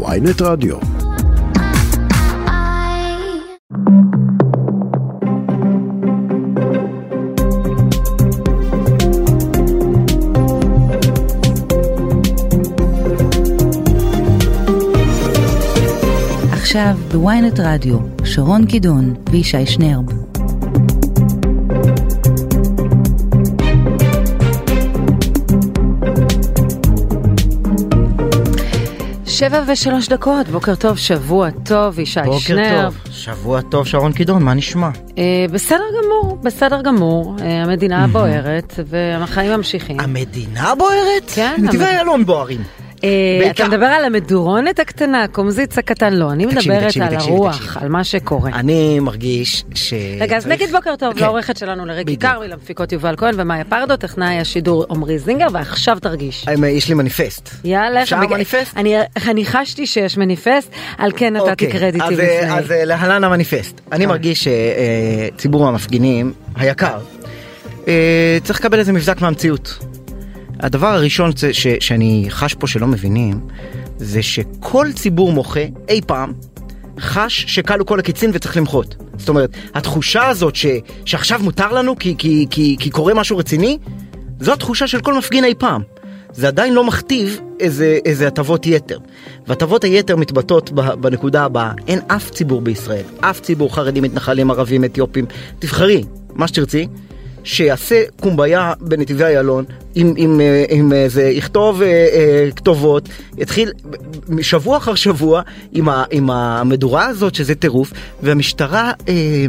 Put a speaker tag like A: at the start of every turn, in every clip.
A: ויינט רדיו.
B: עכשיו בוויינט רדיו, שרון קידון וישי שנרב. שבע ושלוש דקות, בוקר טוב, שבוע טוב, ישי
C: בוקר
B: שנרב.
C: טוב, שבוע טוב, שרון קידון, מה נשמע?
B: אה, בסדר גמור, בסדר גמור, אה, המדינה בוערת והחיים ממשיכים.
C: המדינה בוערת?
B: כן,
C: נתיבי
B: המד-
C: איילון בוערים.
B: אה, אתה מדבר על המדורונת הקטנה, הקומזיץ הקטן, לא, אני מדברת על הרוח. על מה שקורה.
C: אני מרגיש ש...
B: רגע, אז נגיד בוקר טוב
C: כן.
B: לעורכת שלנו לריקי. כרמי, למפיקות יובל כהן ומאיה פרדו, טכנאי השידור עמרי זינגר, ועכשיו תרגיש.
C: אה, יש לי מניפסט.
B: יאללה,
C: אפשר מניפסט?
B: אני, חשתי שיש מניפסט, על כן נתתי
C: אוקיי,
B: קרדיטים
C: אז,
B: לפני.
C: אה, אז להלן המניפסט. אני. מרגיש שציבור המפגינים היקר צריך לקבל איזה מבזק מהמציאות. הדבר הראשון זה ש, שאני חש פה שלא מבינים זה שכל ציבור מוחה אי פעם חש שכלו כל הקיצין וצריך למחות. זאת אומרת, התחושה הזאת ש, שעכשיו מותר לנו כי, כי, כי, כי קורה משהו רציני, זו התחושה של כל מפגין אי פעם. זה עדיין לא מכתיב איזה, הטבות יתר. והטבות היתר מתבטאות בנקודה הבאה, אין אף ציבור בישראל, אף ציבור חרדים, מתנחלים, ערבים, אתיופים, תבחרי, מה שתרצי, שיעשה קומביה בנתיבי איילון, עם, עם, אה, עם איזה, יכתוב אה, אה, כתובות, יתחיל שבוע אחר שבוע עם, ה, עם המדורה הזאת, שזה טירוף, והמשטרה אה,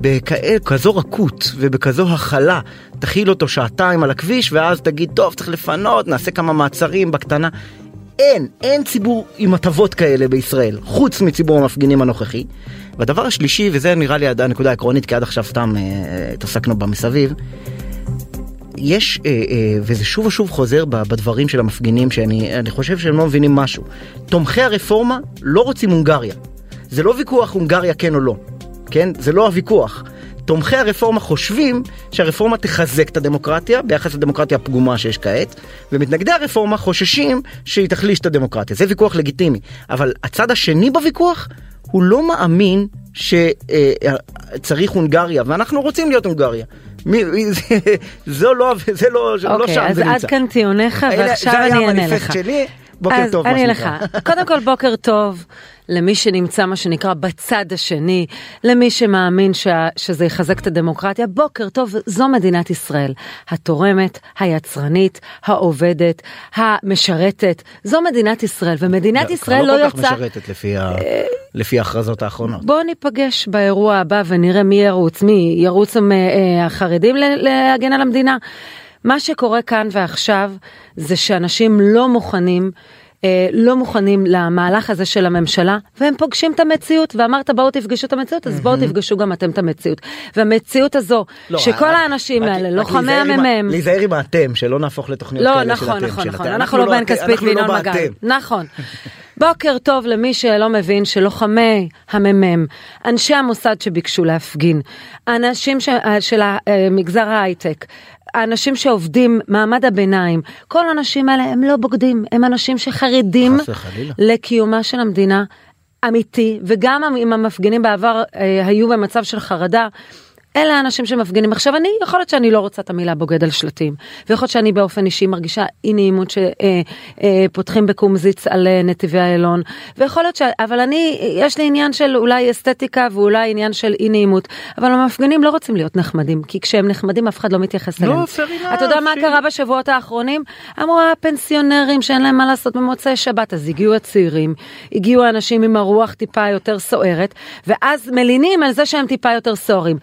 C: בכזו רכות ובכזו הכלה, תכיל אותו שעתיים על הכביש, ואז תגיד, טוב, צריך לפנות, נעשה כמה מעצרים בקטנה. אין, אין ציבור עם הטבות כאלה בישראל, חוץ מציבור המפגינים הנוכחי. והדבר השלישי, וזה נראה לי הנקודה העקרונית, כי עד עכשיו סתם אה, אה, התעסקנו בה מסביב, יש, אה, אה, וזה שוב ושוב חוזר בדברים של המפגינים, שאני אני חושב שהם לא מבינים משהו. תומכי הרפורמה לא רוצים הונגריה. זה לא ויכוח הונגריה כן או לא, כן? זה לא הוויכוח. תומכי הרפורמה חושבים שהרפורמה תחזק את הדמוקרטיה ביחס לדמוקרטיה הפגומה שיש כעת, ומתנגדי הרפורמה חוששים שהיא תחליש את הדמוקרטיה. זה ויכוח לגיטימי. אבל הצד השני בוויכוח, הוא לא מאמין שצריך הונגריה, ואנחנו רוצים להיות הונגריה. מי, זה, זו לא, זה לא, זה לא
B: אוקיי,
C: שם
B: אז
C: זה
B: עד
C: נמצא.
B: כאן טיעוניך,
C: אלה-
B: ועכשיו
C: זה היה
B: אני אענה לך.
C: שלי, בוקר
B: אז
C: טוב, מה
B: אני
C: שנקרא.
B: לך. קודם כל בוקר טוב למי שנמצא מה שנקרא בצד השני, למי שמאמין שה, שזה יחזק את הדמוקרטיה, בוקר טוב, זו מדינת ישראל. התורמת, היצרנית, העובדת, המשרתת, זו מדינת ישראל, ומדינת
C: כבר
B: ישראל לא,
C: לא כל. כך משרתת לפי ה- לפי ההכרזות האחרונות.
B: בואו ניפגש באירוע הבא ונראה מי ירוץ, מי ירוץ אה, אה, החרדים להגן על המדינה. מה שקורה כאן ועכשיו זה שאנשים לא מוכנים. אה, לא מוכנים למהלך הזה של הממשלה והם פוגשים את המציאות ואמרת בואו תפגשו את המציאות אז בואו תפגשו גם אתם את המציאות והמציאות הזו
C: לא,
B: שכל
C: רק-
B: האנשים
C: רק-
B: האלה לוחמי
C: להיזהר עם ה-
B: המ"מ
C: להיזהר עם האתם, שלא נהפוך לתוכניות
B: לא,
C: כאלה של
B: נכון,
C: אתם.
B: נכון,
C: של
B: נכון,
C: אתם.
B: אנחנו לא בן
C: הת-
B: כספית
C: אנחנו לא
B: וינון מגל. נכון. בוקר טוב למי שלא מבין שלוחמי המ"מ, אנשי המוסד שביקשו להפגין, אנשים ש... של המגזר ההייטק, האנשים שעובדים, מעמד הביניים, כל האנשים האלה הם לא בוגדים, הם אנשים שחרדים. לקיומה של המדינה אמיתי, וגם אם המפגינים בעבר אה, היו במצב של חרדה, אלה האנשים שמפגינים. עכשיו אני, יכול להיות שאני לא רוצה את המילה בוגד על שלטים, ויכול להיות שאני באופן אישי מרגישה אי נעימות שפותחים בקומזיץ על אה, נתיבי איילון, ויכול להיות ש... אבל אני, יש לי עניין של אולי אסתטיקה ואולי עניין של אי נעימות, אבל המפגינים לא רוצים להיות נחמדים, כי כשהם נחמדים אף אחד לא מתייחס
C: לא,
B: אליהם.
C: enough,
B: אתה יודע מה
C: ש-
B: קרה בשבועות האחרונים? אמרו הפנסיונרים שאין להם מה לעשות במוצאי שבת, אז הגיעו הצעירים, הגיעו האנשים עם הרוח טיפה יותר סוערת, ואז מלינים על זה שהם טיפה יותר סוערים.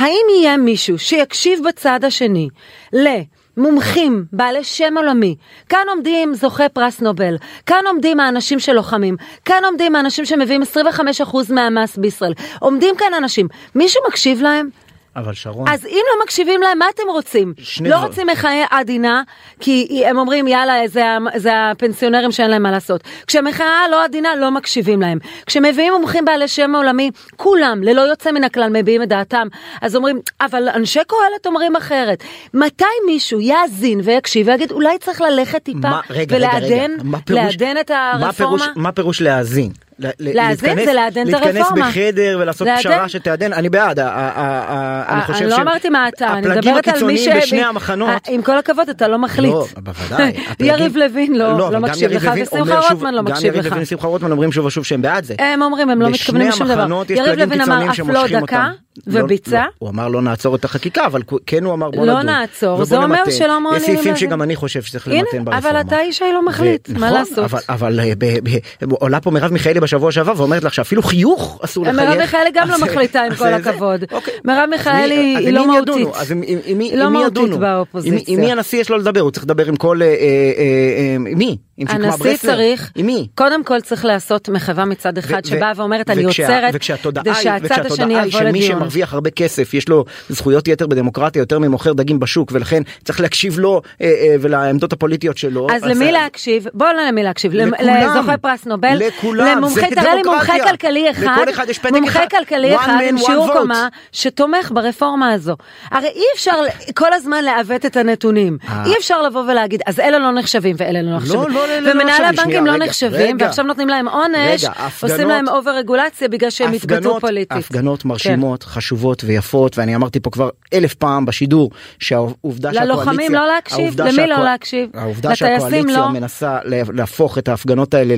B: האם יהיה מישהו שיקשיב בצד השני למומחים בעלי שם עולמי? כאן עומדים זוכי פרס נובל, כאן עומדים האנשים שלוחמים, כאן עומדים האנשים שמביאים 25% מהמס בישראל, עומדים כאן אנשים, מישהו מקשיב להם?
C: אבל שרון...
B: אז אם לא מקשיבים להם, מה אתם רוצים?
C: שני
B: לא
C: דבר-
B: רוצים מחאה עדינה, כי הם אומרים, יאללה, זה, זה הפנסיונרים שאין להם מה לעשות. כשמחאה לא עדינה, לא מקשיבים להם. כשמביאים מומחים בעלי שם עולמי, כולם, ללא יוצא מן הכלל, מביעים את דעתם. אז אומרים, אבל אנשי קהלת אומרים אחרת. מתי מישהו יאזין ויקשיב ויגיד, אולי צריך ללכת טיפה
C: מה- רגע, רגע, רגע.
B: ולעדן
C: מה פירוש-
B: לעדן את
C: מה
B: הרפורמה?
C: פירוש- מה פירוש להאזין?
B: להאזין
C: להתכנס-
B: זה לעדן את
C: להתכנס
B: הרפורמה.
C: בחדר ולעשות. פשרה שתעדן, אני בעד, אני
B: אה,
C: חושב
B: אני לא אמרתי מה אתה, אני
C: הפלגים
B: מדברת על מי ש...
C: הקיצוניים בשני המחנות,
B: אה, עם כל הכבוד, אתה לא מחליט.
C: לא, בוודאי. הפלגים-
B: יריב לוין לא, לא
C: גם
B: מקשיב לך, ושמחה רוטמן לא מקשיב
C: גם יריב
B: לך.
C: לוין ושמחה רוטמן אומרים שוב ושוב שהם בעד זה.
B: הם אומרים, הם לא מתכוונים לשום דבר. יריב לוין אמר, אף לא. דקה,
C: לא-
B: וביצע.
C: לא, הוא אמר לא נעצור את החקיקה, אבל כן הוא אמר בוא
B: לא
C: נדון.
B: נעצור,
C: ובוא
B: זה אומר. שלא מעוניינים
C: יש סעיפים. שגם אני חושב שצריך למתן ברפורמה.
B: אבל אתה איש לא מחליט,
C: ו-
B: מה
C: נכון,
B: לעשות?
C: אבל- אבל אה, ב- ב- עולה פה מרב מיכאלי בשבוע שעבר ואומרת לך שאפילו חיוך אסור לחייך.
B: מרב מיכאלי גם לא מחליטה, עם כל הכבוד.
C: אוקיי.
B: מרב מיכאלי היא לא? מהותית.
C: אז עם- מי
B: היא לא
C: ידונו?
B: באופוזיציה.
C: עם- מי הנשיא יש לו לדבר? הוא צריך לדבר עם כל... אה, אה, אה, עם מי?
B: הנשיא? צריך? קודם כל צריך לעשות מחווה מצד אחד שבאה ואומרת אני עוצרת,
C: וכשהתודעה
B: כדי
C: היא-
B: שהצד
C: וכשהתודעה
B: השני
C: היא
B: יבוא
C: שמי
B: לדיון.
C: שמרוויח הרבה כסף יש לו זכויות יתר בדמוקרטיה יותר ממוכר דגים בשוק ולכן צריך להקשיב לו אה, אה, ולעמדות הפוליטיות שלו.
B: אז למי להקשיב? בוא לא למי להקשיב. לזוכה פרס נובל,
C: לכולם,
B: למומחה,
C: זה
B: תראה לי מומחה. כלכלי אחד,
C: לכל אחד יש פתק
B: מומחה
C: אחד.
B: כלכלי
C: One
B: אחד עם
C: man, one
B: שיעור. קומה שתומך ברפורמה הזו. הרי אי אפשר כל הזמן לעוות את הנתונים,
C: אה.
B: אי אפשר לבוא ולהגיד אז אלה לא נחשבים ואלה לא נחשבים,
C: לא, לא, לא, לא נחשבים.
B: הבנקים לא נחשבים. ועכשיו נותנים להם עונש, עושים להם over רגולציה בגלל שהם התבטאו פוליטית.
C: הפגנות
B: כן.
C: מרשימות, חשובות ויפות, ואני אמרתי פה כבר אלף פעם בשידור שהעובדה שהקואליציה...
B: ללוחמים לא להקשיב? למי לא להקשיב?
C: העובדה שהקואליציה
B: לא?
C: מנסה לה- להפוך את ההפגנות האלה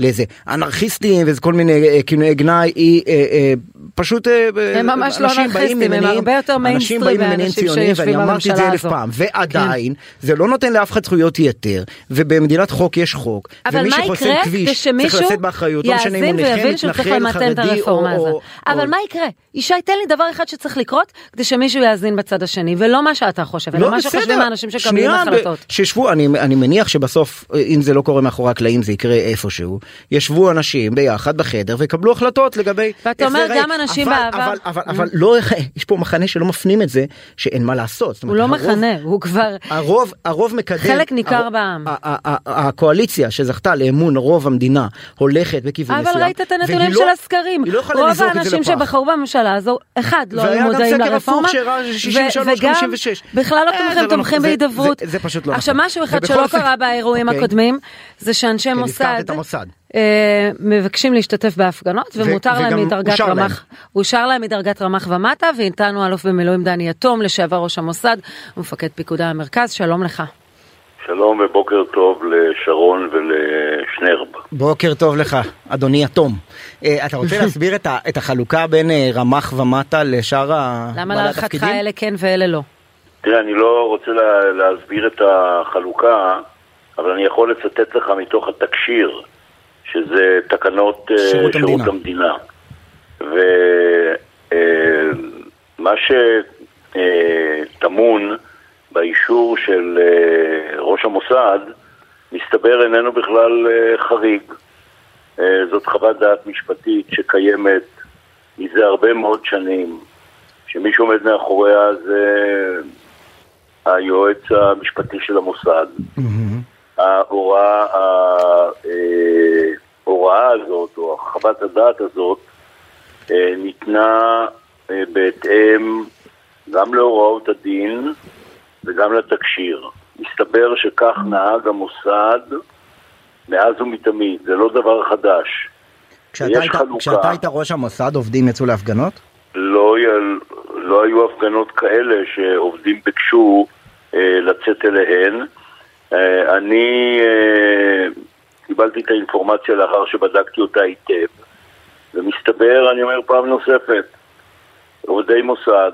C: לאיזה אנרכיסטים כל מיני אה, כינויי גנאי, היא אה, אה, פשוט... אה,
B: הם ממש לא אנרכיסטים, הם הרבה יותר
C: אנשים
B: מיינסטרים
C: באים ממניעים
B: מהאנשים
C: ציוניים, ואני
B: שיושבים
C: אמרתי את זה
B: בממשלה
C: אלף
B: הזו.
C: פעם, ועדיין זה לא נותן לאף אחד זכויות יתר, ובמדינת חוק יש חוק,
B: אבל
C: ומי
B: מה
C: שחוסם
B: יקרה
C: באחריות, לא משנה אם הוא
B: יאזין
C: נכה,
B: ויבין שהוא צריך
C: מתנחל,
B: למתן את
C: חרדי
B: הרפורמה
C: או-
B: אבל מה יקרה? ישי, תן לי דבר אחד שצריך לקרות כדי שמישהו יאזין בצד השני, ולא מה שאתה חושב, אלא מה שחושבים האנשים שקבלים
C: לא,
B: החלטות.
C: שישבו, אני מניח שבסוף, אם זה לא קורה מאחורי הקלעים, זה יקרה איפשהו. ישבו אנשים ביחד בחדר ויקבלו החלטות לגבי...
B: ואתה אומר. גם אנשים
C: אבל,
B: בעבר-
C: אבל, אבל, אבל לא, יש פה מחנה שלא מפנים את זה, שאין מה לעשות.
B: הוא
C: אומרת,
B: לא
C: הרוב-
B: מחנה, הוא כבר...
C: הרוב, הרוב מקדם,
B: חלק ניכר
C: הרוב-
B: בעם.
C: הקואליציה שזכתה לאמון רוב המדינה הולכת בכיוון מסוים.
B: אבל ראית את הנתונים
C: והיא
B: של
C: לא-
B: הסקרים.
C: לא
B: רוב האנשים. שבחרו בממשלה הזו, אחד, לא היו מודעים לרפורמה,
C: הפוך שהראה 63,
B: וגם
C: 56.
B: בכלל לא
C: אה,
B: תומכים,
C: לא
B: תומכים
C: נכון, זה-
B: בהידברות.
C: זה- פשוט לא
B: עכשיו
C: נכון.
B: משהו אחד שלא קרה באירועים
C: אוקיי.
B: הקודמים, זה שאנשי
C: כן,
B: מוסד אה, מבקשים להשתתף בהפגנות, ומותר להם מדרגת. רמ"ח, אושר להם מדרגת רמ"ח ומטה, ואיתנו אלוף במילואים דני יתום, לשעבר ראש המוסד ומפקד פיקודי המרכז, שלום לך.
A: שלום ובוקר טוב לשרון ולשנרב.
C: בוקר טוב לך, אדוני יתום. אה, אתה רוצה להסביר את ה- את החלוקה בין אה, רמ"ח ומטה לשאר ה-
B: למה להערכתך
C: התפקידים?
B: אלה כן ואלה לא?
A: תראה, אני לא רוצה לה, להסביר את החלוקה, אבל אני יכול לצטט לך מתוך התקשיר, שזה תקנות אה,
C: שירות
A: שירות
C: המדינה.
A: המדינה. ומה שטמון באישור של אה, ראש המוסד, מסתבר איננו בכלל אה, חריג. אה, זאת חוות דעת משפטית שקיימת מזה הרבה מאוד שנים, שמי שעומד מאחוריה זה היועץ המשפטי של המוסד.
C: מהמם.
A: ההוראה, ה- אה, ההוראה הזאת, או חוות הדעת הזאת, אה, ניתנה אה, בהתאם גם להוראות הדין וגם לתקשיר. מסתבר שכך נהג המוסד מאז ומתמיד, זה לא דבר חדש.
C: כשאתה היית-
A: חלוקה.
C: כשאתה היית ראש המוסד, עובדים יצאו להפגנות?
A: לא, לא היו הפגנות כאלה שעובדים ביקשו אה, לצאת אליהן. אה, אני אה, קיבלתי את האינפורמציה לאחר שבדקתי אותה היטב, ומסתבר, אני אומר פעם נוספת, עובדי מוסד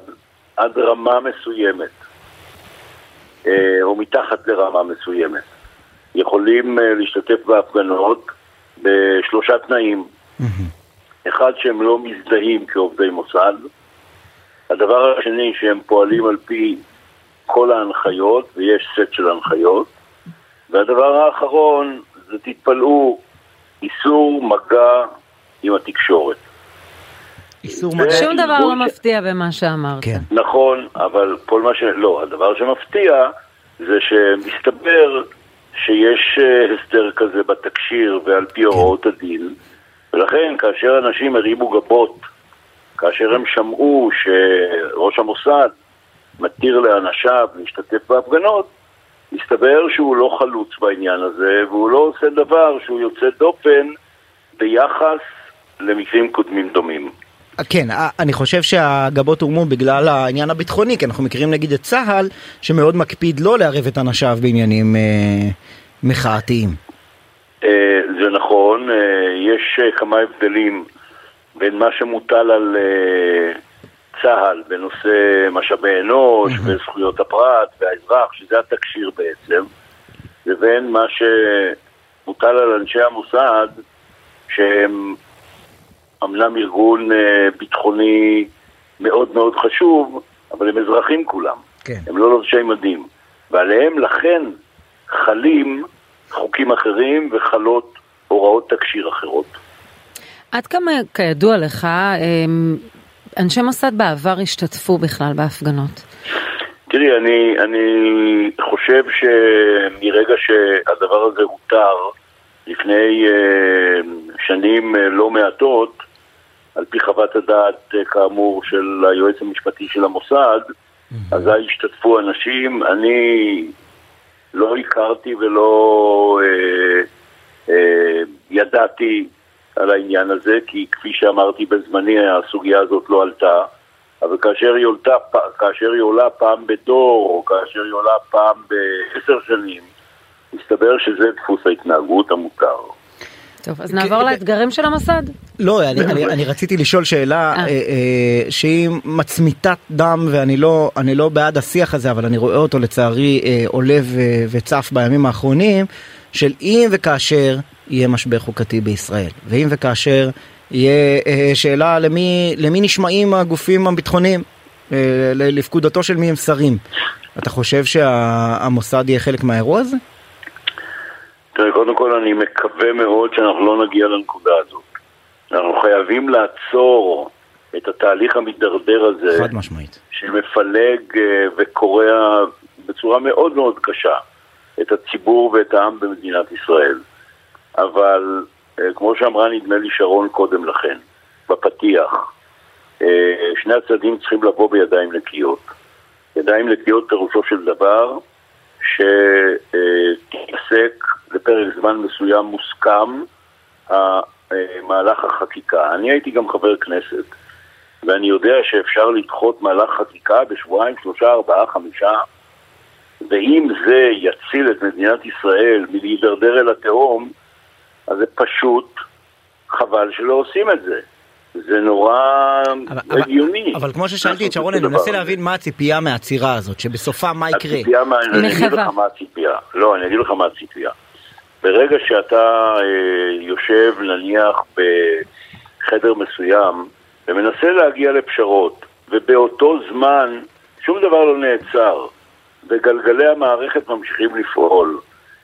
A: עד רמה מסוימת, אה, או מתחת לרמה מסוימת, יכולים להשתתף בהפגנות בשלושה תנאים. אחד, שהם לא מזדהים כעובדי מוסד. הדבר השני, שהם פועלים על פי כל ההנחיות, ויש סט של הנחיות. והדבר האחרון, זה תתפלאו, איסור מגע עם התקשורת.
C: איסור מגע.
B: שום דבר לא
A: ש-
B: מפתיע במה שאמרת.
C: כן.
A: נכון, אבל כל מה ש... לא, הדבר שמפתיע זה שמסתבר שיש אה, הסדר כזה בתקשיר ועל פי הוראות הדין, ולכן כאשר אנשים הרימו גבות, כאשר הם שמעו שראש המוסד מתיר לאנשיו להשתתף בהפגנות, מסתבר שהוא לא חלוץ בעניין הזה, והוא לא עושה דבר שהוא יוצא דופן ביחס למקרים קודמים דומים.
C: כן, א- אני חושב שהגבות הורמו בגלל העניין הביטחוני, כי אנחנו מכירים נגיד את צה"ל, שמאוד מקפיד לא לערב את אנשיו בעניינים אה, מחאתיים.
A: אה, זה נכון, אה, יש אה, כמה הבדלים בין מה שמוטל על אה, צה"ל בנושא משאבי אנוש וזכויות הפרט והאזרח, שזה התקשיר בעצם, לבין מה שמוטל על אנשי המוסד, שהם אמנם ארגון אה, ביטחוני מאוד מאוד חשוב, אבל הם אזרחים כולם.
C: כן.
A: הם לא לובשי מדים. ועליהם לכן חלים חוקים אחרים וחלות הוראות תקשיר אחרות.
B: עד כמה כידוע לך, אמ, אנשי מוסד בעבר השתתפו בכלל בהפגנות.
A: תראי, אני, אני חושב שמרגע שהדבר הזה הותר לפני אה, שנים אה, לא מעטות, על פי חוות הדעת אה, כאמור של היועץ המשפטי של המוסד, אזי השתתפו אנשים, אני לא הכרתי ולא אה, אה, ידעתי על העניין הזה, כי כפי שאמרתי בזמני הסוגיה הזאת לא עלתה, אבל כאשר היא, עולתה, כאשר היא עולה פעם בדור, או כאשר היא עולה פעם בעשר שנים, מסתבר שזה דפוס ההתנהגות המותר.
B: טוב, אז נעבור לאתגרים של המוסד.
C: לא, אני, אני, אני רציתי לשאול שאלה
B: אה.
C: אה, אה, שהיא מצמיתת דם ואני לא, לא בעד השיח הזה אבל אני רואה אותו לצערי אה, עולה ו- וצף בימים האחרונים של אם וכאשר יהיה משבר חוקתי בישראל ואם וכאשר יהיה אה, שאלה למי, למי נשמעים הגופים הביטחוניים אה, לפקודתו של מי הם שרים. אתה חושב שהמוסד יהיה חלק מהאירוע הזה?
A: תראה, קודם כל אני מקווה מאוד שאנחנו לא נגיע לנקודה הזאת. אנחנו חייבים לעצור את התהליך המידרדר הזה,
C: חד משמעית.
A: שמפלג אה, וקורע בצורה מאוד מאוד קשה את הציבור ואת העם במדינת ישראל. אבל אה, כמו שאמרה נדמה לי שרון קודם לכן, בפתיח, אה, שני הצדדים צריכים לבוא בידיים נקיות. ידיים נקיות פירושו של דבר שתיפסק לפרק זמן מסוים מוסכם אה, מהלך החקיקה. אני הייתי גם חבר כנסת, ואני יודע שאפשר לדחות מהלך חקיקה בשבועיים, שלושה, ארבעה, חמישה, ואם זה יציל את מדינת ישראל מלהידרדר אל התהום, אז זה פשוט חבל שלא עושים את זה. זה נורא
C: אבל,
A: הגיוני.
C: אבל, אבל כמו ששאלתי את שרון, אני מנסה. להבין מה הציפייה מהעצירה הזאת, שבסופה מה יקרה.
A: הציפייה, מה, אני אגיד. לך מה הציפייה. לא, אני אגיד לך מה הציפייה. ברגע שאתה אה, יושב נניח בחדר מסוים ומנסה להגיע לפשרות, ובאותו זמן שום דבר לא נעצר, וגלגלי המערכת ממשיכים לפעול,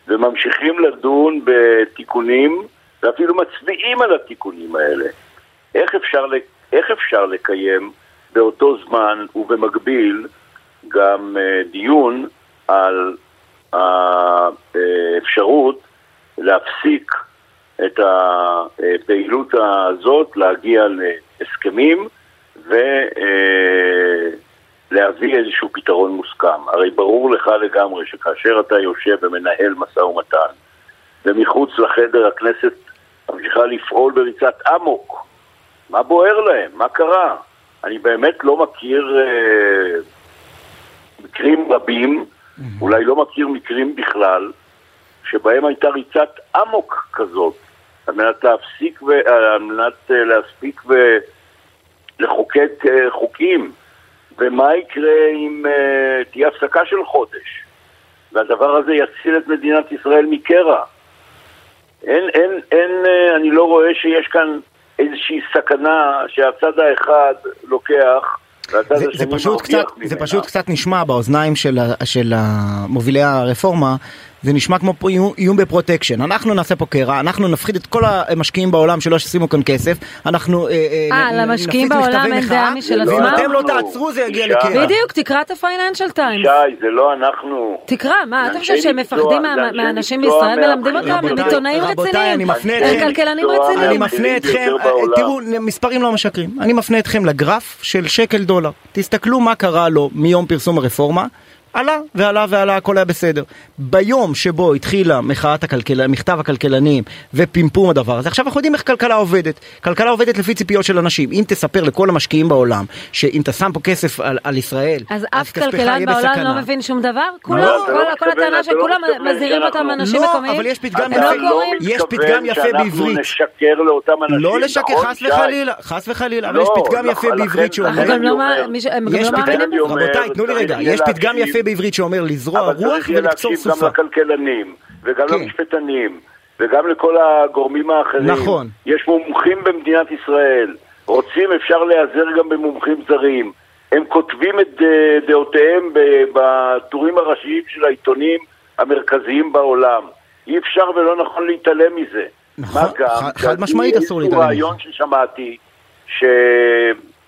A: וממשיכים לדון בתיקונים, ואפילו מצביעים על התיקונים האלה. איך אפשר, איך אפשר לקיים באותו זמן ובמקביל גם אה, דיון על האפשרות להפסיק את הפעילות הזאת, להגיע להסכמים ולהביא איזשהו פתרון מוסכם. הרי ברור לך לגמרי שכאשר אתה יושב ומנהל משא ומתן ומחוץ לחדר הכנסת ממשיכה לפעול בריצת אמוק, מה בוער להם? מה קרה? אני באמת לא מכיר אה, מקרים רבים, אולי לא מכיר מקרים בכלל, שבהם הייתה ריצת אמוק כזאת, על מנת להפסיק, ו... על מנת אה, להספיק ולחוקק אה, חוקים. ומה יקרה אם אה, תהיה הפסקה של חודש, והדבר הזה יציל את מדינת ישראל מקרע. אין, אין, אין, אה, אני לא רואה שיש כאן איזושהי סכנה שהצד האחד לוקח
C: זה, זה, פשוט קצת. זה פשוט קצת נשמע באוזניים של, של מובילי הרפורמה זה נשמע כמו איום- בפרוטקשן. אנחנו נעשה פה קרע, אנחנו נפחיד את כל המשקיעים בעולם שלא ישימו כאן כסף, אנחנו...
B: אה, למשקיעים
C: נפיץ
B: בעולם
C: מכתבי
B: אין
C: מחאה,
B: דעה משל
A: לא
C: ואם
B: עצמם?
C: אתם לא. תעצרו זה יגיע. לקרע.
B: בדיוק, תקרא את הפייננשל טיימס.
A: שי, זה לא אנחנו.
B: תקרא, מה, אתה חושב שהם מפחדים מהאנשים בישראל? מלמדים אותם, הם עיתונאים רציניים, הם כלכלנים רציניים.
C: אני מפנה אתכם, אה,
A: בעולם.
C: תראו, מספרים לא משקרים. אני מפנה אתכם לגרף של שקל דולר. תסתכלו מה קרה לו מיום פרסום הרפורמה. עלה ועלה ועלה, הכל היה בסדר. ביום שבו התחילה מחאת הכלכל... מכתב הכלכלנים ופמפום הדבר הזה, עכשיו אנחנו יודעים איך כלכלה עובדת. כלכלה עובדת לפי ציפיות של אנשים. אם תספר לכל המשקיעים בעולם, שאם אתה שם פה כסף על, על ישראל,
B: אז אף
C: כספך
B: כלכלן בעולם
C: בסכנה.
B: לא מבין שום דבר? כולם,
A: אתה לא
B: כל- כל
A: מתכוון-
B: הטענה
A: לא
B: שכולם מזהירים אותם אנשים
C: לא,
B: מקומיים?
C: אבל יש פתגם
B: לא
C: יפה.
B: קוראים?
C: יש פתגם יפה
A: שאנחנו
C: בעברית.
A: נשקר לאותם אנשים,
C: לא לשקר,
A: נכון,
C: חס
A: שי?
C: וחלילה, חס וחלילה, אבל
A: לא,
C: יש פתגם יפה בעברית שאומר...
B: לא הם גם
C: יש
B: לא מאמינים
C: רבותיי, תנו לי רגע, יש פתגם
A: להקשיב.
C: יפה בעברית שאומר לזרוע
A: אבל
C: רוח
A: צריך יהיה
C: ולקצור
A: להקשיב
C: סופה.
A: גם לכלכלנים, וגם
C: כן.
A: למשפטנים, וגם לכל הגורמים האחרים.
C: נכון.
A: יש מומחים במדינת ישראל. רוצים, אפשר להיעזר גם במומחים זרים. הם כותבים את אה, דעותיהם בטורים הראשיים של העיתונים המרכזיים בעולם. אי אפשר ולא נכון להתעלם מזה.
C: נכון,
A: מה גם,
C: חד- חד משמעית אסור להתעלם מזה.
A: רעיון ששמעתי,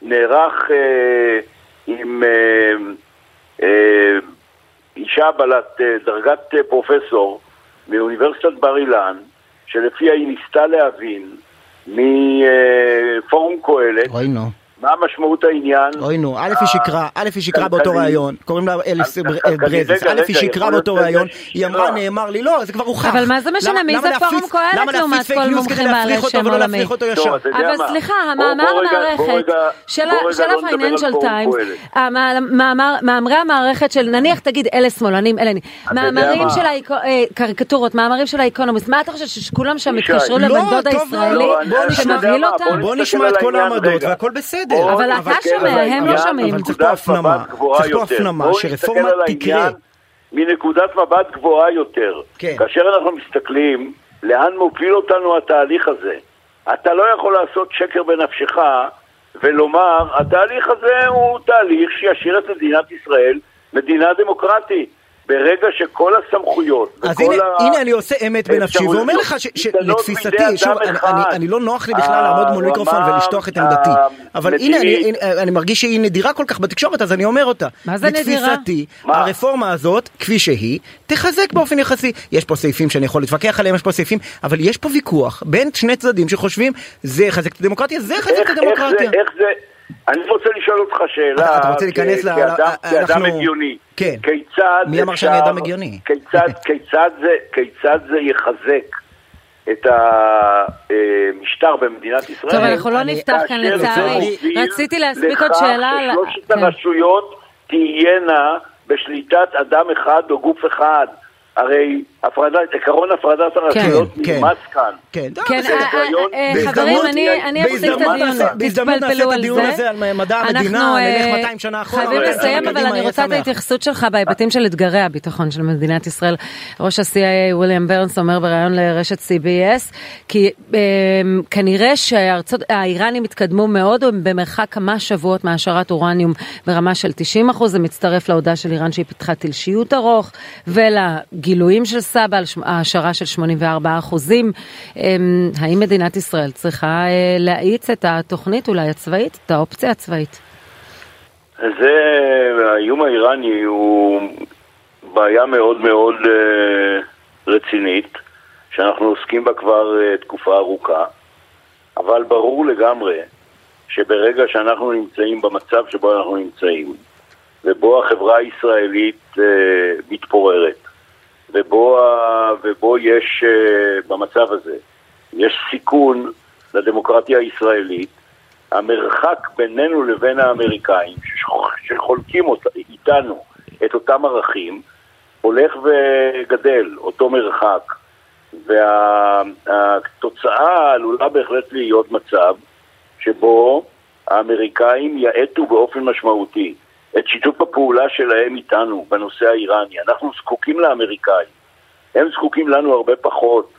A: שנערך אה, עם אה, אישה בעלת אה, דרגת אה, פרופסור מאוניברסיטת בר אילן, שלפיה היא ניסתה להבין מפורום קהלת
C: אוי נו,
A: מה משמעות העניין.
C: אוי נו, א' היא שקרה, א' היא שקרה באותו. ראיון, קוראים לה אליס ברזס, א' היא שקרה באותו ראיון, היא אמרה. נאמר לי, לא, זה כבר הוכח.
B: אבל מה זה משנה? מי זה פורום קהלת
C: למה
B: לעומת כל מומחים בעלי שם עולמי? אבל
A: מה?
B: סליחה, המאמר המערכת של הפייננשל טיימס. מאמרי המערכת של נניח תגיד אלה שמאלנים, אלה מאמרים? של האיקו- אה, קריקטורות, מאמרים של האקונומיסט, מה אתה חושב שכולם שם
C: לא,
B: לבן דוד הישראלי
C: לא,
B: שמבהיל? אותם?
C: בוא נשמע את כל העמדות. והכל בסדר.
A: בוא
B: אבל אתה
A: על
B: שומע, הם לא שומעים.
C: אבל צריך פה הפנמה, צריך פה. הפנמה שרפורמה תקרה.
A: מנקודת מבט גבוהה יותר.
C: כן.
A: כאשר אנחנו מסתכלים לאן מוביל אותנו התהליך הזה, אתה לא יכול לעשות שקר בנפשך ולומר, התהליך הזה הוא תהליך שישאיר את מדינת ישראל מדינה דמוקרטית. ברגע שכל הסמכויות
C: אז
A: וכל
C: הנה,
A: ה-
C: הנה אני עושה אמת בנפשי ואומר לך ש- שלתפיסתי,
A: בידי
C: שוב, אני. אני, אני לא נוח לי בכלל
A: הרמה
C: לעמוד מול מיקרופון ולשטוח את עמדתי, אבל הנה אני, הנה, אני מרגיש שהיא נדירה כל כך בתקשורת אז אני אומר אותה.
B: מה זה נדירה?
C: לתפיסתי,
A: מה?
C: הרפורמה הזאת, כפי שהיא, תחזק באופן יחסי. יש פה סעיפים שאני יכול להתווכח עליהם, יש פה סעיפים, אבל יש פה ויכוח בין שני צדדים שחושבים זה יחזק את הדמוקרטיה, זה יחזק את
A: איך- איך
C: הדמוקרטיה.
A: זה, איך זה, אני רוצה לשאול אותך שאלה,
C: אתה- אתה רוצה להיכנס ל-
A: כאדם, כאדם
C: אנחנו-
A: הגיוני,
C: כן.
A: כיצד
C: מי אמר שאני אדם הגיוני?
A: כיצד, כיצד, זה, כיצד זה יחזק את המשטר במדינת ישראל?
B: טוב, אנחנו לא נפתח כאן לצערי. רציתי להספיק עוד שאלה. על-
A: ששלושת
B: כן.
A: הרשויות תהיינה בשליטת אדם אחד או גוף אחד. הרי הפרדת, עקרון הפרדת הרשויות
C: כן.
A: נרמס כאן.
C: כן,
B: כן. אה, אה, אה, חברים, אני אפסיק את הדיון,
C: נעשה- בהזדמנות נעשה
B: תתפלפלו
C: את
B: על
C: הדיון
B: זה.
C: הזה על מדע המדינה, נלך 200 שנה אחורה.
B: חייבים לסיים, אבל אני רוצה את. ההתייחסות שלך בהיבטים של אתגרי הביטחון של מדינת ישראל. ראש ה-CIA וויליאם ברנס אומר בריאיון לרשת CBS, כי אה, כנראה שהאיראנים התקדמו מאוד הם במרחק כמה שבועות מהעשרת אורניום ברמה של 90 אחוז, זה מצטרף להודעה של איראן שהיא פיתחה תלשיות ארוך, ולגילויים של סבא על העשרה של 84 אחוזים. אה, האם מדינת ישראל צריכה אה, להאיץ את התוכנית אולי הצבאית, את האופציה הצבאית?
A: זה, האיום האיראני הוא בעיה מאוד מאוד אה, רצינית, שאנחנו עוסקים בה כבר אה, תקופה ארוכה, אבל ברור לגמרי שברגע שאנחנו נמצאים במצב שבו אנחנו נמצאים, ובו החברה הישראלית מתפוררת, ובו, ובו יש, אה, במצב הזה, יש סיכון לדמוקרטיה הישראלית, המרחק בינינו לבין האמריקאים, שח- שחולקים אות, איתנו את אותם ערכים, הולך וגדל, אותו מרחק. והתוצאה עלולה בהחלט להיות מצב שבו האמריקאים יאטו באופן משמעותי את שיתוף הפעולה שלהם איתנו בנושא האיראני. אנחנו זקוקים לאמריקאים, הם זקוקים לנו הרבה פחות,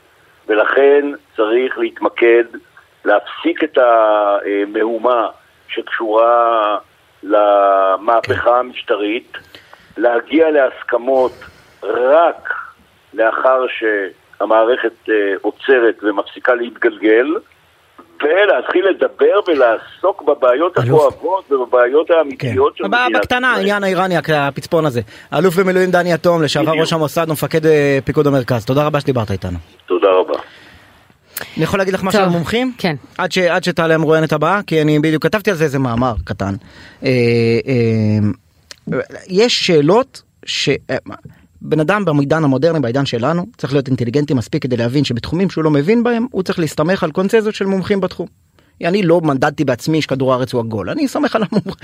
A: ולכן צריך להתמקד, להפסיק את המהומה שקשורה למהפכה המשטרית, להגיע להסכמות רק לאחר שהמערכת עוצרת ומפסיקה להתגלגל, ולהתחיל לדבר ולעסוק בבעיות הכואבות ובבעיות האמיתיות
C: של מדינת ישראל. בקטנה, העניין האיראני, הפצפון הזה. אלוף במילואים דני אטום, לשעבר ראש המוסד ומפקד פיקוד המרכז. תודה רבה שדיברת איתנו.
A: תודה רבה.
C: אני יכול להגיד לך משהו על מומחים?
B: כן.
C: עד, ש, עד שתעלה המרואיינת הבאה, כי אני בדיוק כתבתי על זה איזה מאמר קטן. אה, אה, יש שאלות ש... אה, בן אדם בעידן המודרני, בעידן שלנו, צריך להיות אינטליגנטי מספיק כדי להבין שבתחומים שהוא לא מבין בהם, הוא צריך להסתמך על קונצנזות של מומחים בתחום. אני לא מנדדתי בעצמי שכדור הארץ הוא עגול, אני סומך על המומחים,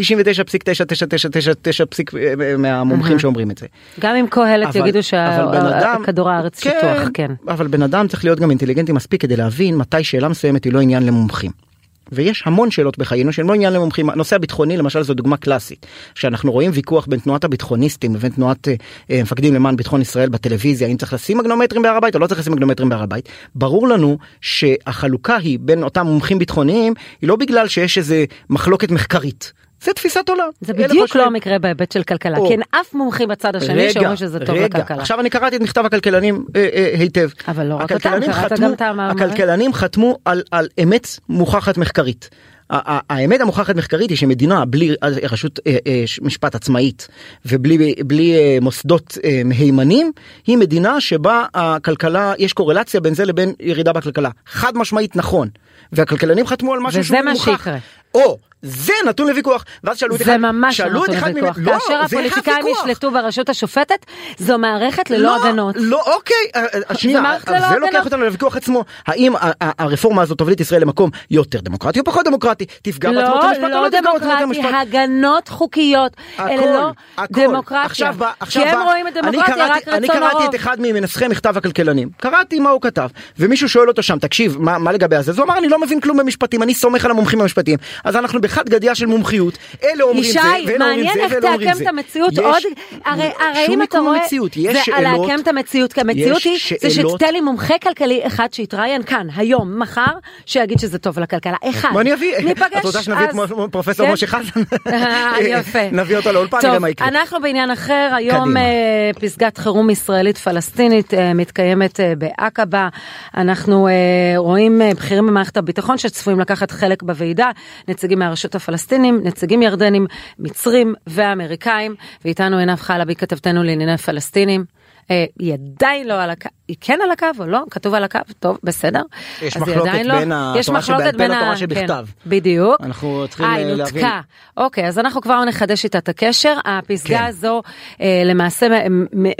C: 99.9999 מהמומחים שאומרים את זה.
B: גם אם קהלת יגידו שכדור הארץ שטוח, כן. כן.
C: אבל בן אדם צריך להיות גם אינטליגנטי מספיק כדי להבין מתי שאלה מסוימת היא לא עניין למומחים. ויש המון שאלות בחיינו שהן לא עניין למומחים. הנושא הביטחוני למשל זו דוגמה קלאסית. שאנחנו רואים ויכוח בין תנועת הביטחוניסטים לבין תנועת אה, אה, מפקדים למען ביטחון ישראל בטלוויזיה, אם צריך לשים מגנומטרים בהר הבית או לא צריך לשים מגנומטרים בהר הבית. ברור לנו שהחלוקה היא בין אותם מומחים ביטחוניים היא לא בגלל שיש איזה מחלוקת מחקרית. זה תפיסת עולם.
B: זה בדיוק לא המקרה בהיבט של כלכלה, או. כי אין אף מומחים בצד השני שאומרים שזה טוב רגע. לכלכלה.
C: עכשיו אני קראתי את מכתב הכלכלנים אה, אה, היטב.
B: אבל לא רק אתה, קראת גם את המאמרים.
C: הכלכלנים חתמו על, על אמת מוכחת מחקרית. האמת המוכחת מחקרית היא שמדינה בלי רשות אה, אה, משפט עצמאית ובלי בלי אה, מוסדות מהימנים היא מדינה שבה הכלכלה יש קורלציה בין זה לבין ירידה בכלכלה חד משמעית נכון והכלכלנים חתמו על משהו שהוא מוכח. וזה מה שיקרה. או זה נתון לוויכוח. ואז שאלו
B: את אחד, זה ממש לא נתון לוויכוח, לא, כאשר הפוליטיקאים ישלטו ברשות השופטת זו מערכת ללא
C: לא,
B: הגנות.
C: לא אוקיי, אה, אה, שנייה, זה לוקח אותנו לוויכוח עצמו, האם הרפורמה הזאת תוביל את ישראל למקום יותר דמוקרטי או פחות דמוקרטי, תפגע
B: לא, בעצמאות המשפט לא, לא דמוקרטי, הגנות חוקיות, אלה לא דמוקרטיה, כי הם רואים את דמוקרטיה רק רצון הרוב.
C: אני קראתי את אחד ממנסחי מכתב הכלכלנים, קראתי מה הוא כתב, ומישהו שואל אותו שם, תקשיב, מה לגבי הזה? אז הוא אמר אני לא מבין כלום במשפטים, אני סומך על המומחים המשפטיים, אז אנחנו בחד גדיה של מומחיות, אלה אומרים זה, ואלה אומרים זה, ואלה אומרים זה.
B: ישי, מעניין איך תעקם את המציאות עוד, הרי, הרי אם אתה רואה,
C: מציאות, יש
B: זה שאלות, לעקם את המציאות, כי המציאות היא, שאלות, זה שתתן לי מומחה כלכלי אחד שיתראיין כאן, היום, מחר, שיגיד שזה טוב לכלכלה, אחד.
C: בוא אני אביא, ניפגש. את רוצה שנביא את פרופסור כן? משה חזן?
B: יפה.
C: נביא אותו לאולפן, נראה מה יקרה.
B: אנחנו בעניין אחר, היום אה, פסגת חירום ישראלית פלסטינית אה, מתקיימת אה, בעקבה, אנחנו רואים בכירים במערכת הביטחון שצפויים לקחת חלק בוועידה, נציגים מהרשות הפלסטינים, נציגים ירדנים, מצרים ואמריקאים, ואיתנו עינב חלבי כתבתנו לענייני פלסטינים. אה, היא עדיין לא על הקו, היא כן על הקו או לא? כתוב על הקו? טוב, בסדר.
C: יש מחלוקת בין לא. התורה שבעל פה לתורה שבכתב.
B: כן, בדיוק.
C: אנחנו צריכים אה, להבין.
B: היא נותקה. אוקיי, אז אנחנו כבר נחדש איתה את הקשר. הפסגה כן. הזו אה, למעשה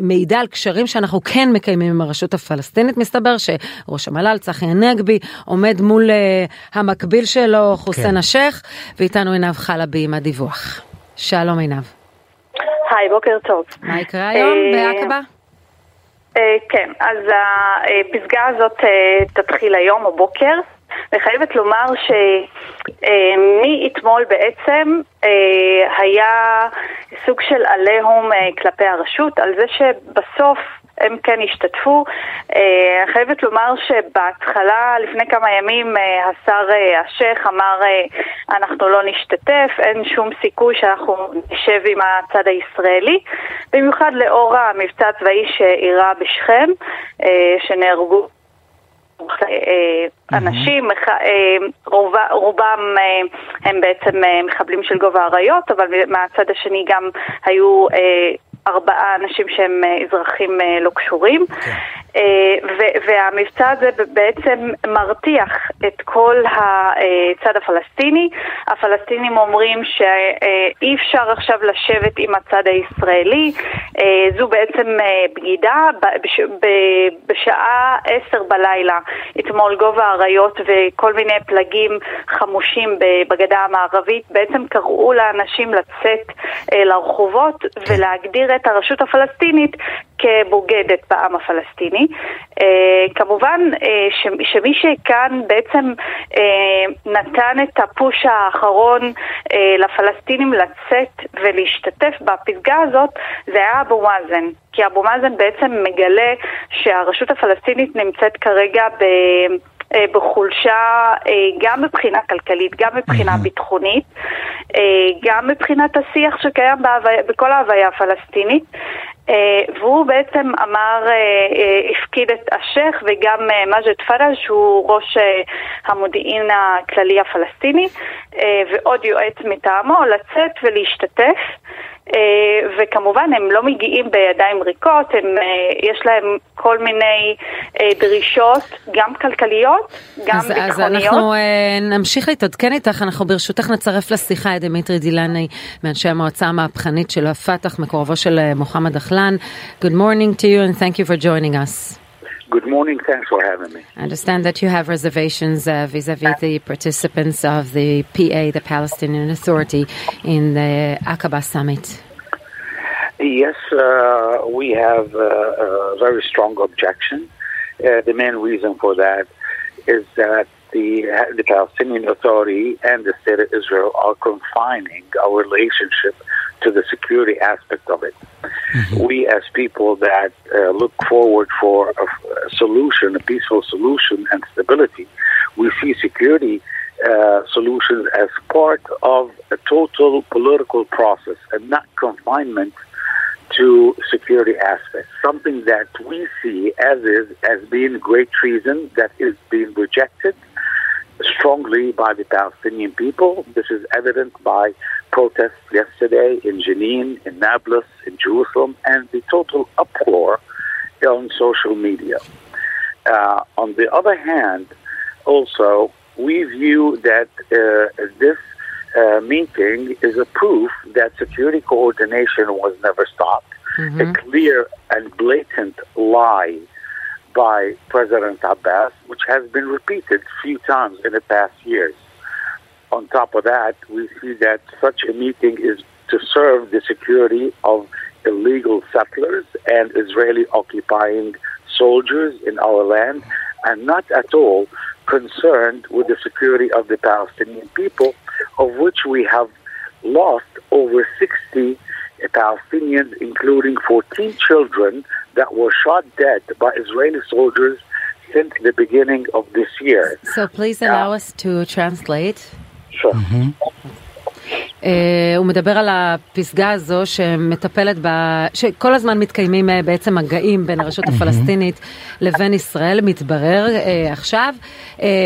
B: מעידה על קשרים שאנחנו כן מקיימים עם הרשות הפלסטינית. מסתבר שראש המל"ל צחי הנגבי עומד מול המקביל שלו חוסיין כן. השייח, ואיתנו עינב חלבי עם הדיווח. שלום עינב.
D: היי, בוקר טוב.
B: מה יקרה היום בעקבה?
D: אה, כן, אז הפסגה הזאת אה, תתחיל היום, הבוקר. אני חייבת לומר שמאתמול בעצם אה, היה סוג של עליהום כלפי הרשות על זה שבסוף הם כן השתתפו. אה, אני חייבת לומר שבהתחלה, לפני כמה ימים, אה, השר אה, השייח אמר אנחנו לא נשתתף, אין שום סיכוי שאנחנו נשב עם הצד הישראלי, במיוחד לאור המבצע הצבאי שאירע בשכם, שנהרגו אנשים, רובם הם בעצם מחבלים של גובה האריות, אבל מהצד השני גם היו ארבעה אנשים שהם אה, אזרחים אה, לא קשורים. כן. אה, והמבצע הזה בעצם מרתיח את כל הצד הפלסטיני. הפלסטינים אומרים שאי אפשר עכשיו לשבת עם הצד הישראלי. זו בעצם בגידה. בשעה עשר בלילה אתמול גובה האריות וכל מיני פלגים חמושים בגדה המערבית בעצם קראו לאנשים לצאת לרחובות כן. ולהגדיר את הרשות הפלסטינית כבוגדת בעם הפלסטיני. אה, כמובן אה, שמי שכאן בעצם אה, נתן את הפוש האחרון לפלסטינים לצאת ולהשתתף בפסגה הזאת זה היה אבו מאזן. כי אבו מאזן בעצם מגלה שהרשות הפלסטינית נמצאת כרגע ב... בחולשה גם מבחינה כלכלית, גם מבחינה ביטחונית, גם מבחינת השיח שקיים בכל ההוויה הפלסטינית. והוא בעצם אמר, הפקיד את השייח וגם מג'ד פרל שהוא ראש המודיעין הכללי הפלסטיני ועוד יועץ מטעמו לצאת ולהשתתף. אה, וכמובן הם לא מגיעים בידיים ריקות, הם, אה, יש להם כל מיני אה, דרישות, גם כלכליות, גם
B: אז,
D: ביטחוניות.
B: אז אנחנו נמשיך להתעדכן איתך, אנחנו ברשותך נצרף לשיחה את דמיטרי דילני מאנשי המועצה המהפכנית של הפת"ח, מקורבו של מוחמד דחלן. Good morning to you and thank you for joining us.
E: Good morning, thanks for having me.
B: I understand that you have reservations uh, vis-a-vis the participants of the PA, the Palestinian Authority, in the Aqaba summit.
E: Yes, uh, we have uh, a very strong objection. Uh, the main reason for that is that the, the Palestinian Authority and the State of Israel are confining our relationship to the security aspect of it. Mm-hmm. We, as people that uh, look forward for a, a, solution, a peaceful solution and stability, we see security uh, solutions as part of a total political process and not confinement to security aspects. Something that we see as is as being great treason that is being rejected strongly by the Palestinian people. This is evident by protests yesterday in Jenin, in Nablus, in Jerusalem, and the total uproar on social media. Uh, on the other hand, also, we view that uh, this uh, meeting is a proof that security coordination was never stopped. Mm-hmm. A clear and blatant lie by President Abbas, which has been repeated few times in the past years. On top of that, we see that such a meeting is to serve the security of illegal settlers and Israeli occupying soldiers in our land, and not at all concerned with the security of the Palestinian people, of which we have lost over 60 Palestinians, including 14 children that were shot dead by Israeli soldiers since the beginning of this year.
B: So please allow uh, us to translate.
E: Sure. Mm-hmm.
B: Uh, הוא מדבר על הפסגה הזו שמטפלת ב... שכל הזמן מתקיימים uh, בעצם מגעים בין הרשות הפלסטינית לבין ישראל, מתברר uh, עכשיו.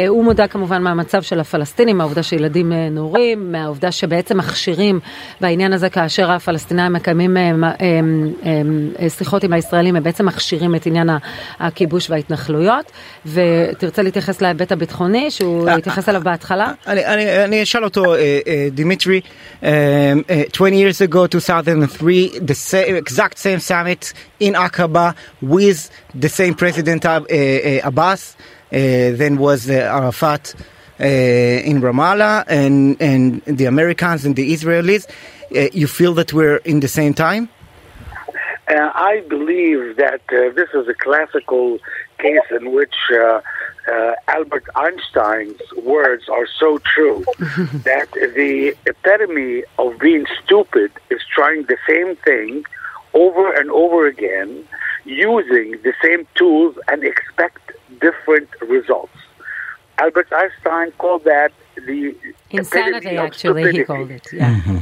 B: הוא מודע כמובן מהמצב של הפלסטינים, מהעובדה שילדים נורים, מהעובדה שבעצם מכשירים בעניין הזה כאשר הפלסטינאים מקיימים שיחות עם הישראלים, הם בעצם מכשירים את עניין הכיבוש וההתנחלויות. ותרצה להתייחס להיבט הביטחוני, שהוא התייחס אליו בהתחלה?
C: אני אשאל אותו, דימיטרי. Um, uh, 20 years ago, 2003, the exact same summit in Aqaba with the same President uh, uh, Abbas, uh, then was Arafat in Ramallah, and, and the Americans and the Israelis. you feel that we're in the same time?
E: I believe that this is a classical case in which uh, Albert Einstein's words are so true that the epitome of being stupid is trying the same thing over and over again using the same tools and expect different results. Albert Einstein called that the
B: insanity. Actually, he called it. Yeah. Mm-hmm.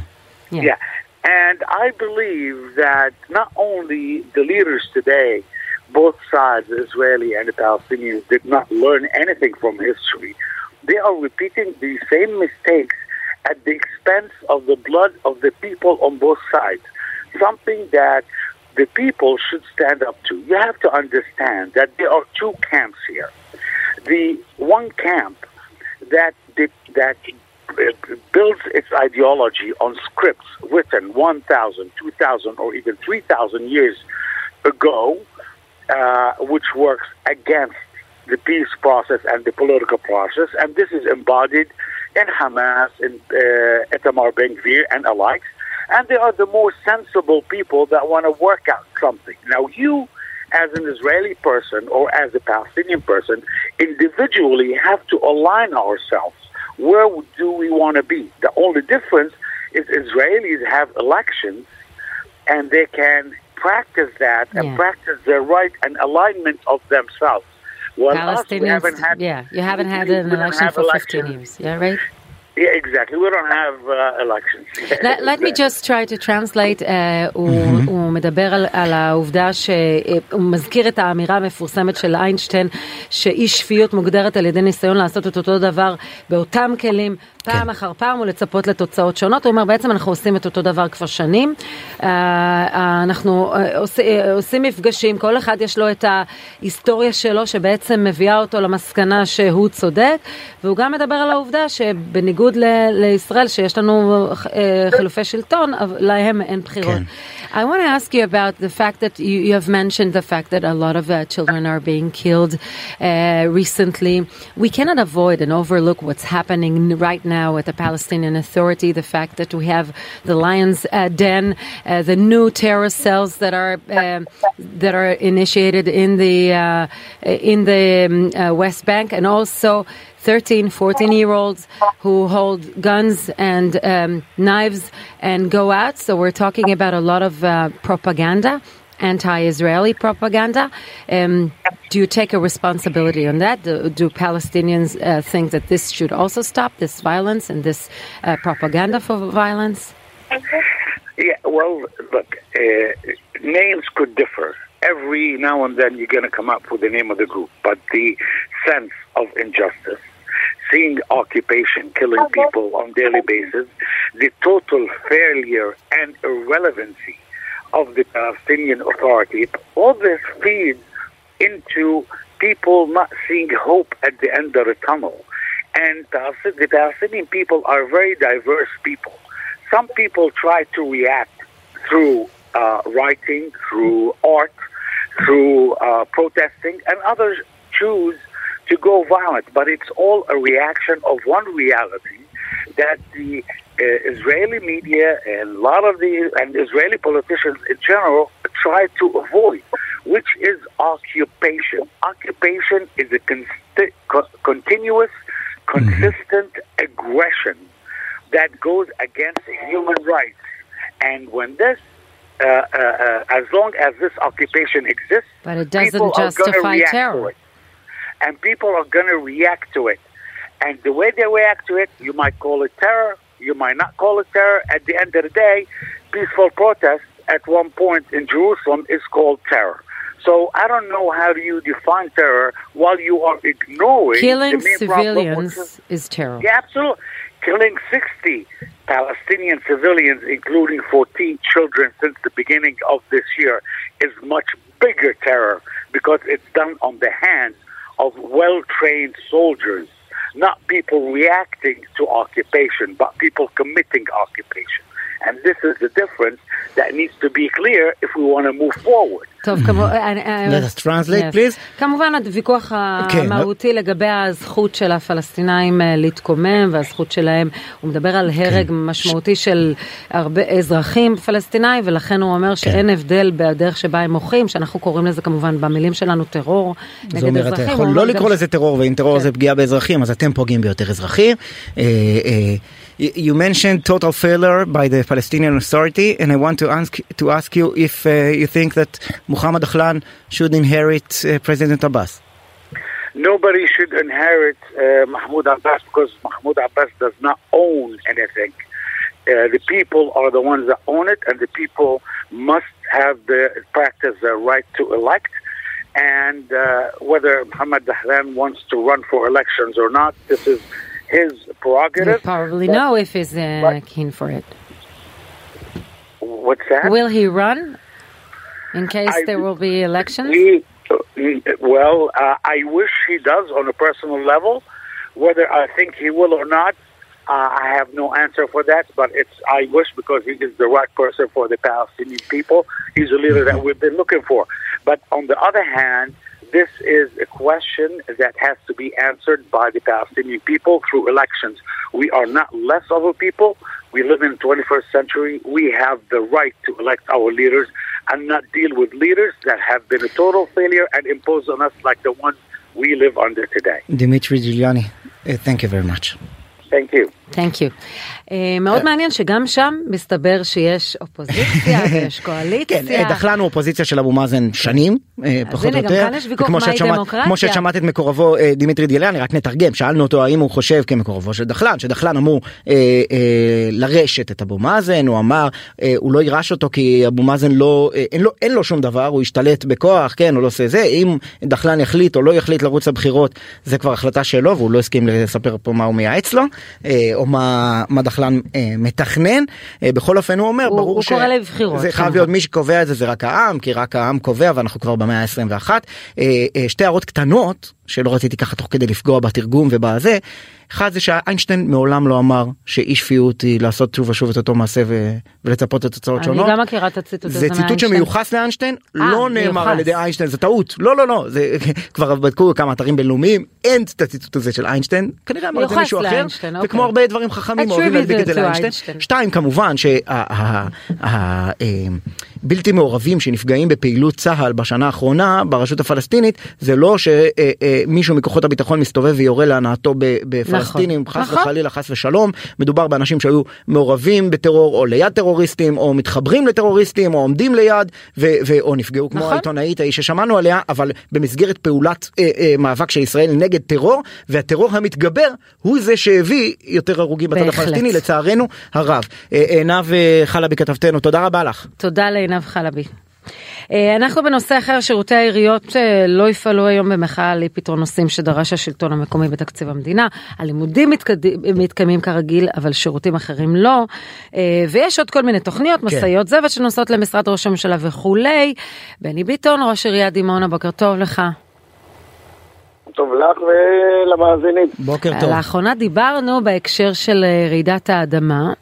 E: yeah. yeah. And I believe that not only the leaders today both sides, Israeli and the Palestinians, did not learn anything from history. They are repeating the same mistakes at the expense of the blood of the people on both sides. Something that the people should stand up to. You have to understand that there are two camps here. The one camp that that builds its ideology on scripts written 1,000, 2,000, or even 3,000 years ago uh, which works against the peace process and the political process, and this is embodied in Hamas, in uh, Itamar Ben Gvir, and alike. And they are the more sensible people that want to work out something. Now, you, as an Israeli person or as a Palestinian person, individually have to align ourselves. Where do we want to be? The only difference is Israelis have elections and they can practice that and yeah. practice their right and alignment of themselves.
B: Well, Palestinians, us, we haven't had, yeah, you haven't had an election for 15 years, yeah, right?
E: Yeah, exactly. We don't have uh, elections.
B: Let, let me just try to translate. Uh, הוא,
C: Mm-hmm.
B: הוא מדבר על, על העובדה שהוא מזכיר את האמירה המפורסמת של איינשטיין שאי שפיות מוגדרת על ידי ניסיון לעשות את אותו דבר באותם כלים פעם
C: כן.
B: אחר פעם ולצפות לתוצאות שונות. הוא אומר בעצם אנחנו עושים את אותו דבר כבר שנים. Uh, אנחנו uh, עוש, עושים מפגשים, כל אחד יש לו את ההיסטוריה שלו שבעצם מביאה אותו למסקנה שהוא צודק והוא גם מדבר על העובדה שבניגוד ל- לישראל שיש לנו uh, חילופי שלטון, אבל להם אין בחירות.
C: כן.
B: I want to ask you about the fact that you, you have mentioned the fact that a lot of uh, children are being killed uh, recently. We cannot avoid and overlook what's happening right now at the Palestinian Authority. The fact that we have the Lions uh, Den, uh, the new terror cells that are um that are initiated in the uh, in the um, uh, West Bank, and also 13, 14 year olds who hold guns and um, knives and go out. So we're talking about a lot of uh, propaganda, anti Israeli propaganda. Um, do you take a responsibility on that? Do, do Palestinians uh, think that this should also stop, this violence and this uh, propaganda for violence?
E: Yeah, well, look, uh, names could differ. Every now and then you're going to come up with the name of the group, but the sense of injustice, seeing occupation killing people on daily basis, the total failure and irrelevancy of the Palestinian Authority, all this feeds into people not seeing hope at the end of the tunnel. And the Palestinian people are very diverse people. Some people try to react through uh, writing, through art, through uh, protesting, and others choose to go violent. But it's all a reaction of one reality that the uh, Israeli media and a lot of the and Israeli politicians in general try to avoid, which is occupation. Occupation is a consti- co- continuous, consistent aggression that goes against human rights. And when this, uh, uh, uh, as long as this occupation exists,
B: But it doesn't
E: people are gonna
B: justify
E: react
B: terror.
E: And people are going to react to it. And the way they react to it, you might call it terror, you might not call it terror. At the end of the day, peaceful protest at one point in Jerusalem is called terror. So I don't know how do you define terror while you are ignoring
B: Killing
E: the main problem, is-
B: civilians is terror.
E: yeah, absolutely. Killing 60 Palestinian civilians, including 14 children, since the beginning of this year is much bigger terror because it's done on the hands of well trained soldiers, not people reacting to occupation, but people committing occupation. And this is the difference that needs to be clear if we want to move forward.
B: טוב, כמו... אני- אני-
C: Let us translate,
B: Yes.
C: please.
B: כמובן הוויכוח
C: כן,
B: המהותי לגבי הזכות של הפלסטינאים אה, להתקומם והזכות שלהם, הוא מדבר על הרג
C: כן.
B: משמעותי של הרבה אזרחים פלסטינאים ולכן הוא אומר שאין הבדל בדרך שבה הם מוחים, שאנחנו קוראים לזה כמובן במילים שלנו טרור
C: זאת
B: נגד
C: אומרת, אתה
B: אזרחים.
C: יכול לא לקרוא
B: גם
C: לזה טרור, ואם טרור זה פגיעה באזרחים, אז אתם פוגעים ביותר אזרחים. you mentioned total failure by the Palestinian Authority, and I want to ask to ask you if uh, you think that Muhammad Ahlan should inherit uh, President Abbas.
E: Nobody should inherit uh, Mahmoud Abbas because Mahmoud Abbas does not own anything. Uh, the people are the ones that own it, and the people must have the practice the right to elect. And uh, whether Muhammad Dahlan wants to run for elections or not, this is his prerogative.
B: probably
E: But-
B: know if he's uh,
E: but-
B: keen for it.
E: What's that?
B: Will he run in case
E: I-
B: there will be elections?
E: We, well, uh, I wish he does on a personal level. Whether I think he will or not, uh, I have no answer for that. But it's I wish because he is the right person for the Palestinian people. He's a leader that we've been looking for. But on the other hand, this is a question that has to be answered by the Palestinian people through elections. We are not less of a people. We live in the 21st century. We have the right to elect our leaders and not deal with leaders that have been a total failure and imposed on us like the ones we live under today.
C: Dimitri Giuliani, uh, thank you very much.
E: Thank you.
B: Thank you. Uh, מאוד מעניין שגם שם מסתבר שיש אופוזיציה ויש
C: כן,
B: קואליציה.
C: דחלן הוא אופוזיציה של אבו מאזן שנים. אה,
B: אז
C: פחות או
B: הנה, גם
C: יותר.
B: כאן יש ויכוח מהי דמוקרטיה.
C: כמו שאת שמעת את מקורבו אה, דימיטרי דיאליאני, רק נתרגם, שאלנו אותו האם הוא חושב כמקורבו של דחלן, שדחלן אמור אה, אה, לרשת את אבו מאזן, הוא אמר, אה, הוא לא יירש אותו כי אבו מאזן לא, אה, אין לו, אין לו שום דבר, הוא ישתלט בכוח, כן, הוא לא עושה זה, אם דחלן יחליט או לא יחליט לרוץ לבחירות, זה כבר החלטה שלו, והוא לא הסכים לספר פה מה הוא מייעץ לו, אה, או מה, מה דחלן אה, מתכנן. אה, בכל אופן הוא אומר,
B: הוא-
C: ברור
B: הוא קורא לבחירות,
C: זה חייב
B: כן.
C: להיות מי שקובע את זה זה רק העם, כי רק העם קובע ואנחנו כבר במאה ה-21. אה, אה, שתי הערות קטנות שלא רציתי ככה תוך כדי לפגוע בתרגום ובזה. אחד זה שאיינשטיין מעולם לא אמר שאי שפיות היא לעשות שוב ושוב את אותו מעשה ו... ולצפות לתוצאות
B: אני
C: שונות.
B: גם מכירה את הציטוט הזה
C: זה ציטוט
B: מאיינשטיין.
C: שמיוחס לאיינשטיין,
B: אה,
C: לא נאמר. על ידי איינשטיין, זה טעות. לא, לא, לא, זה כבר בדקו כמה אתרים בינלאומיים, אין את הציטוט הזה של איינשטיין, כנראה אמר את זה מישהו אחר, וכמו
B: אוקיי.
C: הרבה דברים חכמים אוהבים להדביק את זה לאיינשטיין.
B: איינשטיין.
C: שתיים, כמובן שהבלתי מעורבים שנפגעים בפעילות צה"ל בשנה האחרונה ברשות הפלסטינית, זה לא שמישהו מכוחות הביטחון מסתובב ויורה להנאתו בפלסטינים, חס
B: נכון.
C: וחלילה, חס ושלום. מדובר באנשים שהיו מעורבים בטרור או ליד טרוריסטים או מתחברים לטרוריסטים או עומדים ליד ו- ו- או נפגעו כמו
B: נכון.
C: העיתונאית ההיא ששמענו עליה אבל במסגרת פעולת אה, אה, מאבק של ישראל נגד טרור והטרור המתגבר הוא זה שהביא יותר הרוגים בצד. הפלסטיני לצערנו הרב. אה, עינב אה, חלבי כתבתנו תודה רבה לך.
B: תודה לעינב חלבי. אה, אנחנו בנושא אחר, שירותי העיריות אה, לא יפעלו היום במחאה על אי פתרון נושאים שדרש השלטון המקומי בתקציב המדינה. הלימודים מתקד- מתקיימים כרגיל, אבל שירותים אחרים לא. אה, ויש עוד כל מיני תוכניות, משאיות זבל שנוסעות למשרד ראש הממשלה וכולי. בני ביטון, ראש עיריית דימונה, בוקר טוב לך.
F: טוב לך ולמאזינים.
C: בוקר טוב.
B: לאחרונה דיברנו בהקשר של רעידת האדמה,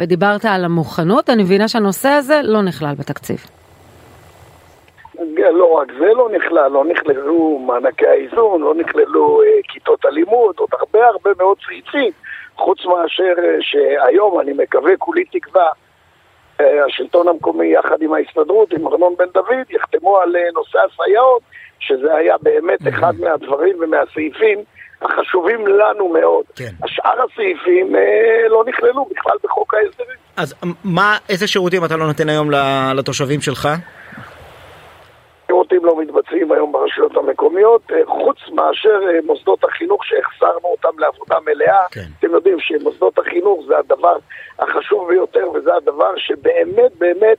B: ודיברת על המוכנות, אני מבינה שהנושא הזה לא נכלל בתקציב.
F: לא רק זה לא נכלל, לא נכללו מענקי האיזון, לא נכללו אה, כיתות הלימוד, עוד הרבה הרבה מאוד סעיפים, חוץ מאשר אה, שהיום, אני מקווה, כולי תקווה, אה, השלטון המקומי יחד עם ההסתדרות, עם ארנון בן דוד, יחתמו על אה, נושא הסייעות, שזה היה באמת אחד מהדברים ומהסעיפים החשובים לנו מאוד.
C: כן.
F: השאר הסעיפים אה, לא נכללו בכלל בחוק ההסדרים.
C: אז מה איזה שירותים אתה לא נותן היום לתושבים שלך?
F: שירותים לא מתבצעים היום ברשויות המקומיות, אה, חוץ מאשר אה, מוסדות החינוך שהחזרנו אותם לעבודה מלאה.
C: כן.
F: אתם יודעים שמוסדות החינוך זה הדבר החשוב ביותר, וזה הדבר שבאמת באמת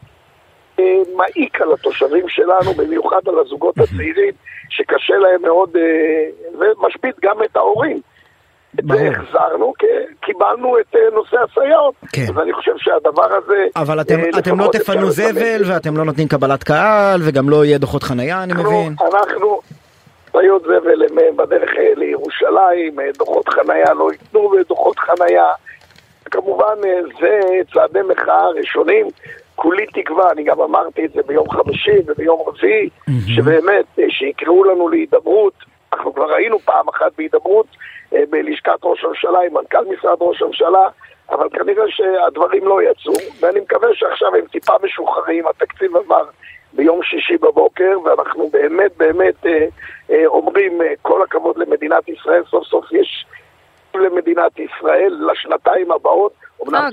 F: מעיק על התושבים שלנו, במיוחד על הזוגות הצעירים, שקשה להם מאוד, אה, ומשבית גם את ההורים. את זה
C: ברור.
F: החזרנו, כי קיבלנו את אה, נושא הסייעות.
C: כן.
F: אז אני חושב שהדבר הזה...
C: אבל אתם,
F: אה,
C: אתם לא
F: לפחות אפשר
C: תפנו. זבל ואתם לא נותנים קבלת קהל וגם לא יהיה דוחות חנייה אני
F: אנחנו,
C: מבין.
F: אנחנו, חיות זבל הם בדרך לירושלים, דוחות חנייה לא ייתנו דוחות חנייה. כמובן זה צעדי מחאה ראשונים. כולי תקווה, אני גם אמרתי את זה ביום חמישי וביום רביעי, שבאמת, אה, שיקראו לנו להידברות. אנחנו כבר היינו פעם אחת בהידברות אה, בלשכת ראש הממשלה עם מנכ"ל משרד ראש הממשלה, אבל כנראה שהדברים לא יצאו, ואני מקווה שעכשיו הם טיפה משוחררים, התקציב עבר ביום שישי בבוקר, ואנחנו באמת באמת אה, אה, אומרים אה, כל הכבוד למדינת ישראל, סוף סוף יש למדינת ישראל לשנתיים הבאות.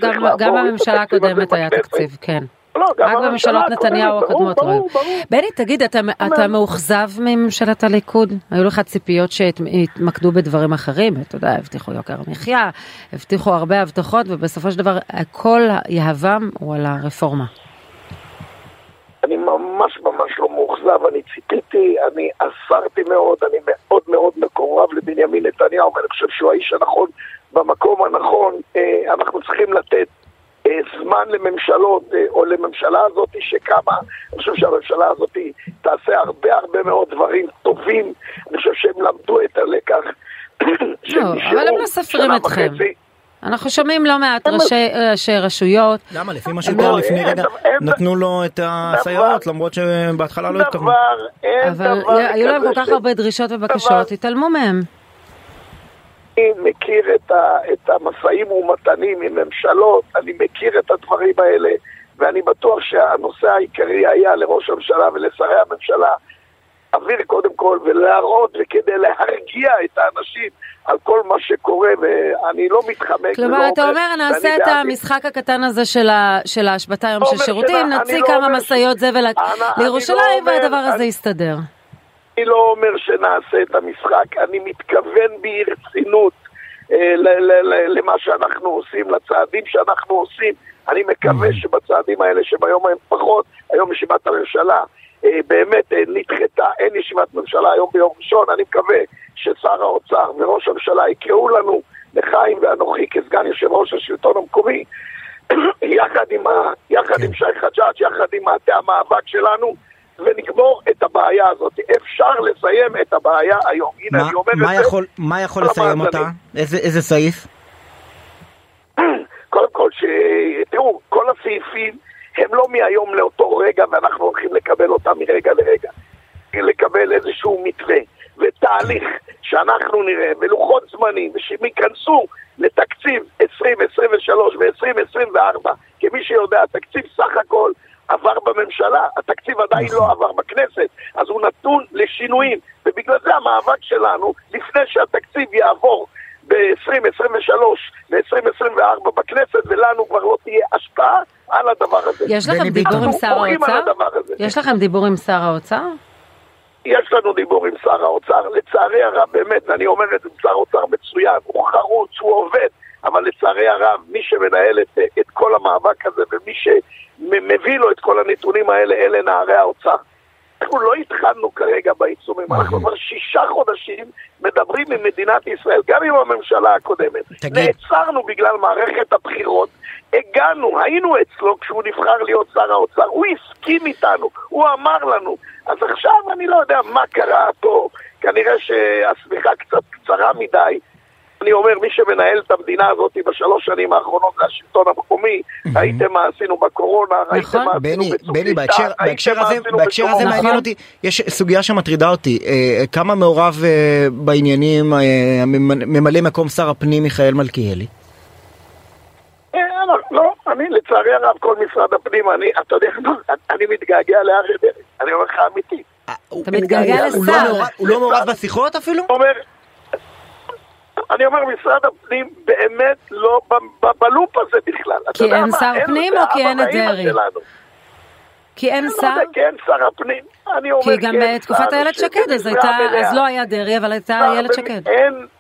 F: צריך
B: גם, גם בממשלה הקודמת היה. תקציב, כן.
F: לא, גם
B: רק בממשלות נתניהו
F: ברור,
B: הקודמות
F: ברור,
B: היו.
F: ברור.
B: בני, תגיד, אתה, אתה מאוכזב מממשלת הליכוד? היו לך ציפיות שהתמקדו בדברים אחרים? אתה יודע, הבטיחו יוקר המחיה, הבטיחו הרבה הבטחות, ובסופו של דבר כל יהבם הוא על הרפורמה.
F: אני ממש ממש לא מאוכזב, אני ציפיתי, אני אסרתי מאוד, אני מאוד מאוד מקורב לבנימין נתניהו, ואני חושב שהוא האיש הנכון במקום הנכון. אה, אנחנו צריכים לתת אה, זמן לממשלות, אה, או לממשלה הזאת שקמה. אני חושב שהממשלה הזאת תעשה הרבה הרבה מאוד דברים טובים. אני חושב שהם למדו את הלקח.
B: לא, אבל הם לא סופרים אתכם. אנחנו שומעים לא מעט
F: הם-
B: ראשי רשויות.
C: למה לפי מה
F: לא-
C: לפני
F: אין
C: רגע נתנו לו את הסייעות למרות שבהתחלה לא התכוונו.
B: אבל היו להם כל כך הרבה דרישות ובקשות, התעלמו מהם.
F: אני מכיר את, ה, את המשאים ומתנים עם ממשלות, אני מכיר את הדברים האלה, ואני בטוח שהנושא העיקרי היה לראש הממשלה ולשרי הממשלה להעביר קודם כל ולהראות וכדי להרגיע את האנשים על כל מה שקורה ואני לא מתחמק.
B: כלומר אתה אומר נעשה את המשחק הקטן הזה של ההשבתה היום של שירותים, נוציא לא כמה משאיות זבל לירושלים לא והדבר הזה יסתדר.
F: אני לא אומר שנעשה את המשחק, אני מתכוון ברצינות אה, למה שאנחנו עושים, לצעדים שאנחנו עושים. אני מקווה שבצעדים האלה שביום הם פחות, היום ישיבת הממשלה אה, באמת אה, נדחתה, אין ישיבת ממשלה היום ביום ראשון, אני מקווה ששר האוצר וראש הממשלה יקראו לנו, לחיים ואנוכי כסגן יושב ראש השלטון המקומי, יחד עם, ה, יחד כן. עם שי חג'אג', יחד עם המאבק שלנו, ונגמור את הבעיה הזאת. אפשר לסיים את הבעיה היום. הנה,
C: מה,
F: אני אומר
C: מה
F: את
C: יכול, זה. מה יכול לסיים אותה? איזה, איזה סעיף?
F: קודם כל, ש... תראו, כל הסעיפים הם לא מהיום לאותו רגע ואנחנו הולכים לקבל אותם מרגע לרגע. לקבל איזשהו מתווה ותהליך שאנחנו נראה ולוחות זמנים ושהם ייכנסו לתקציב 2023 ו-2024 כי מי שיודע, התקציב סך הכל עבר בממשלה, התקציב עדיין לא נכון. עבר בכנסת, אז הוא נתון לשינויים ובגלל זה המאבק שלנו, לפני שהתקציב יעבור ב-2023 ו-2024 בכנסת ולנו כבר לא תהיה השפעה על הדבר הזה.
B: יש לכם דיבור עם שר האוצר? יש לכם דיבור עם שר האוצר?
F: יש לנו דיבור עם שר האוצר, לצערי הרב, באמת, אני אומר את זה, שר האוצר מצוין, הוא חרוץ, הוא עובד, אבל לצערי הרב, מי שמנהל את, את כל המאבק הזה ומי שמביא לו את כל הנתונים האלה, אלה נערי האוצר. אנחנו לא התחלנו כרגע בעיצומים, אנחנו כבר שישה חודשים מדברים עם מדינת ישראל, גם עם הממשלה הקודמת. נעצרנו בגלל מערכת הבחירות, הגענו, היינו אצלו כשהוא נבחר להיות שר האוצר, הוא הסכים איתנו, הוא אמר לנו. אז עכשיו אני לא יודע מה קרה פה, כנראה שהשמיכה קצת קצרה מדי. אני אומר, מי שמנהל את המדינה הזאת בשלוש שנים האחרונות זה השלטון המקומי, ראיתם מה עשינו בקורונה, ראיתם מה עשינו בצוק
C: בני, בהקשר הזה מעניין אותי, יש סוגיה שמטרידה אותי, אה, כמה מעורב אה, בעניינים אה, ממלא מקום שר הפנים מיכאל מלכיאלי?
F: לא, לא, אני לצערי הרב, כל משרד הפנים, אני, אתה יודע מה, אני מתגעגע לאריה דרעי, אני אומר לך אמיתי.
B: אתה מתגעגע לשר.
C: הוא לא מעורב בשיחות אפילו?
F: אני אומר, משרד הפנים באמת לא בלופ הזה בכלל.
B: כי אין שר פנים או כי אין את דרעי? כי אין שר?
F: כי אין שר הפנים. אני אומר,
B: כי גם בתקופת איילת שקד אז הייתה, אז לא היה דרעי, אבל הייתה איילת שקד.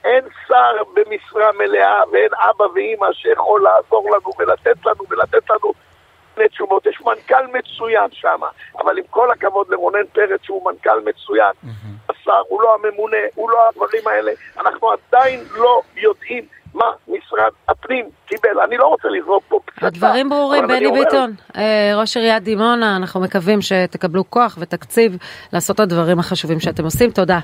F: אין שר במשרה מלאה ואין אבא ואימא שיכול לעזור לנו ולתת לנו ולתת לנו תשובות. יש מנכ"ל מצוין שם, אבל עם כל הכבוד לרונן פרץ שהוא מנכ"ל מצוין, השר, הוא לא הממונה, הוא לא הדברים האלה, אנחנו עדיין לא יודעים מה משרד הפנים קיבל. אני לא רוצה לזרוק פה פצצה.
B: הדברים ברורים, בני ביטון, אה, ראש עיריית דימונה, אנחנו מקווים שתקבלו כוח ותקציב לעשות את הדברים החשובים שאתם עושים. תודה.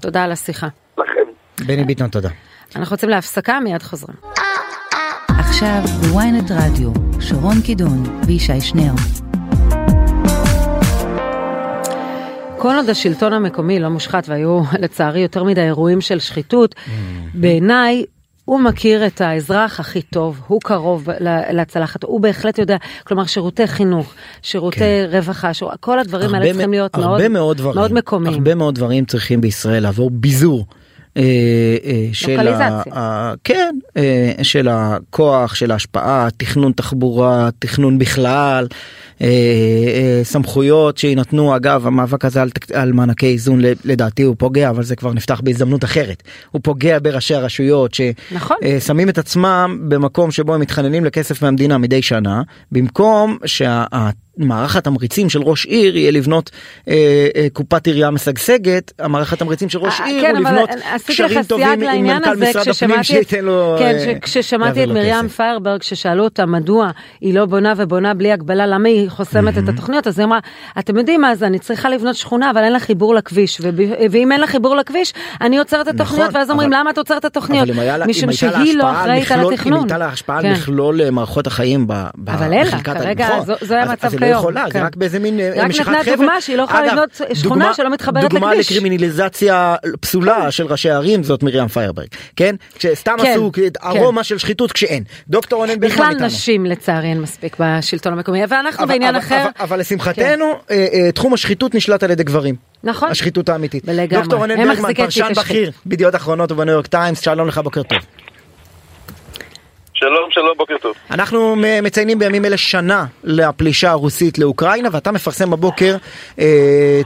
B: תודה על השיחה.
F: לכם.
C: בני ביטון, תודה.
B: אנחנו יוצאים להפסקה, מיד חוזרים.
G: עכשיו בוויינט רדיו, שרון קידון וישי שנר.
B: כל עוד השלטון המקומי לא מושחת והיו לצערי יותר מדי אירועים של שחיתות, mm-hmm. בעיניי הוא מכיר את האזרח הכי טוב, הוא קרוב לצלחת, הוא בהחלט יודע, כלומר שירותי חינוך, שירותי כן. רווחה, שיר, כל הדברים האלה צריכים להיות מאוד, מאוד, דברים, מאוד מקומיים.
C: הרבה מאוד דברים צריכים בישראל לעבור ביזור. אה, אה, של, ה, כן, אה, של הכוח, של ההשפעה, תכנון תחבורה, תכנון בכלל, סמכויות שיינתנו, אגב המאבק הזה על, על מענקי איזון לדעתי הוא פוגע, אבל זה כבר נפתח בהזדמנות אחרת. הוא פוגע בראשי הרשויות ששמים נכון. את עצמם במקום שבו הם מתחננים לכסף מהמדינה מדי שנה, במקום שה... מערך התמריצים של ראש עיר יהיה לבנות אה, אה, קופת עירייה משגשגת, המערך התמריצים של ראש אה, עיר
B: כן,
C: הוא לבנות קשרים טובים עם מנכ"ל משרד הפנים שייתן לו...
B: כן, אה, כששמעתי את מרים פיירברג ששאלו אותה מדוע היא לא בונה ובונה בלי הגבלה, למה היא חוסמת את התוכניות, אז היא אמרה, אתם יודעים מה זה, אני צריכה לבנות שכונה אבל אין לה חיבור לכביש, ואם אין לה חיבור לכביש, אני עוצרת את התוכניות, נכון, ואז אומרים למה את עוצרת את התוכניות? משום שהיא לא אחראית על התכנון. אם
C: הייתה לה השפעה על כן. מכלול מערכות החיים בחלקת...
B: אבל אין לה, כרגע זה המצב
C: כיום. יכולה, זה כן. רק באיזה מין
B: אה, משיכת חבל. רק נתנה דוגמה שהיא לא יכולה לבנות שכונה שלא מתחברת לכביש.
C: דוגמה לקרימינליזציה פסולה של ראשי ערים זאת מרים פיירברג, כן? כשסתם כן, עשו ארומה של שחיתות כשאין. דוקטור רונן ברגמן
B: איתנו. בכלל נשים לצערי אין מספיק בשלטון המקומי, ואנחנו עניין
C: אבל-
B: אחר.
C: אבל- אבל לשמחתנו, אה, אה, תחום השחיתות נשלט על ידי גברים.
B: נכון.
C: השחיתות האמיתית.
B: לגמרי.
C: דוקטור רונן ברגמן, פרשן. בכיר בידיעות אחרונות ובניו יורק טיימס, שלום לך, בוקר טוב.
H: שלום, שלום, בוקר טוב.
C: אנחנו מציינים בימים אלה שנה לפלישה הרוסית לאוקראינה ואתה מפרסם בבוקר אה,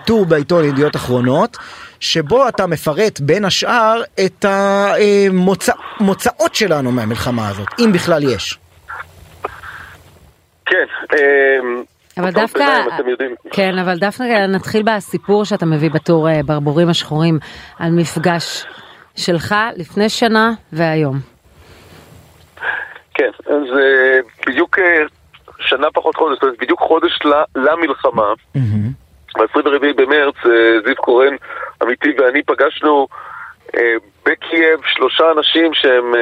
C: טור בעיתון ידיעות אחרונות שבו אתה מפרט בין השאר את המוצאות שלנו מהמלחמה הזאת, אם בכלל יש.
H: כן, אמ,
B: אבל דווקא,
H: יודעים.
B: כן, אבל דווקא נתחיל בסיפור שאתה מביא בתור אה, ברבורים השחורים על מפגש שלך לפני שנה והיום.
H: כן, אז אה, בדיוק אה, שנה פחות חודש, זאת אומרת, בדיוק חודש למלחמה, ב-24 במרץ, זיו קורן, אמיתי ואני פגשנו בקייב שלושה אנשים שהם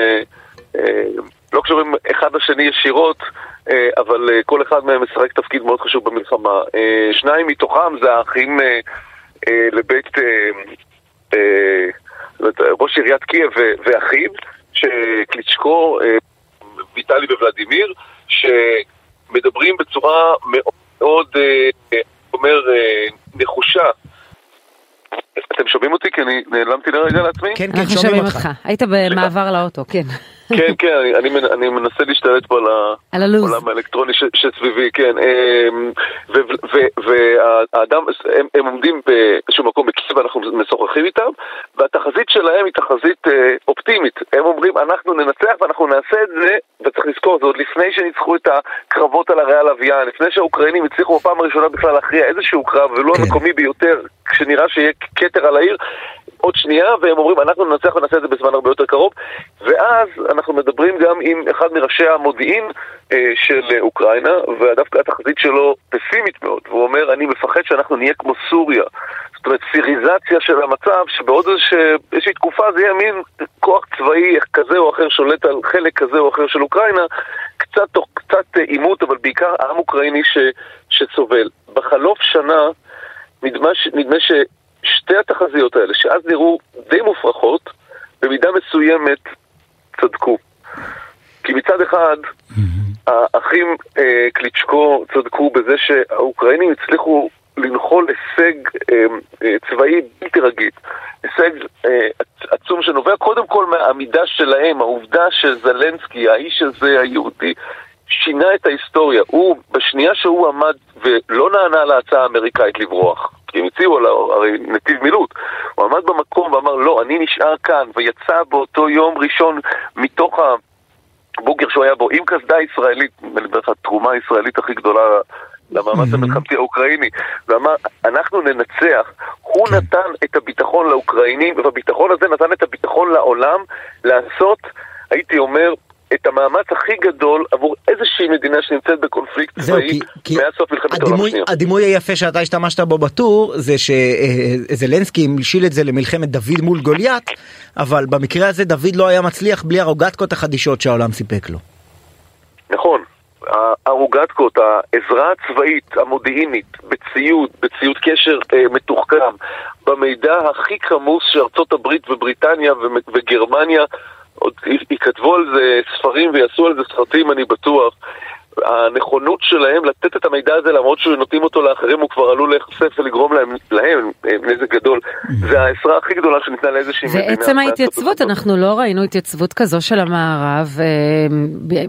H: לא קשורים אחד לשני ישירות, אה, אבל אה, כל אחד מהם משחק תפקיד מאוד חשוב במלחמה. אה, שניים מתוכם זה האחים לבית ראש עיריית קייב ואחיו, שקליצ'קו, ויטלי וולדימיר, שמדברים בצורה מאוד מאוד, אומר, נחושה. אתם שומעים אותי? כי אני נעלמתי לרגע לעצמי?
C: כן, כן,
B: שומעים אותך. היית במעבר לאוטו, כן.
H: כן, כן, אני, אני, אני מנסה להשתלט פה על ה-
B: על הלו"ז.
H: העולם האלקטרוני ש, שסביבי, כן. אמ, והאדם, הם, הם עומדים באיזשהו מקום בקייב, אנחנו משוחחים איתם, והתחזית שלהם היא תחזית אה, אופטימית. הם אומרים, אנחנו ננצח ואנחנו נעשה את זה, וצריך לזכור, זה עוד לפני שניצחו את הקרבות על הרי הלוויין, לפני שהאוקראינים הצליחו בפעם הראשונה בכלל להכריע איזשהו קרב, ולא
C: כן.
H: המקומי ביותר, כשנראה שיהיה כתר על העיר. עוד שנייה, והם אומרים, אנחנו ננצח ונעשה את זה בזמן הרבה יותר קרוב. ואז אנחנו מדברים גם עם אחד מראשי המודיעין אה, של אוקראינה, ודווקא התחזית שלו פסימית מאוד. והוא אומר, אני מפחד שאנחנו נהיה כמו סוריה. זאת אומרת, סיריזציה של המצב, שבעוד איזושה- איזושהי תקופה זה יהיה מין כוח צבאי כזה או אחר שולט על חלק כזה או אחר של אוקראינה, קצת תוך קצת אה, עימות, אבל בעיקר עם אוקראיני ש, שסובל. בחלוף שנה, נדמה, ש- נדמה ששתי התחזיות האלה, שאז נראו די מופרכות, במידה מסוימת צדקו. כי מצד אחד, האחים אה, קליצ'קו צדקו בזה שהאוקראינים הצליחו לנחול הישג אה, אה, צבאי בלתי רגיל. הישג אה, עצ- עצום שנובע קודם כל מהעמידה שלהם, העובדה שזלנסקי, האיש הזה היהודי, שינה את ההיסטוריה. הוא, בשנייה שהוא עמד ולא נענה להצעה האמריקאית לברוח, כי הם הציעו לו הרי נתיב מילוט, הוא עמד במקום ואמר לא, אני נשאר כאן, ויצא באותו יום ראשון מתוך ה... בוגר שהוא היה בו עם קסדה ישראלית, נדמה לי בערך התרומה הישראלית הכי גדולה למאמץ המלחמתי האוקראיני, ואמר, אנחנו ננצח. הוא נתן את הביטחון לאוקראינים, והביטחון הזה נתן את הביטחון לעולם לעשות, הייתי אומר, את המאמץ הכי גדול עבור איזושהי מדינה שנמצאת בקונפליקט צבאי מאז סוף מלחמת העולם השנייה.
C: הדימוי היפה שאתה השתמשת בו בטור זה שזלנסקי המשיל את זה למלחמת דוד מול גוליית, אבל במקרה הזה דוד לא היה מצליח בלי הרוגטקות החדישות שהעולם סיפק לו.
H: נכון. הרוגטקות, העזרה הצבאית, המודיעינית, בציוד, בציוד קשר אה, מתוחכם, במידע הכי כמוס שארצות הברית ובריטניה וגרמניה עוד י- יכתבו על זה ספרים ויעשו על זה סרטים, אני בטוח. הנכונות שלהם לתת את המידע הזה למרות שנותנים אותו לאחרים הוא כבר עלול להיחשף ולגרום להם, להם אה, נזק גדול. זה העזרה הכי גדולה שניתנה לאיזושהי מדינה.
B: ועצם ההתייצבות, אנחנו לא ראינו התייצבות כזו של המערב, אה,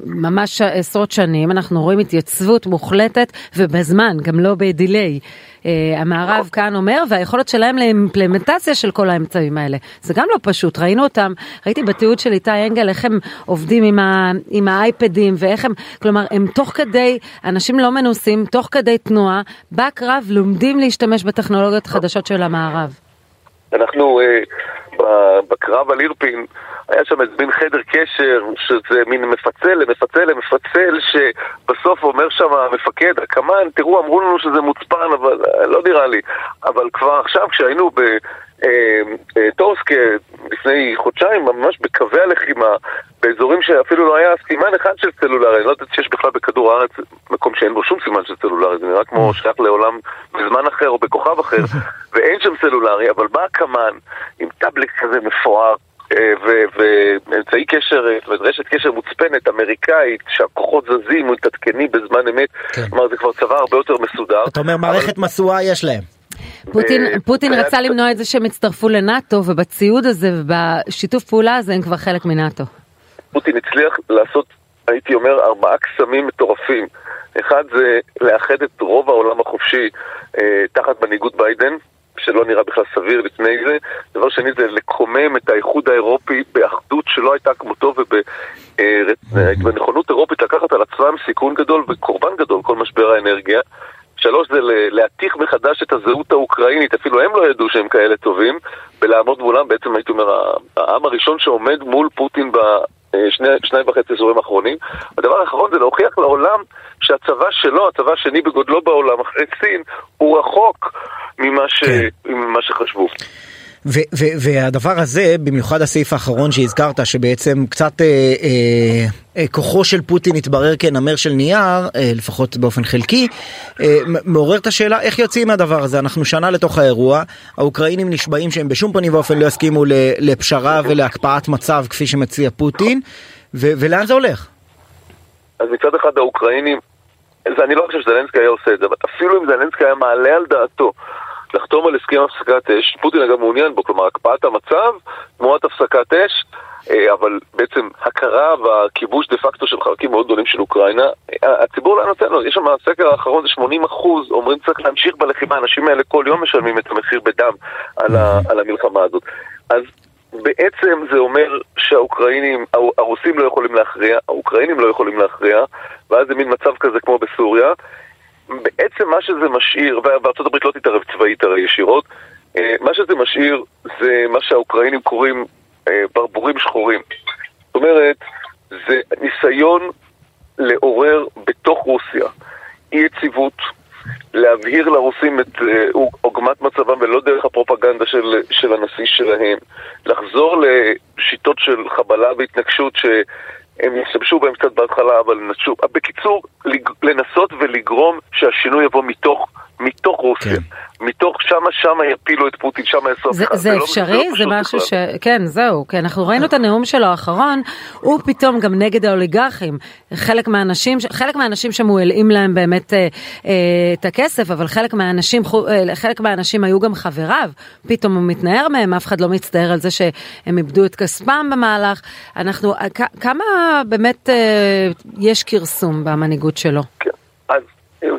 B: ממש עשרות שנים, אנחנו רואים התייצבות מוחלטת ובזמן, גם לא בדיליי. אה, המערב כאן אומר, והיכולת שלהם לאימפלמנטציה של כל האמצעים האלה. זה גם לא פשוט, ראינו אותם, ראיתי בתיעוד של איתי אנגל איך הם עובדים עם, ה, עם האייפדים ואיך הם, כלומר, הם תוך כדי, אנשים לא מנוסים, תוך כדי תנועה, בקרב לומדים להשתמש בטכנולוגיות חדשות של המערב.
H: אנחנו אה, בקרב על אירפין, היה שם איזה מין חדר קשר, שזה מין מפצל למפצל למפצל, שבסוף אומר שם המפקד, הקמ"ן, תראו, אמרו לנו שזה מוצפן, אבל אה, לא נראה לי. אבל כבר עכשיו, כשהיינו בטורסק לפני חודשיים, ממש בקווי הלחימה, באזורים שאפילו לא היה סימן אחד של סלולרי, אני לא יודעת שיש בכלל בכדור הארץ מקום שאין בו שום סימן של סלולרי, זה נראה כמו שייך לעולם בזמן אחר או בכוכב אחר, ואין שם סלולרי, אבל בא הקמ"ן עם טאבלט כזה מפואר, אה, ואמצעי קשר, זאת אומרת רשת קשר מוצפנת, אמריקאית, שהכוחות זזים ומתעדכנים בזמן אמת,
C: כן.
H: כלומר זה כבר צבא הרבה יותר מסודר.
C: אתה אומר מערכת משואה יש להם.
B: פוטין,
H: אה,
B: פוטין רצה למנוע את זה שהם יצטרפו לנאטו ובציוד הזה ובשיתוף פעולה הזה הם כבר חלק מנאטו.
H: פוטין הצליח לעשות, הייתי אומר, ארבעה קסמים מטורפים. אחד זה לאחד את רוב העולם החופשי אה, תחת מנהיגות ביידן, שלא נראה בכלל סביר לפני זה. דבר שני זה לקומם את האיחוד האירופי באחדות שלא הייתה כמותו ובנכונות אירופית לקחת על עצמם סיכון גדול וקורבן גדול, כל משבר האנרגיה. שלוש זה להתיך מחדש את הזהות האוקראינית, אפילו הם לא ידעו שהם כאלה טובים, ולעמוד מולם, בעצם הייתי אומר, העם הראשון שעומד מול פוטין בשני שניים וחצי עשורים האחרונים. הדבר האחרון זה להוכיח לעולם שהצבא שלו, הצבא השני בגודלו בעולם, אחרי סין, הוא רחוק ממה, ש...
C: כן.
H: ממה שחשבו.
C: והדבר הזה, במיוחד הסעיף האחרון שהזכרת, שבעצם קצת אה, אה, אה, כוחו של פוטין התברר כנמר של נייר, אה, לפחות באופן חלקי, אה, מעורר את השאלה איך יוצאים מהדבר הזה. אנחנו שנה לתוך האירוע, האוקראינים נשבעים שהם בשום פנים ואופן לא יסכימו לפשרה ולהקפאת מצב כפי שמציע פוטין, ו- ולאן זה הולך?
H: אז מצד אחד האוקראינים, אני לא חושב שזלנסקי היה עושה את זה, אבל אפילו אם זלנסקי היה מעלה על דעתו לחתום על הסכם הפסקת אש, פוטין אגב מעוניין בו, כלומר הקפאת המצב, תמורת הפסקת אש, אה, אבל בעצם הכרה והכיבוש דה פקטו של חלקים מאוד גדולים של אוקראינה, אה, הציבור לא נותן לו, יש שם הסקר האחרון זה 80 אחוז, אומרים צריך להמשיך בלחימה, האנשים האלה כל יום משלמים את המחיר בדם על, ה, על המלחמה הזאת. אז בעצם זה אומר שהאוקראינים, הרוסים לא יכולים להכריע, האוקראינים לא יכולים להכריע, ואז זה מין מצב כזה כמו בסוריה. בעצם מה שזה משאיר, וארצות הברית לא תתערב צבאית הרי ישירות, אה, מה שזה משאיר זה מה שהאוקראינים קוראים אה, ברבורים שחורים. זאת אומרת, זה ניסיון לעורר בתוך רוסיה אי יציבות, להבהיר לרוסים את אה, עוגמת מצבם ולא דרך הפרופגנדה של, של הנשיא שלהם, לחזור לשיטות של חבלה והתנגשות שהם ישתמשו בהם קצת בהתחלה, אבל נטשו. בקיצור, לנסות ולגרום שהשינוי יבוא מתוך, מתוך רוסיה.
C: כן.
H: מתוך שמה שמה יפילו את פוטין, שמה יעשו
B: זה,
H: הפיכה.
B: זה
H: לא-
B: אפשרי?
H: לא
B: זה
H: פשוט
B: משהו ש... כן, זהו, כן, אנחנו ראינו את הנאום שלו האחרון, הוא פתאום גם נגד האוליגרכים. חלק מהאנשים, חלק מהאנשים שם הוא הלאים להם באמת אה, אה, את הכסף, אבל חלק מהאנשים, אה, חלק מהאנשים היו גם חבריו, פתאום הוא מתנער מהם, אף אחד לא מצטער על זה שהם איבדו את כספם במהלך. אנחנו, אה, כ- כמה באמת אה, יש כרסום במנהיגות שלו?
H: כן.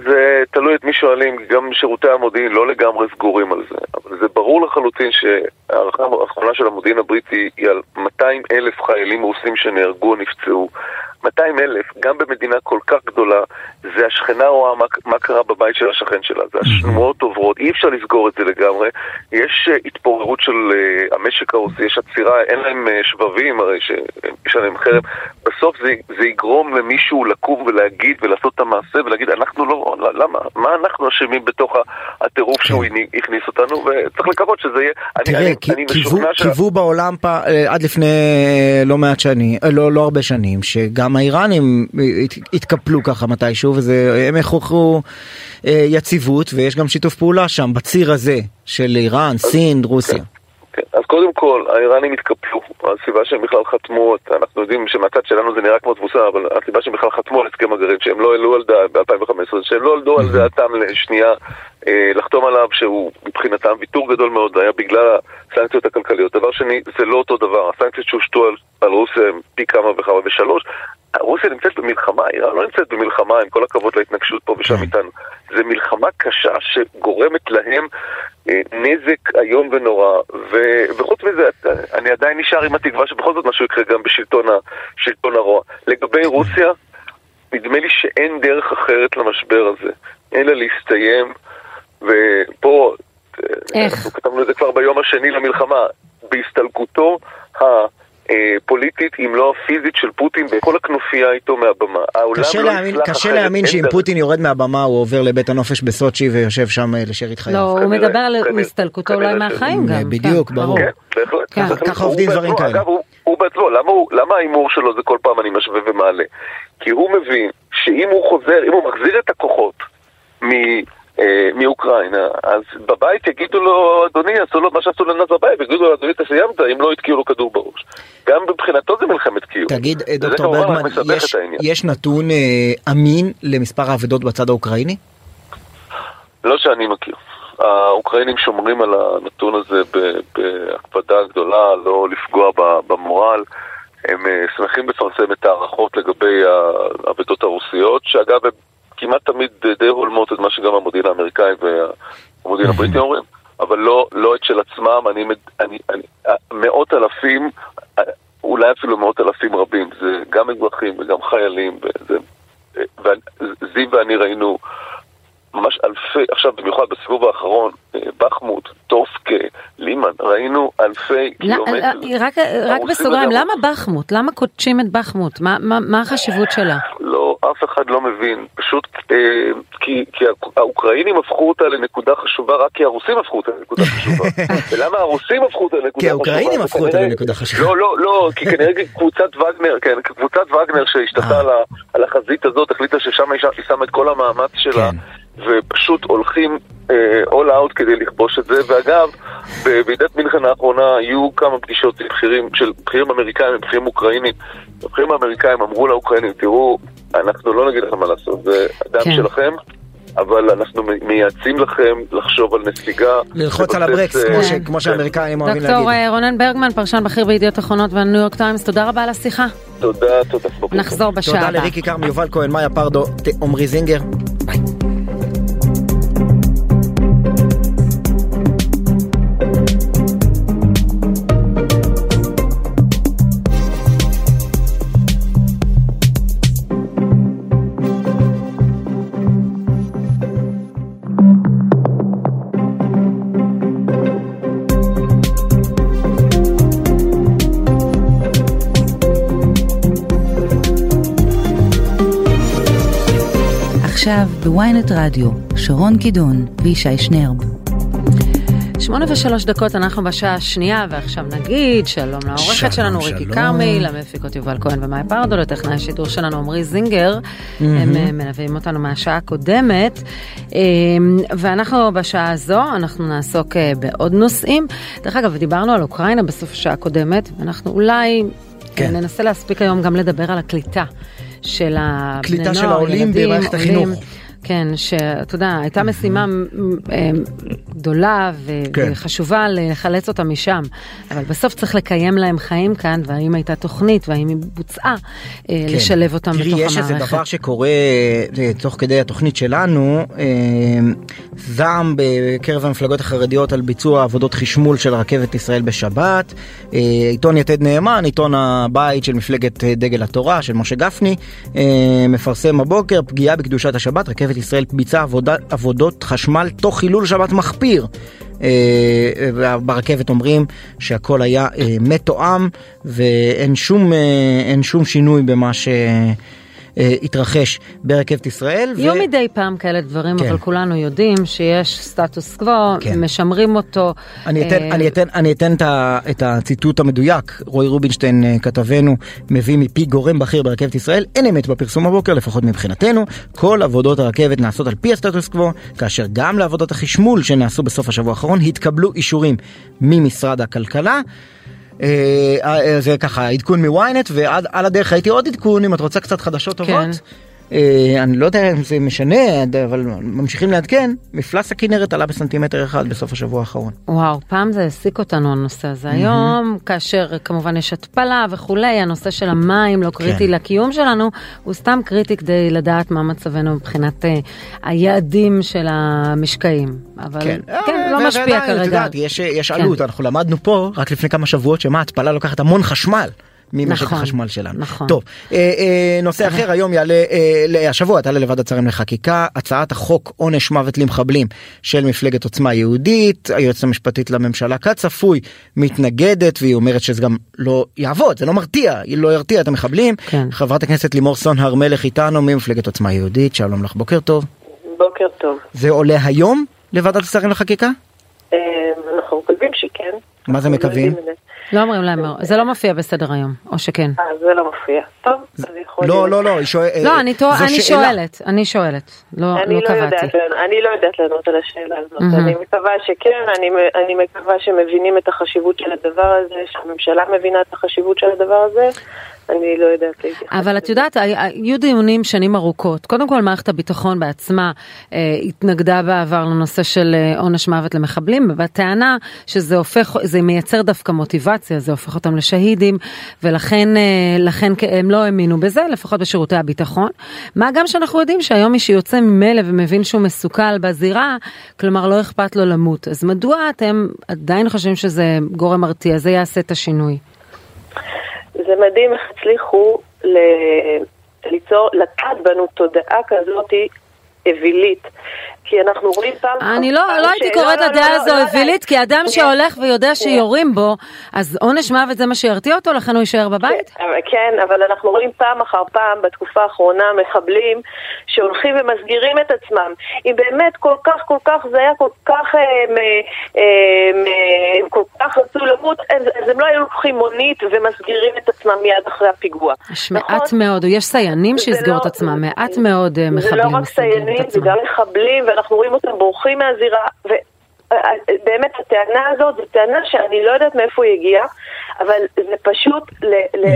H: זה תלוי את מי שואלים, גם שירותי המודיעין לא לגמרי סגורים על זה, אבל זה ברור לחלוטין שההערכה האחרונה של המודיעין הבריטי היא על 200 אלף חיילים רוסים שנהרגו או נפצעו. 200 אלף, גם במדינה כל כך גדולה, זה השכנה רואה מה, מה קרה בבית של השכן שלה, זה השמועות עוברות, אי אפשר לסגור את זה לגמרי. יש uh, התפוררות של uh, המשק הרוסי, יש עצירה, אין להם uh, שבבים הרי שיש עליהם חרם. בסוף זה, זה יגרום למישהו לקום ולהגיד ולעשות את המעשה ולהגיד אנחנו לא, למה? מה אנחנו אשמים בתוך הטירוף שהוא הכניס אותנו וצריך לקוות שזה יהיה.
C: תראה,
H: אני, אני
C: קיוו-
H: משוכנע שה-
C: קיוו בעולם עד לפני לא מעט שנים, לא לא הרבה שנים, שגם האיראנים הת- התקפלו ככה מתישהו, והם הוכיחו אה, יציבות, ויש גם שיתוף פעולה שם, בציר הזה, של איראן, סין, רוסיה.
H: כן, אז קודם כל, האיראנים התקפלו, הסיבה שהם בכלל חתמו, אנחנו יודעים שמהצד שלנו זה נראה כמו תבוסה, אבל הסיבה שהם בכלל חתמו על הסכם הגרעין, שהם לא העלו על דעת ב-2015, שהם לא עלו על דעתם לשנייה אה, לחתום עליו, שהוא מבחינתם ויתור גדול מאוד, היה בגלל הסנקציות הכלכליות. דבר שני, זה לא אותו דבר, הסנקציות שהושתו על, על רוסיה הם פי כמה וכמה, ושלוש, רוסיה נמצאת במלחמה, איראן לא נמצאת במלחמה, עם כל הכבוד להתנגשות פה ושם איתנו. זה מלחמה קשה שגורמת להם אה, נזק איום ונורא, ו... וחוץ מזה, אני עדיין נשאר עם התקווה שבכל זאת משהו יקרה גם בשלטון ה... הרוע. לגבי רוסיה, נדמה לי שאין דרך אחרת למשבר הזה, אלא להסתיים, ופה, אה,
B: איך?
H: אנחנו כתבנו את זה כבר ביום השני למלחמה, בהסתלקותו הפוליטית, אם לא הפיזית, של פוטין וכל הכנופיה איתו מהבמה.
C: קשה
H: לא
C: להאמין, קשה להאמין
H: אין
C: שאם. פוטין יורד מהבמה הוא עובר לבית הנופש בסוצ'י ויושב שם אה, לשארית חייו.
B: לא, הוא
H: כנראה,
B: מדבר על
H: כנראה,
B: הסתלקותו אולי מהחיים גם.
C: בדיוק,
B: כן,
C: ברור.
H: כן, בהחלט.
B: כן.
C: ככה עובדים
H: הוא
C: דברים
H: בעצמו,
C: כאלה.
H: אגב, הוא, הוא בעצמו, למה, הוא, למה ההימור שלו זה כל פעם אני משווה ומעלה? כי הוא מבין שאם הוא חוזר, אם הוא מחזיר את הכוחות אה, מאוקראינה, אז בבית יגידו לו, אדוני, עשו לו מה שעשו לנזרבייב, יגידו לו, אדוני, אתה סיימת, אם לא יתקיעו לו כדור בראש. גם מבחינתו זה מלחמת קיום.
C: תגיד, אה, דוקטור ברגמן, יש-. יש נתון אה, אמין למספר האבדות בצד האוקראיני?
H: לא שאני מכיר. האוקראינים שומרים על הנתון הזה בהקפדה גדולה, לא לפגוע במורל. הם אה, שמחים לפרסם את ההערכות לגבי האבדות הרוסיות, שאגב, כמעט תמיד די הולמות את מה שגם המודיעין האמריקאי והמודיעין הבריטי אומרים, אבל לא, לא את של עצמם. אני, אני, אני, אה, מאות אלפים, אה, אולי אפילו מאות אלפים רבים, זה גם אזרחים וגם חיילים, וזה, אה, וזיו ואני ראינו ממש אלפי, עכשיו במיוחד בסיבוב האחרון, אה, בחמוד, טופקה, לימן, ראינו אלפי
B: לא,
H: קילומטרים.
B: לא, רק, רק בסוגריים. למה בחמות? למה קודשים את בחמות? מה, מה, מה החשיבות שלה?
H: לא, אף אחד לא מבין. פשוט אה, כי, כי האוקראינים הפכו אותה לנקודה חשובה רק כי הרוסים הפכו אותה לנקודה חשובה. ולמה הרוסים הפכו אותה לנקודה חשובה?
C: כי האוקראינים הפכו אותה לנקודה חשובה.
H: לא, לא, לא, כי כנראה קבוצת וגנר, כן, קבוצת וגנר שהשתתה
C: אה.
H: על החזית הזאת, החליטה ששם היא שמה את כל המאמץ שלה.
C: כן.
H: ופשוט הולכים אה, all out כדי לכבוש את זה, ואגב, בוועידת מינכן האחרונה היו כמה פגישות עם בכירים, של בכירים אמריקאים ובכירים אוקראינים. הבכירים האמריקאים אמרו לאוקראינים, תראו, אנחנו לא נגיד לכם מה לעשות, זה הדם
B: כן.
H: שלכם, אבל אנחנו מייעצים לכם לחשוב על נסיגה.
C: ללחוץ על הברקס,
H: אה,
C: כמו ש-
B: כן.
C: כמו שהאמריקאים אוהבים
B: דוקטור
C: להגיד.
B: אה, רונן ברגמן, פרשן בכיר בידיעות אחרונות והניו יורק טיימס, תודה רבה על השיחה.
H: תודה, תודה.
B: נחזור בשעה
C: תודה
B: הבאה.
C: לריקי כרמי, יובל כהן, מאיה פרדו, עמרי זינגר.
G: עכשיו בוויינט רדיו, שרון קידון וישי שנרב.
B: שמונה ושלוש דקות אנחנו בשעה השנייה ועכשיו נגיד שלום לעורכת שלנו ריקי. כרמי, למפיקות יובל כהן ומאי פרדו, לטכנאי השידור שלנו עמרי זינגר, הם אה, מלווים אותנו מהשעה הקודמת אה, ואנחנו בשעה הזו אנחנו נעסוק אה, בעוד נושאים. דרך אגב דיברנו על אוקראינה בסוף השעה הקודמת ואנחנו אולי
C: כן.
B: כן. ננסה להספיק היום גם לדבר על הקליטה של הבני
C: קליטה
B: נוער,
C: של העולים במערכת. החינוך.
B: כן, שאתה יודע, הייתה משימה אה, גדולה
C: כן.
B: וחשובה לחלץ אותם משם, אבל בסוף צריך לקיים להם חיים כאן, והאם הייתה תוכנית והאם היא בוצעה, אה,
C: כן.
B: לשלב אותם
C: תראי,
B: בתוך
C: יש איזה
B: המערכת.
C: דבר שקורה אה, תוך כדי התוכנית שלנו, זעם בקרב המפלגות החרדיות על ביצוע עבודות חשמול של רכבת ישראל בשבת. עיתון יתד נאמן, עיתון הבית של מפלגת דגל התורה של משה גפני, מפרסם הבוקר פגיעה בקדושת השבת, רכבת ישראל ביצעה עבודה, עבודות חשמל תוך חילול שבת מחפיר. אה, ברכבת אומרים שהכל היה אה, מתואם ואין שום, אה, שום שינוי במה שהתרחש ברכבת ישראל.
B: יהיו מדי פעם כאלה דברים,
C: כן.
B: אבל כולנו יודעים שיש סטטוס קוו,
C: כן.
B: משמרים אותו.
C: אני אתן,
B: אה,
C: אני אתן, אני אתן את, ה, את הציטוט המדויק, רועי רובינשטיין אה, כתבנו מביא מפי גורם בכיר ברכבת ישראל, אין אמת בפרסום הבוקר לפחות מבחינתנו, כל עבודות הרכבת נעשות על פי הסטטוס קוו, כאשר גם לעבודות החשמול שנעשו בסוף השבוע האחרון התקבלו אישורים ממשרד הכלכלה. אה, אה, זה ככה עדכון מוויינט ועל על הדרך הייתי עוד עדכון אם את רוצה קצת חדשות טובות.
B: כן.
C: אה, אני לא יודע אם זה משנה אבל ממשיכים לעדכן מפלס הכנרת עלה בסנטימטר אחד בסוף השבוע האחרון.
B: וואו, פעם זה העסיק אותנו הנושא הזה. היום, כאשר כמובן יש התפלה וכולי, הנושא של המים לא קריטי
C: כן.
B: לקיום שלנו, הוא סתם קריטי כדי לדעת מה מצבנו מבחינת אה, היעדים של המשקעים. אבל כן,
C: אה,
B: לא
C: ו-
B: משפיע
C: ועדיין, את
B: כרגע.
C: יודעת, יש, יש
B: כן.
C: עלות, אנחנו למדנו פה רק לפני כמה שבועות שמה התפלה לוקחת המון חשמל. ממשק
B: נכון,
C: החשמל שלנו.
B: נכון.
C: טוב, אה, אה, נושא אחר, היום יעלה, אה, השבוע תעלה לוועדת שרים לחקיקה, הצעת החוק עונש מוות למחבלים של מפלגת עוצמה יהודית, היועצת המשפטית לממשלה כצפוי מתנגדת והיא אומרת שזה גם לא יעבוד, זה לא מרתיע, היא לא ירתיע את המחבלים.
B: כן.
C: חברת הכנסת לימור סון הר מלך איתנו ממפלגת עוצמה יהודית, שלום לך, בוקר טוב.
I: בוקר טוב.
C: זה עולה היום לוועדת השרים לחקיקה?
I: אה, אנחנו מקווים שכן.
C: מה זה
I: לא
C: מקווים?
B: לא אומרים להם, זה לא מופיע בסדר היום, או שכן.
I: אה, זה לא מופיע. טוב, אז יכול
C: לא,
I: להיות.
C: לא, לא, היא שואלת...
B: לא, אני אני שואלת, אני שואלת, לא
I: אני
B: לא
I: לא
B: קבעתי.
I: יודעת, לענות- אני לא יודעת לענות על השאלה הזאת. אני מקווה שכן, אני, אני מקווה שמבינים את החשיבות של הדבר הזה, שהממשלה מבינה את החשיבות של הדבר הזה. אני לא יודעת להתייחס.
B: אבל את יודעת, היו דיונים שנים ארוכות. קודם כל, מערכת הביטחון בעצמה אה, התנגדה בעבר לנושא של אה, עונש מוות למחבלים, בטענה שזה הופך, זה מייצר דווקא מוטיבציה, זה הופך אותם לשהידים, ולכן אה, לכן הם לא האמינו בזה, לפחות בשירותי הביטחון. מה גם שאנחנו יודעים שהיום מי שיוצא ממילא ומבין שהוא מסוכל בזירה, כלומר לא אכפת לו למות. אז מדוע אתם עדיין חושבים שזה גורם מרתיע? זה יעשה את השינוי.
I: זה מדהים איך הצליחו ל... ליצור, לטעת בנו תודעה כזאת אווילית. כי אנחנו רואים פעם...
B: אני לא, לא הייתי קוראת
I: לא,
B: לדעה
I: לא,
B: הזו אווילית, כי אדם
I: שנייה.
B: שהולך ויודע
I: שנייה.
B: שיורים בו, אז עונש מוות זה מה שירתיע אותו, לכן הוא יישאר בבית?
I: כן, אבל אנחנו רואים פעם אחר פעם בתקופה האחרונה מחבלים שהולכים ומסגירים את עצמם. אם באמת כל כך כל כך זה היה כל כך, אה, מ- אה, הם כל כך רצו למות, אז, הם לא היו לוקחים מונית ומסגירים את עצמם מיד אחרי הפיגוע.
B: יש
I: נכון?
B: מעט מאוד, או יש סיינים שיסגרו את עצמם, מעט מאוד אה,
I: זה
B: מחבלים
I: לא רק
B: מסגרים
I: סיינים,
B: את
I: זה
B: עצמם.
I: גם מחבלים, ואנחנו רואים אותם בורחים מהזירה, ובאמת הטענה הזאת זו טענה שאני לא יודעת מאיפה היא הגיעה, אבל זה פשוט, ל, ל,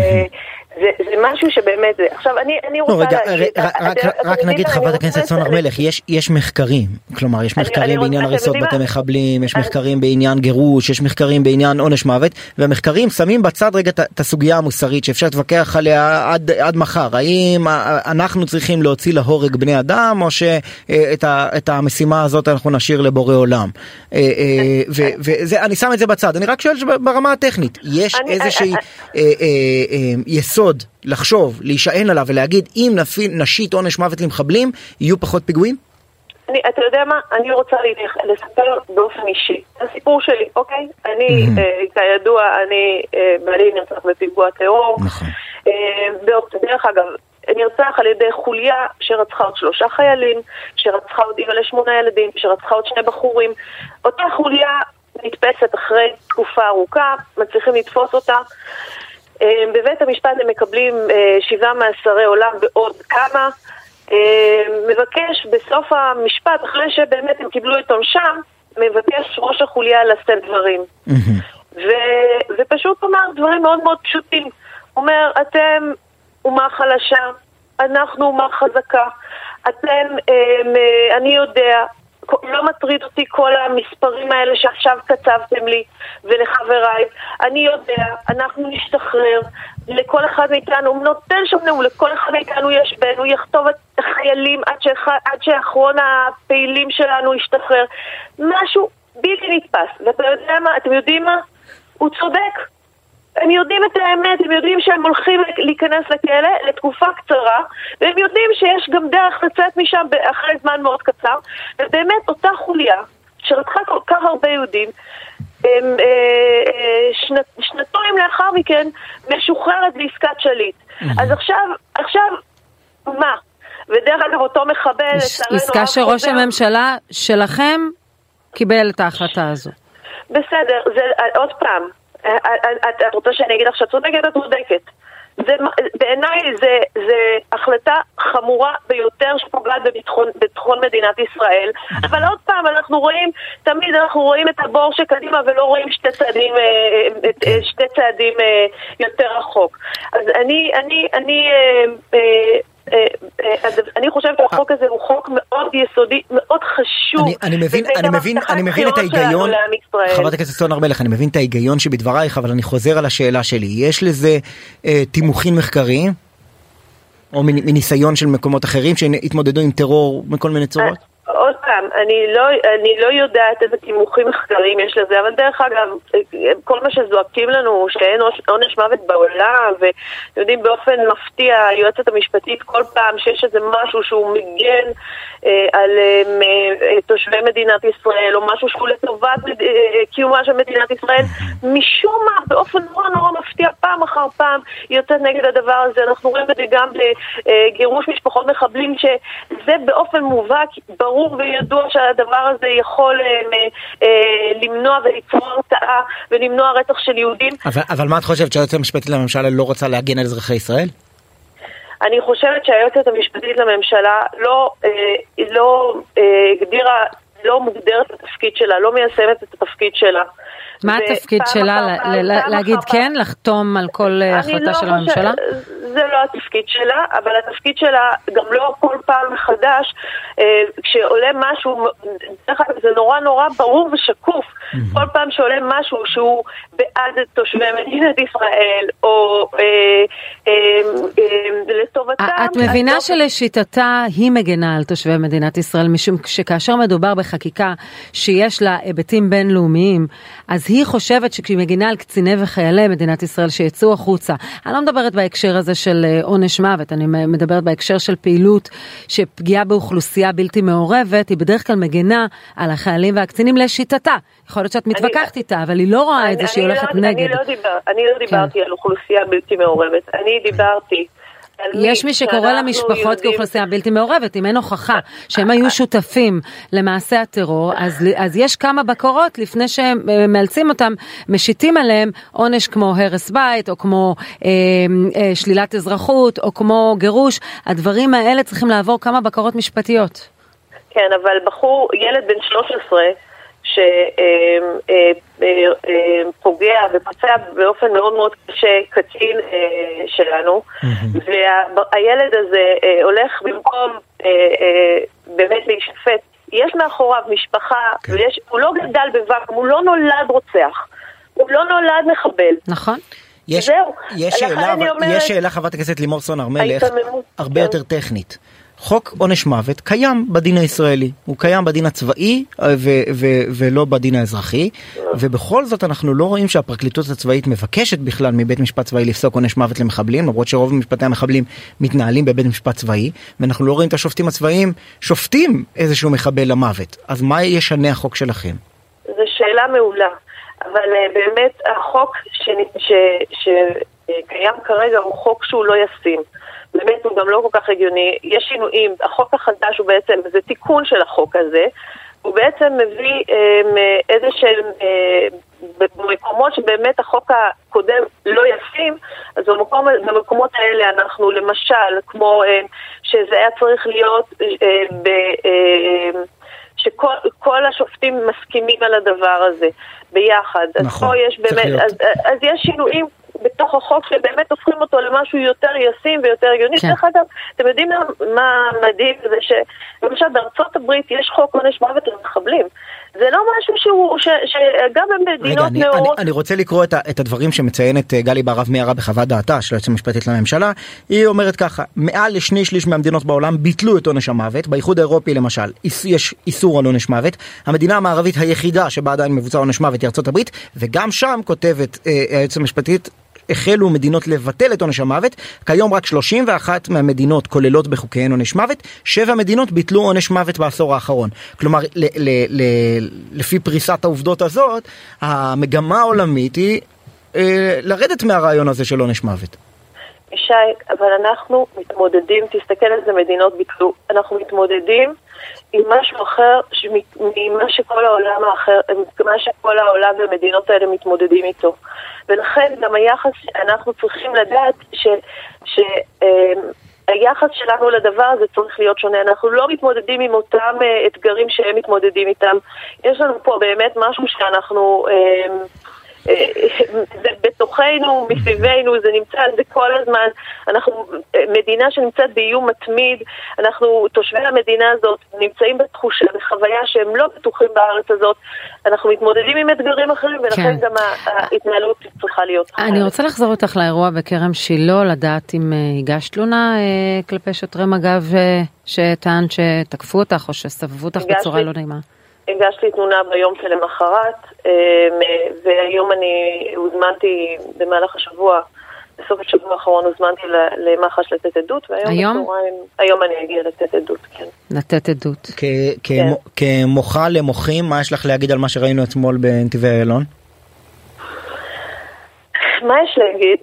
I: זה, זה משהו שבאמת, זה. עכשיו אני, אני
C: לא,
I: רוצה
C: רגע,
I: להגיד,
C: ר- רק- רק- נגיד חברת הכנסת סון הר. מלך, יש- יש מחקרים, כלומר יש מחקרים
I: אני
C: בעניין הריסות בתי? מחבלים, יש
I: אני-
C: מחקרים בעניין גירוש, יש מחקרים בעניין עונש מוות, והמחקרים שמים בצד רגע את- הסוגיה המוסרית שאפשר להתווכח עליה עד עד מחר, האם אנחנו צריכים להוציא להורג בני אדם, או שאת המשימה הזאת אנחנו נשאיר לבורא עולם. אה, אה, ו- וזה, אני שם את זה בצד, אני רק שואל ברמה הטכנית, יש איזושהי
I: אה,
C: יסוד לחשוב, להישען עליו ולהגיד אם נפעיל- נשית עונש מוות למחבלים, יהיו פחות פיגועים?
I: אני, אתה יודע מה? אני רוצה להתייח- לספר באופן אישי. הסיפור שלי, אוקיי? אני. אה, כידוע, אני, אה, בעלי נרצח בפיגוע טרור.
C: נכון.
I: אה, דרך אגב, נרצח על ידי חוליה שרצחה עוד שלושה חיילים, שרצחה עוד אימא לשמונה ילדים, שרצחה עוד שני בחורים. אותה חוליה נתפסת אחרי תקופה ארוכה, מצליחים לתפוס אותה. אה, בבית המשפט הם מקבלים אה, שבעה מאסרי עולם ועוד כמה. אה, מבקש בסוף המשפט, אחרי שבאמת הם קיבלו את עונשם, מבקש ראש החוליה לשאת דברים. ו- ופשוט אומר דברים מאוד מאוד פשוטים. אומר, אתם אומה חלשה, אנחנו אומה חזקה, אתם, אני יודע, לא מטריד אותי כל המספרים האלה שעכשיו כתבתם לי ולחבריי. אני יודע, אנחנו נשתחרר. לכל אחד מאיתנו, הוא נותן שם נאום, לכל אחד מאיתנו יש בן, הוא יכתוב את החיילים עד, שאח... עד שאחרון הפעילים שלנו ישתחרר. משהו בלתי נתפס. ואתה יודע מה, אתם יודעים מה? הוא צודק. הם יודעים את האמת, הם יודעים שהם הולכים להיכנס לכלא לתקופה קצרה, והם יודעים שיש גם דרך לצאת משם אחרי זמן מאוד קצר, ובאמת אותה חוליה שרצחה כל כך הרבה יהודים, הם, אה, אה, שנת, שנתיים לאחר מכן משוחררת בעסקת שליט. אז עכשיו, עכשיו, מה? ודרך אגב אותו מחבל,
B: עסקה שראש
I: חוזר-
B: הממשלה שלכם קיבל את ההחלטה הזו.
I: בסדר, זה עוד פעם, אה, את, את רוצה שאני אגיד לך שאת צודקת? את צודקת. בעיניי זה, זה החלטה חמורה ביותר שפוגעת בביטחון, מדינת ישראל. אבל עוד פעם, אנחנו רואים, תמיד אנחנו רואים את הבור שקדימה ולא רואים שתי צעדים, אה, אה, שתי צעדים אה, יותר רחוק. אז אני, אני, אני, אה, אה, אני חושבת שהחוק הזה הוא חוק מאוד יסודי, מאוד חשוב.
C: אני, אני מבין, אני מבין, אני מבין את ההיגיון. חברת הכנסת סון הר מלך, אני מבין את ההיגיון שבדברייך, אבל אני חוזר על השאלה שלי. יש לזה אה, תימוכין מחקריים? או מנ- מניסיון של מקומות אחרים שהתמודדו עם טרור בכל מיני צורות?
I: עוד פעם, אני לא, אני לא יודעת איזה תימוכים מחקריים יש לזה, אבל דרך אגב, כל מה שזועקים לנו שאין עונש- מוות בעולם, ויודעים באופן מפתיע, היועצת המשפטית כל פעם שיש איזה משהו שהוא מגן אה, על אה, אה, תושבי מדינת ישראל, או משהו שהוא לטובת מד- אה, קיומה של מדינת ישראל, משום מה, באופן נורא נורא מפתיע, פעם אחר פעם היא יוצאת נגד הדבר הזה. אנחנו רואים את זה גם בגירוש משפחות מחבלים, שזה באופן מובהק, ברור וידוע ידוע שהדבר הזה יכול אה, אה, למנוע וליצור הרתעה ולמנוע רצח של יהודים.
C: אבל, אבל מה את חושבת שהיועצת המשפטית לממשלה לא רוצה להגן על אזרחי ישראל?
I: אני חושבת שהיועצת המשפטית לממשלה לא, אה, לא אה, הגדירה, לא מוגדרת את התפקיד שלה, לא מיישמת את התפקיד שלה.
B: מה התפקיד שלה? להגיד כן? לחתום על כל אה, החלטה
I: לא
B: של הממשלה?
I: זה לא התפקיד שלה, אבל התפקיד שלה גם לא כל פעם מחדש, אה, כשעולה משהו, דרך אגב זה נורא נורא ברור ושקוף, כל פעם שעולה משהו שהוא בעד תושבי מדינת ישראל, או אה, לטובתם.
B: את מבינה שלשיטתה היא מגנה על תושבי מדינת ישראל, משום שכאשר מדובר בחקיקה שיש לה היבטים בינלאומיים, אז היא חושבת שכשהיא מגינה על קציני וחיילי מדינת ישראל שיצאו החוצה, אני לא מדברת בהקשר הזה של אה, עונש מוות, אני מדברת בהקשר של פעילות שפגיעה באוכלוסייה בלתי מעורבת, היא בדרך כלל מגנה על החיילים והקצינים לשיטתה. יכול להיות שאת מתווכחת איתה, אבל היא לא רואה את זה שהיא הולכת
I: לא,
B: נגד.
I: אני לא דיברתי כן. על אוכלוסייה בלתי מעורבת, אני דיברתי...
B: יש מי שקורא למשפחות כאוכלוסייה בלתי מעורבת, אם אין הוכחה שהם היו שותפים למעשה הטרור, אז, אז יש כמה בקרות לפני שהם אה, מאלצים אותם, משיתים עליהם עונש כמו הרס בית, או כמו אה, אה, שלילת אזרחות, או כמו גירוש, הדברים האלה צריכים לעבור כמה בקרות משפטיות.
I: כן, אבל בחור, ילד בן 13, שפוגע ופצע באופן מאוד מאוד קשה קצין אה, שלנו, והילד הזה אה, הולך במקום אה, באמת להישפט. יש מאחוריו משפחה, כן. ויש, הוא לא גדל בוואקום, הוא לא נולד רוצח, הוא לא נולד מחבל.
B: נכון.
C: יש, זהו. יש שאלה, אומרת, יש שאלה חברת הכנסת לימור סון הר מלך, הרבה כן. יותר טכנית. חוק עונש מוות קיים בדין הישראלי, הוא קיים בדין הצבאי ו- ו- ולא בדין האזרחי, ובכל זאת אנחנו לא רואים שהפרקליטות הצבאית מבקשת בכלל מבית משפט צבאי לפסוק עונש מוות למחבלים, למרות שרוב משפטי המחבלים מתנהלים בבית משפט צבאי, ואנחנו לא רואים את השופטים הצבאיים שופטים איזשהו מחבל למוות. אז מה ישנה החוק שלכם?
I: זו שאלה מעולה, אבל uh, באמת החוק שקיים ש- ש- כרגע הוא חוק שהוא לא ישים. באמת הוא גם לא כל כך הגיוני. יש שינויים, החוק החדש הוא בעצם, זה תיקון של החוק הזה, הוא בעצם מביא אה, איזה שהם, אה, במקומות שבאמת החוק הקודם לא ישים, אז במקום, במקומות האלה אנחנו למשל, כמו אה, שזה היה צריך להיות אה, ב... אה, שכל השופטים מסכימים על הדבר הזה ביחד. נכון, אז פה יש באמת, אז, אז יש שינויים בתוך החוק שבאמת הופכים אותו למשהו יותר ישים ויותר הגיוני. כן. דרך אגב, אתם יודעים מה מדהים? זה שלמשל בארצות הברית יש חוק עונש מוות למחבלים. זה לא משהו שהוא, ש, שגם במדינות נאורות...
C: אני, אני רוצה לקרוא את, את הדברים שמציינת אה, גלי בהרב מיארה בחוות דעתה של היועצת המשפטית לממשלה. היא אומרת ככה, מעל לשני שליש מהמדינות בעולם ביטלו את עונש המוות, באיחוד האירופי למשל יש איסור על עונש מוות, המדינה המערבית היחידה שבה עדיין מבוצע עונש מוות היא ארצות הברית, וגם שם כותבת אה, היועצת המשפטית החלו מדינות לבטל את עונש המוות, כיום רק 31 מהמדינות כוללות בחוקיהן עונש מוות, 7 מדינות ביטלו עונש מוות בעשור האחרון. כלומר, ל- ל- ל- לפי פריסת העובדות הזאת, המגמה העולמית היא אה, לרדת מהרעיון הזה של עונש מוות.
I: ישי, אבל אנחנו מתמודדים, תסתכל איזה מדינות ביטלו, אנחנו מתמודדים עם משהו אחר ממה שכל העולם האחר, מה שכל העולם והמדינות האלה מתמודדים איתו. ולכן גם היחס, אנחנו צריכים לדעת ש... ש אה, היחס שלנו לדבר הזה צריך להיות שונה. אנחנו לא מתמודדים עם אותם uh, אתגרים שהם מתמודדים איתם. יש לנו פה באמת משהו שאנחנו... Uh, זה בתוכנו, מסביבנו, זה נמצא, זה כל הזמן. אנחנו מדינה שנמצאת באיום מתמיד, אנחנו, תושבי המדינה הזאת, נמצאים בתחושה, בחוויה שהם לא בטוחים בארץ הזאת. אנחנו מתמודדים עם אתגרים אחרים, ולכן כן. גם ההתנהלות צריכה להיות
B: אחרת. אני רוצה לחזור אותך לאירוע בכרם שילה, לדעת אם אה, הגשת תלונה אה, כלפי שוטרי מג"ב אה, שטען שתקפו אותך או שסבבו אותך בצורה לא נעימה.
I: הגשתי תלונה ביום שלמחרת, אמ, והיום אני הוזמנתי במהלך השבוע, בסוף השבוע האחרון הוזמנתי למח"ש לתת עדות, והיום היום? בצהריים, היום אני אגיע לתת עדות, כן.
B: לתת עדות.
C: כן. כמוחה למוחים, מה יש לך להגיד על מה שראינו אתמול בנתיבי איילון?
I: מה יש להגיד?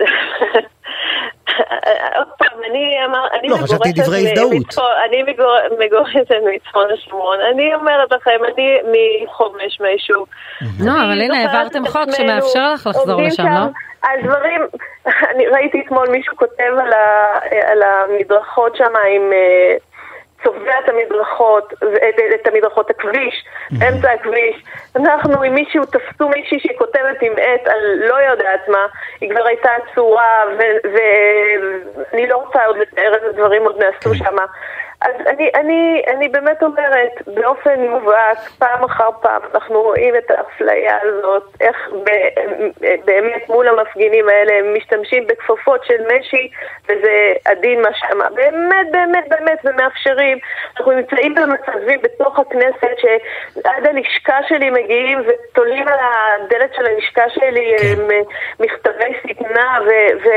I: עוד פעם, אני אמר, אני
C: לא, חשבתי דברי הזדהות.
I: אני מגור- מגורשת מצפון השומרון. אני אומרת לכם, אני מחומש מהיישוב. אני
B: אבל הנה, העברתם חוק שמאפשר לך לחזור לשם,
I: שם
B: לא?
I: על דברים, אני ראיתי אתמול מישהו כותב על המדרכות שם עם אה, צובע את המדרכות, את, את המדרכות, הכביש, אמצע הכביש. אנחנו עם מישהו, תפסו מישהי שהיא כותבת עם עט על לא יודעת מה, היא כבר הייתה עצורה, ואני לא רוצה עוד לתאר איזה דברים עוד נעשו שם. אז אני, אני, אני באמת אומרת, באופן מובהק, פעם אחר פעם, אנחנו רואים את האפליה הזאת, איך ב, באמת מול המפגינים האלה הם משתמשים בכפפות של משי, וזה עדין מה שמה. באמת, באמת, באמת, ומאפשרים. אנחנו נמצאים במצבים בתוך הכנסת שעד הלשכה שלי מגיעים ותולים על הדלת של הלשכה שלי
C: כן.
I: כן. מכתבי שטנה ו... ו...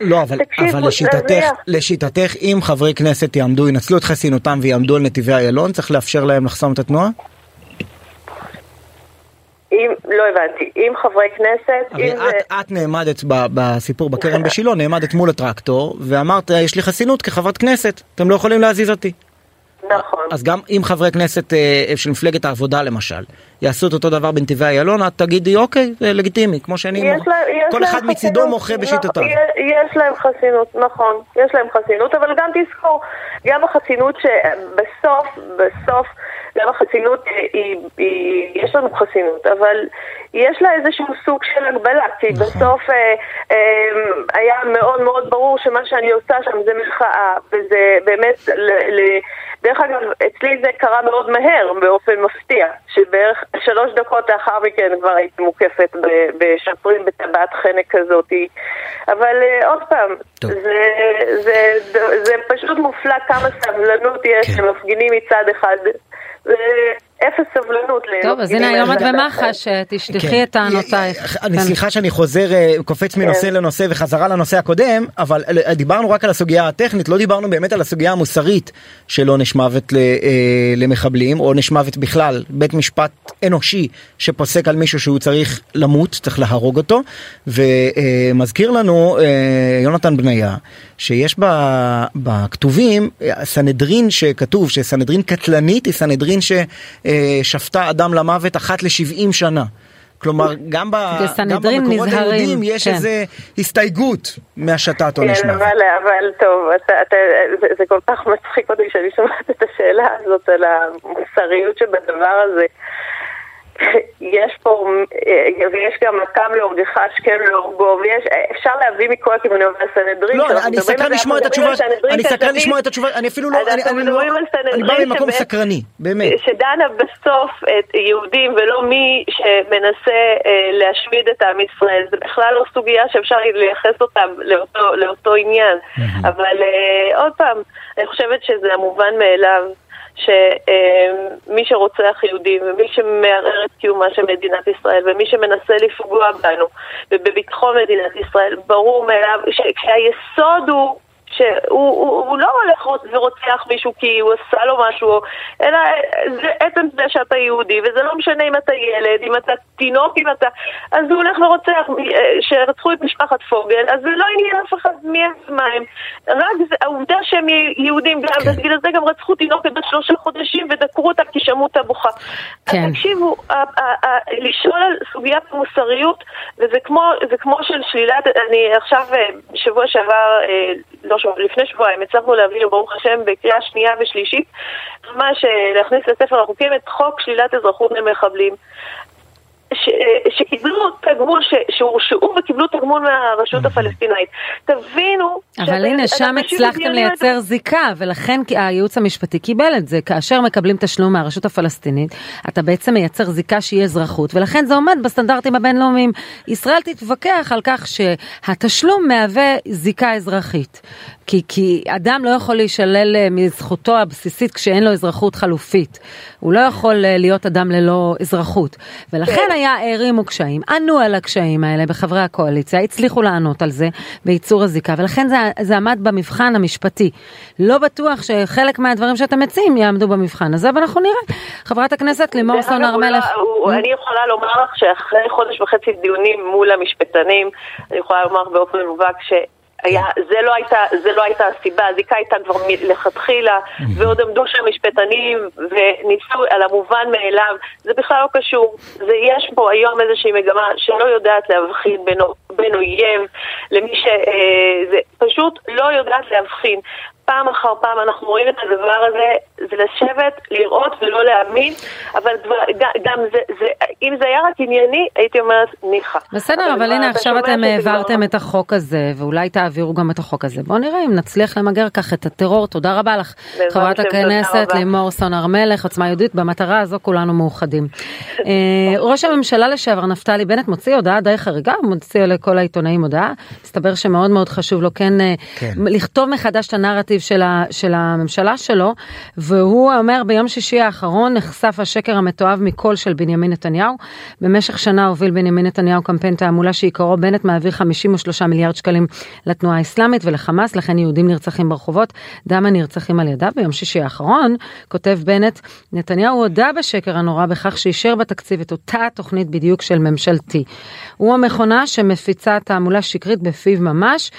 C: לא, אבל, אבל לשיטתך. לשיטתך, אם חברי כנסת יעמדו, ינצלו את חסינותם ויעמדו על נתיבי איילון, צריך לאפשר להם לחסום את התנועה?
I: אם, לא הבנתי, אם חברי כנסת,
C: הרי
I: אם זה...
C: את, את נעמדת ב- בסיפור בכרם בשילה, נעמדת מול הטרקטור, ואמרת, יש לי חסינות כחברת כנסת, אתם לא יכולים להזיז אותי.
I: נכון.
C: אז גם אם חברי כנסת אה, של מפלגת העבודה למשל, יעשו את אותו דבר בנתיבי איילון, את תגידי, אוקיי, זה לגיטימי, כמו שאני
I: יש
C: אומר.
I: להם- יש
C: כל
I: להם
C: אחד מצידו
I: חסינות,
C: מוחה בשיטותיו.
I: יש להם חסינות, נכון, יש להם חסינות, אבל גם תזכור, גם החסינות שבסוף, בסוף, גם החסינות, היא, היא, יש לנו חסינות, אבל יש לה איזשהו סוג של הגבלה, כי
C: נכון.
I: בסוף אה, אה, היה מאוד מאוד ברור שמה שאני עושה שם זה מחאה, וזה באמת, ל, ל, דרך אגב, אצלי זה קרה מאוד מהר, באופן מפתיע, שבערך שלוש דקות לאחר מכן כבר הייתי מוקפת ב- בשוטרים בטבעת חנק כזאת. אבל אה, עוד פעם,
C: טוב.
I: זה, זה, זה, זה פשוט מופלא כמה סבלנות יש
C: כן.
I: למפגינים מצד אחד. זה אפס סבלנות
B: טוב, אז הנה היום את במח"ש, אה, תשלחי. את טענותייך.
C: אני
B: כן.
C: סליחה שאני חוזר, אה, קופץ מנושא
I: כן.
C: לנושא וחזרה לנושא הקודם, אבל אה, דיברנו רק על הסוגיה הטכנית, לא דיברנו באמת על הסוגיה המוסרית של עונש מוות אה, למחבלים, או עונש מוות בכלל, בית משפט אנושי שפוסק על מישהו שהוא צריך למות, צריך להרוג אותו, ומזכיר לנו אה, יונתן בניה, שיש בכתובים אה, סנהדרין שכתוב שסנהדרין קטלנית היא סנהדרין ששפטה אדם למוות אחת ל-70 שנה. כלומר, גם, ב, גם במקומות
B: נזהרים,
C: היהודים יש
B: כן.
C: איזה הסתייגות מהשתת עונש
I: כן,
C: מוות.
I: אבל, אבל טוב, אתה, אתה, זה, זה כל כך מצחיק אותי שאני שומעת את השאלה הזאת על המוסריות שבדבר הזה. יש פה, אה, ויש גם הקם להורגך השכם להורגו, ויש, אפשר להביא מכל הכיוונים, אבל סנהדרין,
C: לא, אני סקרן לשמוע את התשובה, אני סקרן לשמוע את התשובה, אני אפילו לא, אני לא, אני בא ממקום סקרני, באמת.
I: שדנה בסוף את יהודים ולא מי שמנסה אה, להשמיד את עם ישראל. זה בכלל לא סוגיה שאפשר לייחס אותה לאותו, עניין. אבל אה, עוד פעם, אני חושבת שזה המובן מאליו. שמי שרוצח יהודים ומי שמערער את קיומה של מדינת ישראל ומי שמנסה לפגוע בנו ובביטחון מדינת ישראל, ברור מאליו שכשהיסוד הוא שהוא הוא, הוא לא הולך ורוצח מישהו כי הוא עשה לו משהו, אלא זה עצם זה שאתה יהודי, וזה לא משנה אם אתה ילד, אם אתה תינוק, אם אתה... אז הוא הולך ורוצח, שרצחו את משפחת פוגל, אז זה לא עניין אף אחד מי הם. רק זה, העובדה שהם יהודים
C: כן.
I: בגיל הזה גם רצחו תינוקת בת שלושה חודשים ודקרו אותה כי שמעו אותה בוכה.
B: כן.
I: אז תקשיבו, לשאול על סוגיית המוסריות, וזה כמו, זה כמו של שלילת, אני עכשיו, אה, בשבוע שעבר, אה, לא שבוע, לפני שבועיים, הצלחנו להביא, ברוך השם, בקריאה שנייה ושלישית, ממש אה, להכניס לספר החוקים את חוק שלילת אזרחות למחבלים. שקיבלו תגמול, שהורשעו וקיבלו תגמול מהרשות הפלסטינאית. תבינו...
B: אבל הנה, שם הצלחתם לייצר זיקה, ולכן הייעוץ המשפטי קיבל את זה. כאשר מקבלים תשלום מהרשות הפלסטינית, אתה בעצם מייצר זיקה שהיא אזרחות, ולכן זה עומד בסטנדרטים הבינלאומיים. ישראל תתווכח על כך שהתשלום מהווה זיקה אזרחית. כי, כי אדם לא יכול להישלל אה, מזכותו הבסיסית כשאין לו אזרחות חלופית. הוא לא יכול אה, להיות אדם ללא אזרחות. ולכן
I: כן.
B: היה הערימו קשיים, ענו על הקשיים האלה בחברי הקואליציה, הצליחו לענות על זה בייצור הזיקה, ולכן זה, זה עמד במבחן המשפטי. לא בטוח שחלק מהדברים שאתם מציעים יעמדו במבחן הזה, אבל אנחנו נראה. חברת הכנסת לימור סון הר מלך.
I: אני יכולה לומר לך שאחרי חודש וחצי דיונים מול המשפטנים, אני יכולה לומר באופן מובהק ש... היה, זה, לא הייתה, זה לא הייתה הסיבה, הזיקה הייתה כבר מלכתחילה, ועוד עמדו שם משפטנים וניסו על המובן מאליו, זה בכלל לא קשור. זה, יש פה היום איזושהי מגמה שלא יודעת להבחין בין, בין אויב למי ש... אה, זה פשוט לא יודעת להבחין. פעם אחר פעם אנחנו רואים את הדבר הזה, זה לשבת, לראות ולא להאמין, אבל דבר, גם זה, זה, אם זה היה רק ענייני, הייתי אומרת ניחא.
B: בסדר, אבל, אבל הנה עכשיו אתם העברתם את החוק הזה, ואולי תעבירו גם את החוק הזה. בואו נראה אם נצליח למגר כך את הטרור. תודה רבה לך, חברת הכנסת לימור סון הר מלך, עוצמה יהודית, במטרה הזו כולנו מאוחדים. אה, ראש הממשלה לשעבר נפתלי בנט מוציא הודעה די חריגה, הוא מוציא לכל העיתונאים הודעה. מסתבר שמאוד מאוד חשוב לו כן, אה, כן. לכתוב מחדש את הנרטיב של, ה, של הממשלה שלו, והוא אומר ביום שישי האחרון נחשף השקר המתועב מכל של בנימין נתניהו. במשך שנה הוביל בנימין נתניהו קמפיין תעמולה שעיקרו בנט מעביר 53 מיליארד שקלים לתנועה האסלאמית ולחמאס, לכן יהודים נרצחים ברחובות, דם הנרצחים על ידיו. ביום שישי האחרון כותב בנט, נתניהו הודה בשקר הנורא בכך שאישר בתקציב את אותה תוכנית בדיוק של ממשלתי. הוא המכונה שמפיצה תעמולה שקרית בפיו ממש,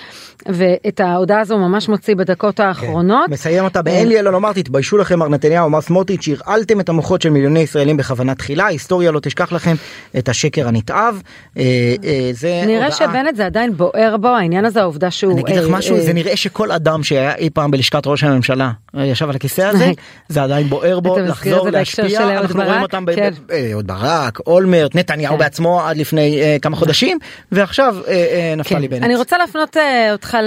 B: ואת ההודעה הזו ממש מוציא בדקות האחרונות.
C: כן, מסיים אותה באין לי אלא לומר תתביישו לכם מר נתניהו, מר סמוטריץ', הרעלתם את המוחות של מיליוני ישראלים בכוונה תחילה, ההיסטוריה לא תשכח לכם את השקר הנתעב. אה,
B: אה, זה נראה הודעה... שבנט זה עדיין בוער בו, העניין הזה, העובדה שהוא...
C: אני אגיד לך אה, משהו, זה נראה שכל אדם שהיה אי פעם בלשכת ראש הממשלה ישב על הכיסא הזה, זה עדיין בוער בו, לחזור להשפיע, אנחנו רואים אותם כן. באהוד ברק, אולמרט, נתניהו כן. בעצמו עד לפני כמה חודשים, ועכשיו נפתלי כן. בנט.
B: אני רוצה להפנות אותך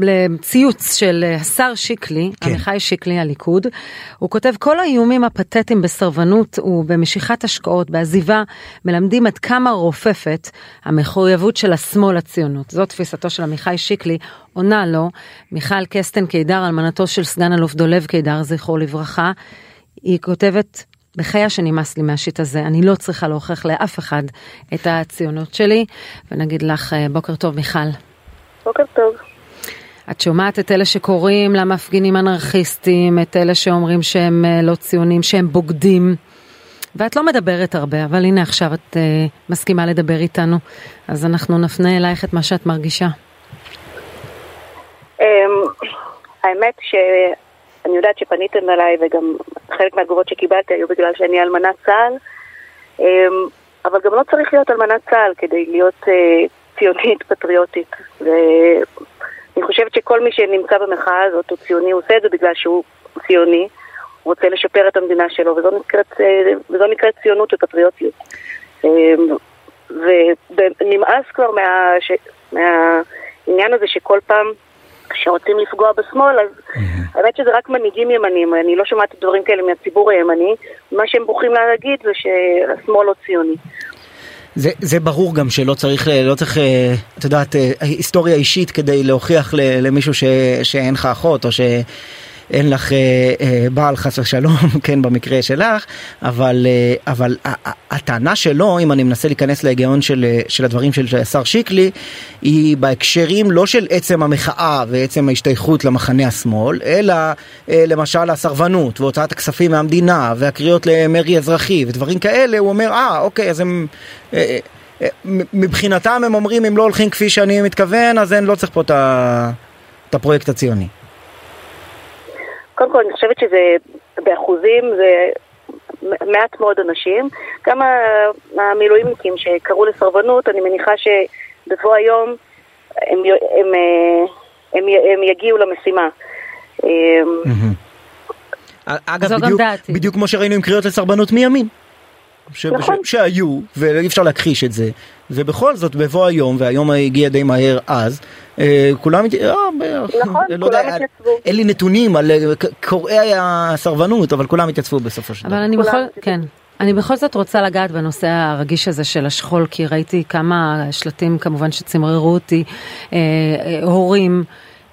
B: לציוץ של השר שיקלי, עמיחי שיקלי הליכוד, הוא כותב כל האיומים הפתטיים בסרבנות ובמשיכת השקעות, בעזיבה, מלמדים עד כמה רופפת המחויבות של השמאל לציונות. זו תפיסתו של עמיחי שיקלי, עונה לו, מיכל קסטן קידר, אלמנתו של סגן אלוף דולב קידר, זכרו לברכה, היא כותבת, בחייה שנמאס לי מהשיט הזה, אני לא צריכה להוכיח לאף אחד את הציונות שלי, ונגיד לך בוקר טוב מיכל.
I: בוקר טוב.
B: את שומעת את אלה שקוראים למפגינים אנרכיסטים, את אלה שאומרים שהם אה, לא ציונים, שהם בוגדים. ואת לא מדברת הרבה, אבל הנה עכשיו את uh, מסכימה לדבר איתנו, אז אנחנו נפנה אלייך את מה שאת מרגישה.
I: Um, האמת שאני יודעת שפניתם אליי וגם חלק מהתגובות שקיבלתי היו בגלל שאני אלמנת צה"ל, um, אבל גם לא צריך להיות אלמנת צה"ל כדי להיות uh, ציונית פטריוטית. ואני חושבת שכל מי שנמצא במחאה הזאת הוא ציוני, הוא עושה את זה בגלל שהוא ציוני. רוצה לשפר את המדינה שלו, וזו נקראת, אה, וזו נקראת ציונות ופטריוטיות. אה, ונמאס כבר מה, ש, מהעניין הזה שכל פעם שרוצים לפגוע בשמאל, אז האמת שזה רק מנהיגים ימנים, אני לא שומעת דברים כאלה מהציבור הימני, מה שהם בוחרים להגיד זה שהשמאל לא ציוני.
C: זה, זה ברור גם שלא צריך, לא צריך, אה, את יודעת, היסטוריה אישית כדי להוכיח למישהו ש, שאין לך אחות או ש... אין לך אה, אה, בעל חס ושלום, כן במקרה שלך, אבל, אה, אבל הטענה שלו, אם אני מנסה להיכנס להיגיון של, אה, של הדברים של השר שיקלי, היא בהקשרים לא של עצם המחאה ועצם ההשתייכות למחנה השמאל, אלא אה, למשל הסרבנות והוצאת הכספים מהמדינה והקריאות למרי אזרחי ודברים כאלה, הוא אומר, אה, אוקיי, אז הם... אה, אה, מבחינתם הם אומרים אם לא הולכים כפי שאני מתכוון אז אין לא צריך פה את הפרויקט הציוני.
I: קודם כל, אני חושבת שזה באחוזים זה מעט מאוד אנשים. גם המילואימניקים שקראו לסרבנות, אני מניחה שבבוא היום הם, הם, הם, הם יגיעו למשימה.
C: אגב, בדיוק, בדיוק כמו שראינו עם קריאות לסרבנות מימין. ש... נכון. ש... שהיו, ואי אפשר להכחיש את זה, ובכל זאת בבוא היום, והיום הגיע די מהר אז, אה, כולם,
I: אה, נכון, לא כולם התייצבו.
C: אין לי נתונים על אה, קוראי הסרבנות, אבל כולם התייצבו בסופו של דבר.
B: אבל אני בכל, כן. אני בכל זאת רוצה לגעת בנושא הרגיש הזה של השכול, כי ראיתי כמה שלטים כמובן שצמררו אותי, אה, אה, הורים,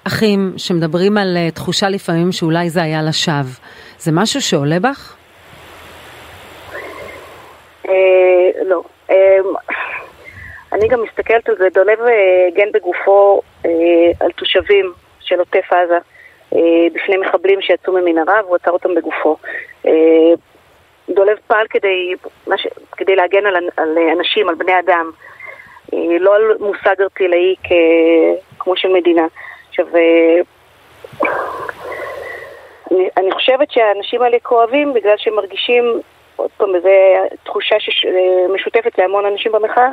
B: אחים, שמדברים על אה, תחושה לפעמים שאולי זה היה לשווא. זה משהו שעולה בך?
I: אה, לא. אה, אני גם מסתכלת על זה, דולב אה, הגן בגופו על תושבים של עוטף עזה בפני מחבלים שיצאו ממנהרה והוא עצר אותם בגופו. דולב פעל כדי. כדי להגן על, על אנשים, על בני אדם, לא על מושג ארטילאי. כמו של מדינה.
J: עכשיו, אני, אני חושבת שהאנשים האלה כואבים בגלל שהם מרגישים, עוד פעם, זו תחושה שש, משותפת להמון אנשים במחאה,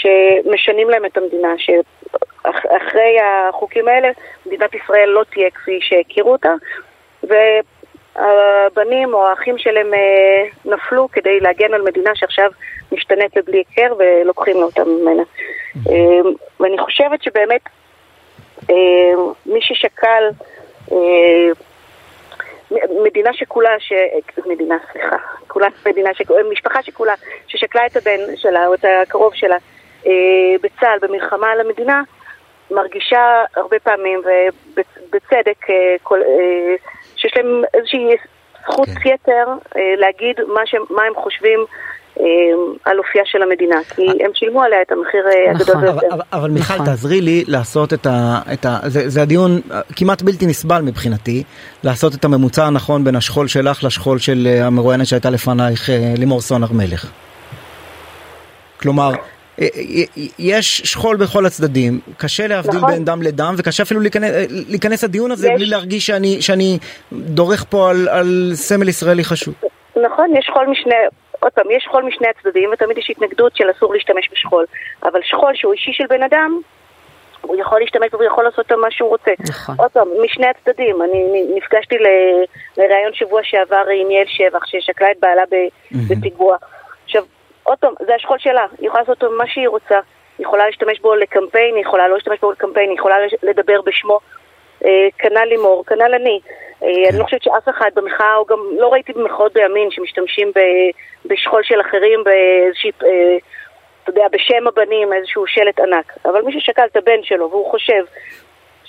J: שמשנים להם את המדינה, שאחרי החוקים האלה מדינת ישראל לא תהיה כפי שהכירו אותה, והבנים או האחים שלהם אה, נפלו כדי להגן על מדינה שעכשיו משתנית לבלי היכר ולוקחים אותה ממנה. אה, ואני חושבת שבאמת אה, מי ששקל מדינה שכולה, ש... מדינה, סליחה, כולה מדינה, ש... משפחה שכולה, ששקלה את הבן שלה או את הקרוב שלה בצה"ל, במלחמה על המדינה, מרגישה הרבה פעמים, ובצדק, אה, כל, אה, שיש להם איזושהי זכות כן. יתר אה, להגיד מה, ש... מה הם חושבים אה, על אופייה של המדינה, כי אה. הם שילמו עליה את המחיר אה, הגדול
C: נכון. ביותר. אבל, אבל מיכל, נכון. תעזרי לי לעשות את ה... את ה זה, זה הדיון כמעט בלתי נסבל מבחינתי, לעשות את הממוצע הנכון בין השכול שלך לשכול של המרואיינת שהייתה לפנייך, לימור סון הר מלך. כלומר, יש שכול בכל הצדדים, קשה להבדיל נכון. בין דם לדם וקשה אפילו להיכנס, להיכנס לדיון הזה יש... בלי להרגיש שאני, שאני דורך פה על, על סמל ישראלי חשוב.
J: נכון, יש שכול משני, עוד פעם, יש שכול משני הצדדים, ותמיד יש התנגדות של אסור להשתמש בשכול. אבל שכול שהוא אישי של בן אדם, הוא יכול להשתמש והוא יכול לעשות מה שהוא רוצה. נכון. עוד פעם, משני הצדדים. אני נפגשתי. לראיון שבוע שעבר עם יעל שבח, ששקלה את בעלה בפיגוע. עכשיו, עוד פעם, זה השכול שלה. היא יכולה לעשות אותו מה שהיא רוצה. היא יכולה להשתמש בו לקמפיין, היא יכולה לא להשתמש בו לקמפיין, היא יכולה לדבר בשמו. אה, כנ"ל לימור, כנ"ל אני. אה, אני לא חושבת שאף אחד במחאה, או גם לא ראיתי במחאות בימין שמשתמשים בשכול של אחרים באיזושהי, אה, אתה יודע, בשם הבנים, איזשהו שלט ענק. אבל מי ששקל את הבן שלו והוא חושב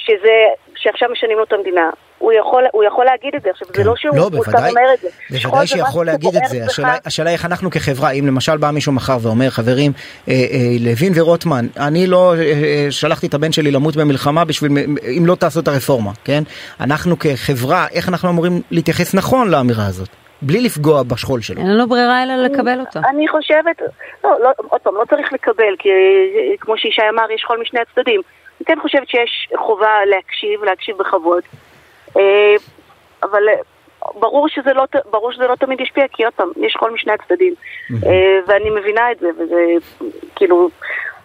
J: שזה, שעכשיו משנים לו את המדינה, הוא יכול, הוא יכול להגיד את זה. עכשיו, כן. זה לא שהוא
C: לא, בוודאי, אומר את זה. בוודאי שיכול להגיד את זה. השאלה, השאלה איך אנחנו כחברה, אם למשל בא מישהו מחר ואומר, חברים, אה, אה, לוין ורוטמן, אני לא אה, אה, שלחתי את הבן שלי למות במלחמה בשביל, אם לא תעשו את הרפורמה, כן? אנחנו כחברה, איך אנחנו אמורים להתייחס נכון לאמירה הזאת? בלי לפגוע בשכול שלו.
B: אין לנו ברירה אלא לקבל אותה.
J: אני חושבת, לא, לא, עוד פעם, לא צריך לקבל, כי אה, כמו שישי אמר, יש שכול משני הצדדים. אני כן חושבת שיש חובה להקשיב, להקשיב בכבוד. אה, אבל אה, ברור שזה, לא, ברור שזה לא תמיד ישפיע, כי עוד פעם, יש חול משני הצדדים. אה, ואני מבינה את זה, וזה כאילו...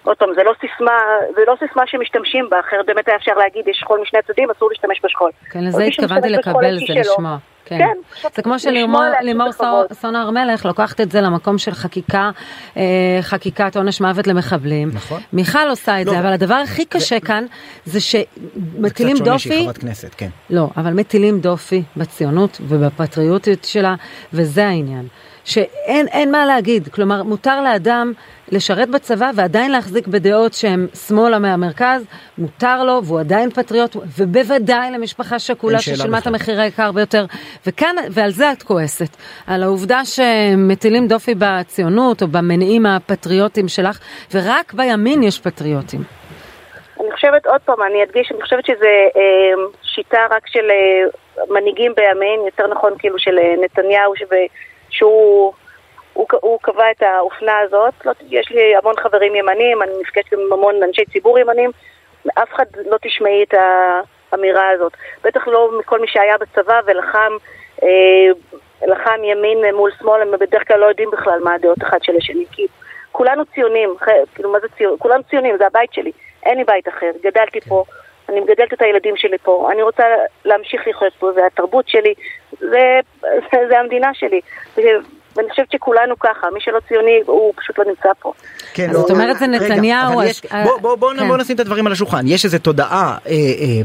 J: עוד פעם, זה לא סיסמה, זה לא סיסמה שמשתמשים בה, אחרת באמת היה אפשר להגיד, יש שכול משני הצדדים, אסור להשתמש בשכול.
B: כן, לזה התכוונתי לקבל, זה לשמוע. כן. כן. זה כמו שלימור סון הר מלך לוקחת את זה למקום של חקיקה, אה, חקיקת עונש מוות למחבלים. נכון. מיכל עושה את לא, זה, אבל הדבר הכי קשה כאן זה שמטילים דופי... זה קצת שונה שהיא
C: חברת כנסת, כן.
B: לא, אבל מטילים דופי בציונות ובפטריוטיות שלה, וזה העניין. שאין מה להגיד, כלומר מותר לאדם לשרת בצבא ועדיין להחזיק בדעות שהן שמאלה מהמרכז, מותר לו והוא עדיין פטריוט, ובוודאי למשפחה שכולה ששילמה את המחיר היקר ביותר. וכאן, ועל זה את כועסת, על העובדה שמטילים דופי בציונות או במניעים הפטריוטיים שלך, ורק בימין יש פטריוטים.
J: אני חושבת, עוד פעם, אני אדגיש, אני חושבת שזה אה, שיטה רק של אה, מנהיגים בימין, יותר נכון כאילו של אה, נתניהו, שהוא הוא, הוא קבע את האופנה הזאת. לא, יש לי המון חברים ימנים, אני נפגשת עם המון אנשי ציבור ימנים, אף אחד לא תשמעי את האמירה הזאת. בטח לא מכל מי שהיה בצבא ולחם אה, לחם ימין מול שמאל, הם בדרך כלל לא יודעים בכלל מה הדעות אחד של השני. כי כולנו ציונים, כאילו מה זה ציון? כולנו ציונים, זה הבית שלי, אין לי בית אחר, גדלתי פה. אני מגדלת את הילדים שלי פה, אני רוצה להמשיך לחיות פה, זה התרבות שלי, זה, זה, זה המדינה שלי. ואני חושבת שכולנו ככה, מי שלא ציוני הוא פשוט לא נמצא פה.
B: כן, זאת אומרת זה נתניהו.
C: בוא כן. נשים את הדברים על השולחן, יש איזו תודעה אה, אה,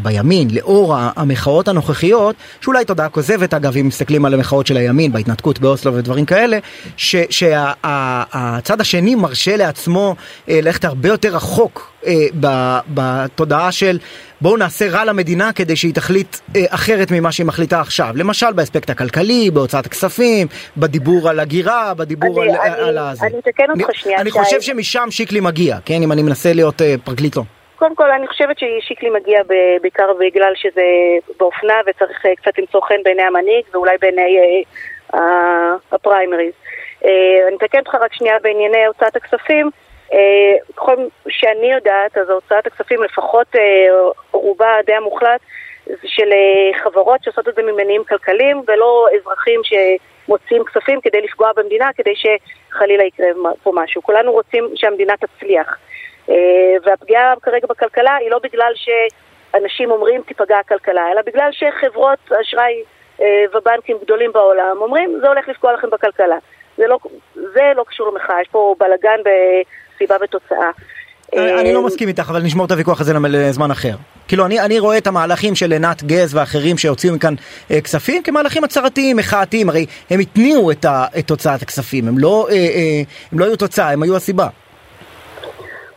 C: בימין לאור המחאות הנוכחיות, שאולי תודעה כוזבת אגב אם מסתכלים על המחאות של הימין בהתנתקות באוסלו ודברים כאלה, שהצד השני מרשה לעצמו אה, ללכת הרבה יותר רחוק בתודעה של בואו נעשה רע למדינה כדי שהיא תחליט אה, אחרת ממה שהיא מחליטה עכשיו. למשל באספקט הכלכלי, בהוצאת הכספים, בדיבור על הגירה, בדיבור אני, על,
J: אני, על הזה. אני אתקן אותך שנייה.
C: אני חושב שמשם שיקלי מגיע, כן? אם אני מנסה להיות אה, פרקליט לא.
J: קודם כל, אני חושבת ששיקלי מגיע בעיקר בגלל שזה באופנה וצריך אה, קצת למצוא חן בעיני המנהיג ואולי בעיני אה, הפריימריז. אה, אני אתקן אותך רק שנייה בענייני הוצאת הכספים. אה, ככל שאני יודעת, אז הוצאת הכספים, לפחות אה, רובה די המוחלט, של חברות שעושות את זה ממניעים כלכליים, ולא אזרחים שמוציאים כספים כדי לפגוע במדינה, כדי שחלילה יקרה פה משהו. כולנו רוצים שהמדינה תצליח. אה, והפגיעה כרגע בכלכלה היא לא בגלל שאנשים אומרים תיפגע הכלכלה, אלא בגלל שחברות אשראי אה, ובנקים גדולים בעולם אומרים זה הולך לפגוע לכם בכלכלה. זה לא, זה לא קשור למחאה, יש פה בלאגן בסיבה ותוצאה.
C: אני לא
J: אה,
C: מסכים איתך, אבל נשמור את הוויכוח הזה לזמן אחר. כאילו, אני, אני רואה את המהלכים של עינת גז ואחרים שהוציאו מכאן אה, כספים כמהלכים הצהרתיים, מחאתיים, הרי הם התניעו את, ה, את תוצאת הכספים, הם לא, אה, אה, הם לא היו תוצאה, הם היו הסיבה.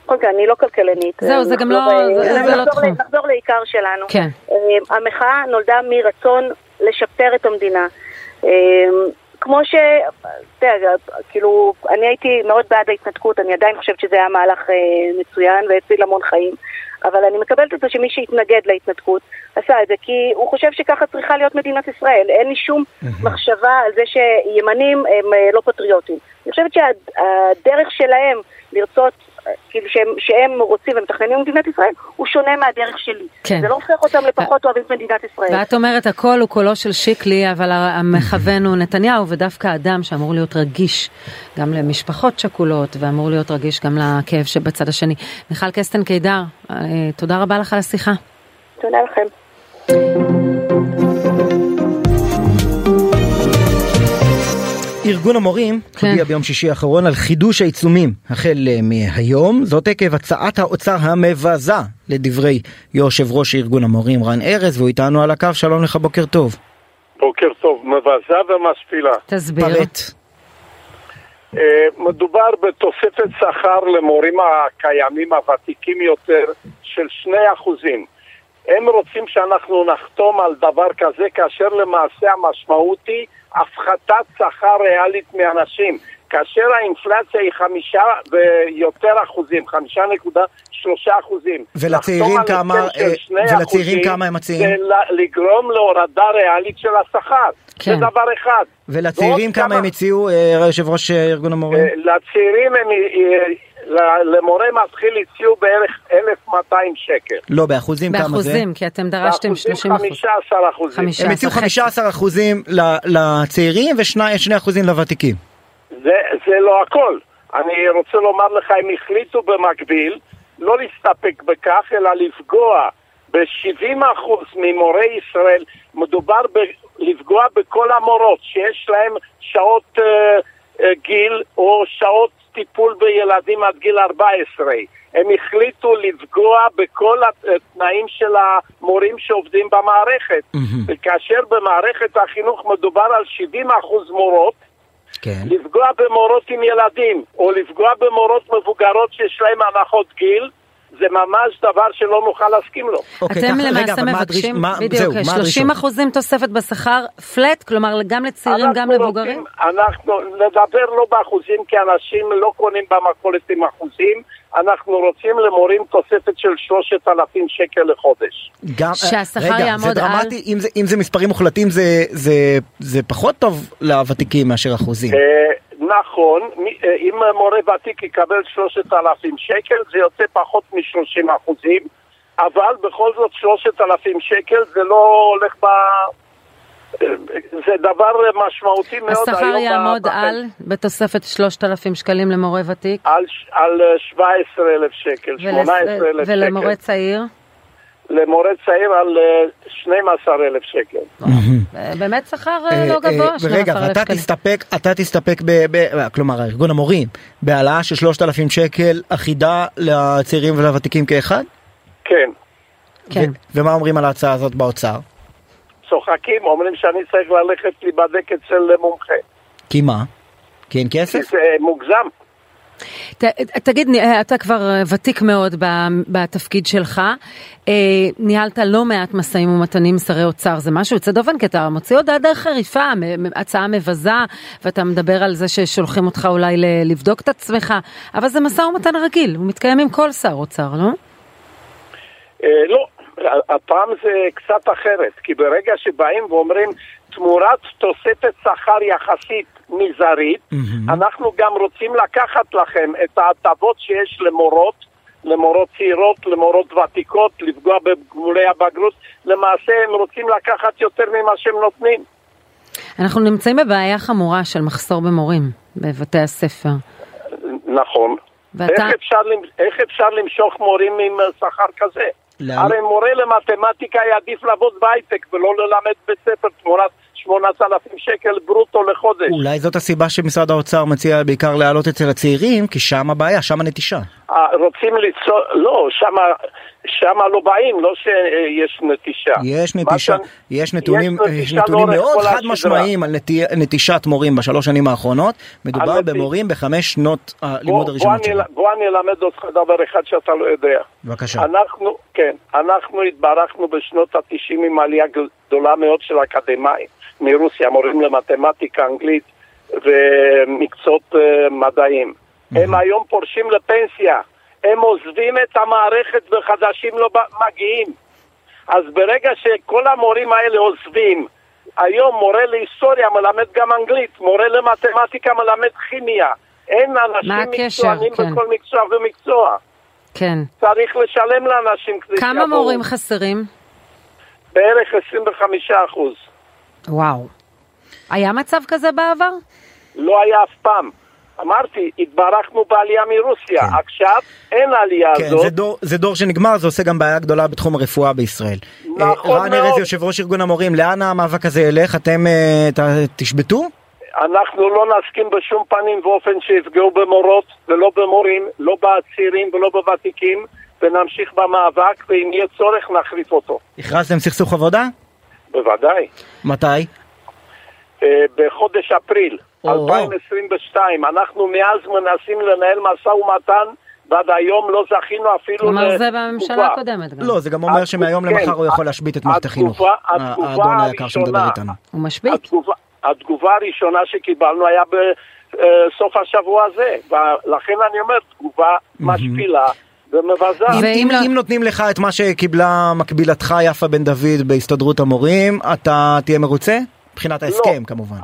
J: אוקיי, אני לא כלכלנית.
B: זהו, זה גם לא-
J: נחזור,
B: זה-
J: אה,
B: זה לא תחום.
J: נחזור לעיקר שלנו.
B: כן.
J: אה, המחאה נולדה מרצון לשפר את המדינה. אה, כמו ש... אתה יודע, כאילו, אני הייתי מאוד בעד ההתנתקות, אני עדיין חושבת שזה היה מהלך אה, מצוין והציל המון חיים, אבל אני מקבלת את זה שמי שהתנגד להתנתקות עשה את זה כי הוא חושב שככה צריכה להיות מדינת ישראל. אין לי שום מחשבה על זה שימנים הם אה, לא פטריוטים. אני חושבת שהדרך שלהם לרצות, כאילו שהם, שהם רוצים ומתכננים במדינת ישראל, הוא שונה מהדרך שלי.
B: כן.
J: זה לא הופך אותם לפחות אוהבים את מדינת ישראל.
B: ואת אומרת הקול הוא קולו של שיקלי, אבל המכוון הוא נתניהו, ודווקא אדם שאמור להיות רגיש גם למשפחות שכולות, ואמור להיות רגיש גם לכאב שבצד השני. מיכל קסטן קידר, אה, תודה רבה לך על השיחה.
J: תודה לכם.
C: ארגון המורים
B: כן.
C: הודיע ביום שישי האחרון על חידוש העיצומים החל אה, מהיום, זאת עקב הצעת האוצר המבזה לדברי יושב ראש ארגון המורים רן ארז, והוא איתנו על הקו, שלום לך, בוקר טוב.
K: בוקר טוב, מבזה ומשפילה.
B: תסביר.
C: פרט.
K: אה, מדובר בתוספת שכר למורים הקיימים הוותיקים יותר של 2%. הם רוצים שאנחנו נחתום על דבר כזה, כאשר למעשה המשמעות היא הפחתת שכר ריאלית מאנשים. כאשר האינפלציה היא חמישה ויותר אחוזים, חמישה נקודה שלושה אחוזים.
C: ולצעירים כמה, אה, ולצעירים
K: אחוזים
C: כמה הם מציעים?
K: זה לגרום להורדה ריאלית של השכר.
B: כן.
K: זה דבר אחד.
C: ולצעירים
K: ועוד
C: כמה הם הציעו, אה, יושב ראש אה, ארגון המורים?
K: לצעירים הם, למורה מתחיל הציעו בערך 1,200 שקל.
C: לא, באחוזים כמה זה?
B: באחוזים, כי אתם דרשתם 30 אחוז.
K: 15 אחוזים.
B: חמישה.
C: הם הציעו
B: 15
C: 15 אחוזים לצעירים ו-2 אחוזים לוותיקים.
K: זה, זה לא הכל. אני רוצה לומר לך, הם החליטו במקביל לא להסתפק בכך, אלא לפגוע ב-70% ממורי ישראל. מדובר ב- לפגוע בכל המורות שיש להם שעות אה, גיל או שעות טיפול בילדים עד גיל 14. הם החליטו לפגוע בכל התנאים של המורים שעובדים במערכת. וכאשר במערכת החינוך מדובר על 70% מורות,
C: כן.
K: לפגוע במורות עם ילדים, או לפגוע במורות מבוגרות שיש להן הנחות גיל, זה ממש דבר שלא נוכל להסכים לו.
C: אוקיי,
B: אתם
C: ככה, רגע,
B: למעשה
C: מה
B: מבקשים,
C: מה-
B: בדיוק,
C: זהו, מה
B: 30
C: הדרישות?
B: אחוזים תוספת בשכר פלט, כלומר גם לצעירים, גם
K: אנחנו
B: למבוגרים?
K: רוצים- אנחנו נדבר לא באחוזים, כי אנשים לא קונים במכולת עם אחוזים, אנחנו רוצים למורים תוספת של 3,000 שקל לחודש.
C: גם,
B: שהשכר
C: רגע,
B: יעמוד
C: זה דרמטי, אם זה, אם זה מספרים מוחלטים זה, זה, זה פחות טוב לוותיקים מאשר אחוזים.
K: אה, נכון, אה, אם מורה ותיק יקבל 3,000 שקל, זה יוצא פחות מ-30 אחוזים, אבל בכל זאת 3,000 שקל זה לא הולך ב... אה, זה דבר משמעותי מאוד
B: השכר יעמוד על, בתוספת 3,000 שקלים למורה ותיק,
K: על, על אה, 17,000 שקל,
B: ולס-
K: 18,000 שקל.
B: ולמורה צעיר,
K: למורה צעיר על אה, 12,000 שקל.
B: אה, באמת שכר אה, לא
C: אה,
B: גבוה,
C: אה,
B: 12,000
C: רגע, ואתה. תסתפק, אתה תסתפק, ב, ב, כלומר, ארגון המורים, בהעלאה של 3,000 שקל אחידה לצעירים ולוותיקים כאחד?
K: כן,
B: כן.
C: ומה אומרים על ההצעה הזאת באוצר?
K: צוחקים, אומרים שאני צריך ללכת להיבדק אצל מומחה.
C: כי מה? כי אין
K: כי
C: כסף?
K: זה מוגזם.
B: ת, תגיד, אה, אתה כבר אה, ותיק מאוד בתפקיד שלך, אה, ניהלת לא מעט משאים ומתנים עם שרי אוצר, זה משהו יוצא דופן, כי אתה מוציא הודעה די חריפה, הצעה מבזה, ואתה מדבר על זה ששולחים אותך אולי לבדוק את עצמך, אבל זה משא ומתן רגיל, הוא מתקיים עם כל שר אוצר, לא?
K: לא, הפעם זה קצת אחרת, כי ברגע שבאים ואומרים תמורת תוספת שכר יחסית מזערית, אנחנו גם רוצים לקחת לכם את ההטבות שיש למורות, למורות צעירות, למורות ותיקות, לפגוע בגמולי הבגרות, למעשה הם רוצים לקחת יותר ממה שהם נותנים.
B: אנחנו נמצאים בבעיה חמורה של מחסור במורים בבתי הספר.
K: נכון.
B: ואתה-
K: איך אפשר, איך אפשר למשוך מורים עם אה, שכר כזה?
C: לאן-
K: הרי מורה למתמטיקה יעדיף לעבוד בהייטק ולא ללמד בית ספר תמורת 8,000 שקל ברוטו לחודש.
C: אולי זאת הסיבה שמשרד האוצר מציע בעיקר להעלות אצל הצעירים, כי שם הבעיה, שם הנטישה.
K: אה, רוצים ליצור, לא, שמה, שמה לא באים, לא שיש נטישה.
C: יש נטישה,
K: שאני-
C: יש נתונים,
K: יש
C: יש
K: נטישה
C: נתונים
K: לאורך
C: מאוד חד. משמעיים על נטי- נטישת מורים בשלוש שנים האחרונות. מדובר במורים בחמש שנות הלימוד הראשונות שלהם.
K: בוא אני אלמד אותך דבר אחד שאתה לא יודע.
C: בבקשה.
K: אנחנו, כן, אנחנו התברכנו בשנות ה-90 עם עלייה גדולה מאוד של אקדמאים מרוסיה, מורים למתמטיקה, אנגלית ומקצועות uh, מדעיים. הם היום פורשים לפנסיה, הם עוזבים את המערכת וחדשים לא מגיעים. אז ברגע שכל המורים האלה עוזבים, היום מורה להיסטוריה מלמד גם אנגלית, מורה למתמטיקה מלמד כימיה. אין אנשים? מקצוענים
B: כן.
K: בכל מקצוע ומקצוע.
B: כן.
K: צריך לשלם לאנשים כדי
B: כמה
K: שיבואו.
B: מורים חסרים?
K: בערך 25 אחוז.
B: וואו. היה מצב כזה בעבר?
K: לא היה אף פעם. אמרתי, התברכנו בעלייה מרוסיה.
C: כן.
K: עכשיו אין עלייה
C: כן,
K: הזאת.
C: זה דור, זה דור שנגמר, זה עושה גם בעיה גדולה בתחום הרפואה בישראל.
K: נכון
C: אה, רן
K: מאוד.
C: ארז, יושב ראש ארגון המורים, לאן המאבק הזה ילך? אתם אה, ת- תשבתו?
K: אנחנו לא נסכים בשום פנים ואופן שיפגעו במורות ולא במורים, לא בצעירים ולא בוותיקים, ונמשיך במאבק, ואם יהיה צורך נחריף אותו.
C: הכרזתם סכסוך עבודה?
K: בוודאי.
C: מתי?
K: אה, בחודש אפריל 2022, אנחנו מאז מנסים לנהל משא ומתן, ועד היום לא זכינו אפילו
B: כלומר זה
K: לתגובה.
B: בממשלה הקודמת גם.
C: לא, זה גם אומר שמהיום
K: כן,
C: למחר הוא יכול להשבית את מערכת החינוך. האדון היקר שמדבר. איתנו.
B: הוא משבית.
K: התגובה, הראשונה שקיבלנו היה בסוף השבוע הזה, ולכן אני אומר, תגובה משפילה ומבזה.
C: אם-
B: ואם
C: אם
B: לא-
C: אם נותנים לך את מה שקיבלה מקבילתך יפה בן דוד בהסתדרות המורים, אתה תהיה מרוצה? מבחינת ההסכם
K: לא.
C: כמובן.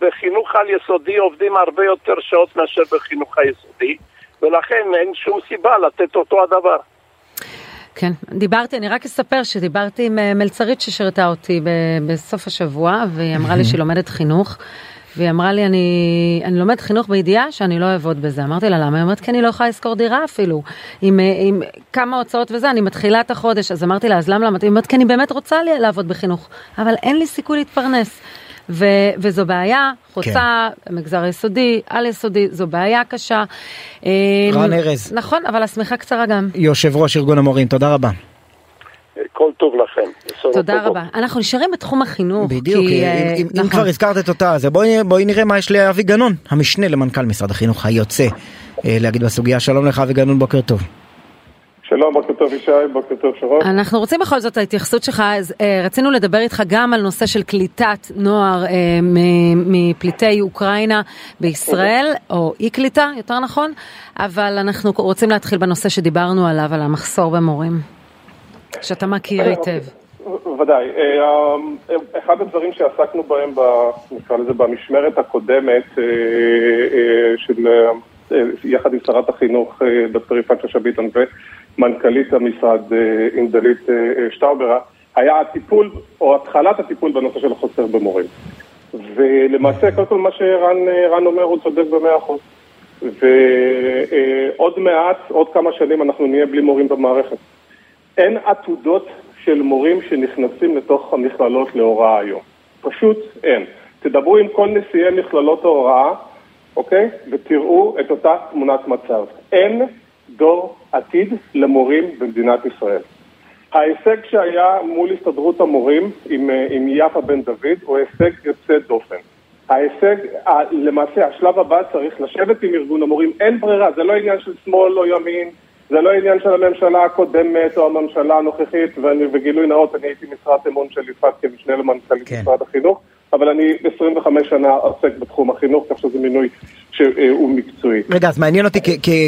K: בחינוך על יסודי עובדים הרבה יותר שעות מאשר בחינוך היסודי, ולכן אין שום סיבה לתת אותו הדבר.
B: כן, דיברתי, אני רק אספר שדיברתי עם אה, מלצרית ששירתה אותי ב- בסוף השבוע, והיא אמרה לי שהיא לומדת חינוך, והיא אמרה לי, אני, אני לומדת חינוך בידיעה שאני לא אעבוד בזה. אמרתי לה, למה? היא אומרת, כי אני לא יכולה לשכור דירה אפילו, עם, אה, עם כמה הוצאות וזה, אני מתחילה את החודש, אז אמרתי לה, אז למה? למה? היא אומרת, כי אני באמת רוצה לעבוד בחינוך, אבל אין לי סיכוי להתפרנס. ו, וזו בעיה חוצה המגזר היסודי, על יסודי, זו בעיה קשה.
C: רן ארז.
B: נכון, אבל השמיכה קצרה גם.
C: יושב ראש ארגון המורים, תודה רבה.
K: כל טוב לכם.
B: תודה. רבה. אנחנו נשארים בתחום החינוך.
C: בדיוק,
B: כי,
C: אם-
B: אה,
C: אם- אם
B: נכון.
C: כבר הזכרת את אותה, אז בואי בואי נראה מה יש לאבי גנון, המשנה למנכ"ל משרד החינוך היוצא, אה, להגיד בסוגיה. שלום לך אבי גנון, בוקר טוב.
L: שלום, בוקר טוב ישי, בוקר טוב שרון.
B: אנחנו רוצים בכל זאת ההתייחסות שלך, אז, אה, רצינו לדבר איתך גם על נושא של קליטת נוער אה, מ- מפליטי אוקראינה בישראל, או אי קליטה, יותר נכון, אבל אנחנו רוצים להתחיל בנושא שדיברנו עליו, על המחסור במורים, שאתה מכיר היטב.
L: ודאי. אה, אה, אחד הדברים שעסקנו בהם, נקרא לזה, במשמרת הקודמת, אה, אה, של, אה, יחד עם שרת החינוך אה, דוקטור יפעת שאשא ביטון ומנכ"לית המשרד אה, עם דלית אה, אה, שטאוברה, היה הטיפול, או התחלת הטיפול בנושא של החוסר במורים. ולמעשה, קודם כל מה שרן אה, רן אומר הוא צודק במאה אחוז. ועוד מעט, עוד כמה שנים אנחנו נהיה בלי מורים במערכת. אין עתודות של מורים שנכנסים לתוך המכללות להוראה היום. פשוט אין. תדברו עם כל נשיאי מכללות ההוראה, אוקיי? ותראו את אותה תמונת מצב. אין דור עתיד למורים במדינת ישראל. ההישג שהיה מול הסתדרות המורים עם, אה, עם יפה בן דוד הוא הישג יוצא דופן. ההישג, למעשה השלב הבא צריך לשבת עם ארגון המורים, אין ברירה, זה לא עניין של שמאל או ימין, זה לא עניין של הממשלה הקודמת או הממשלה הנוכחית, ואני, וגילוי נאות, אני הייתי משרת אמון של יפעת כמשנה למנכ"לית
C: כן.
L: משרד החינוך, אבל אני 25 שנה עוסק בתחום החינוך, כך שזה מינוי שהוא מקצועי.
C: רגע, אז מעניין אותי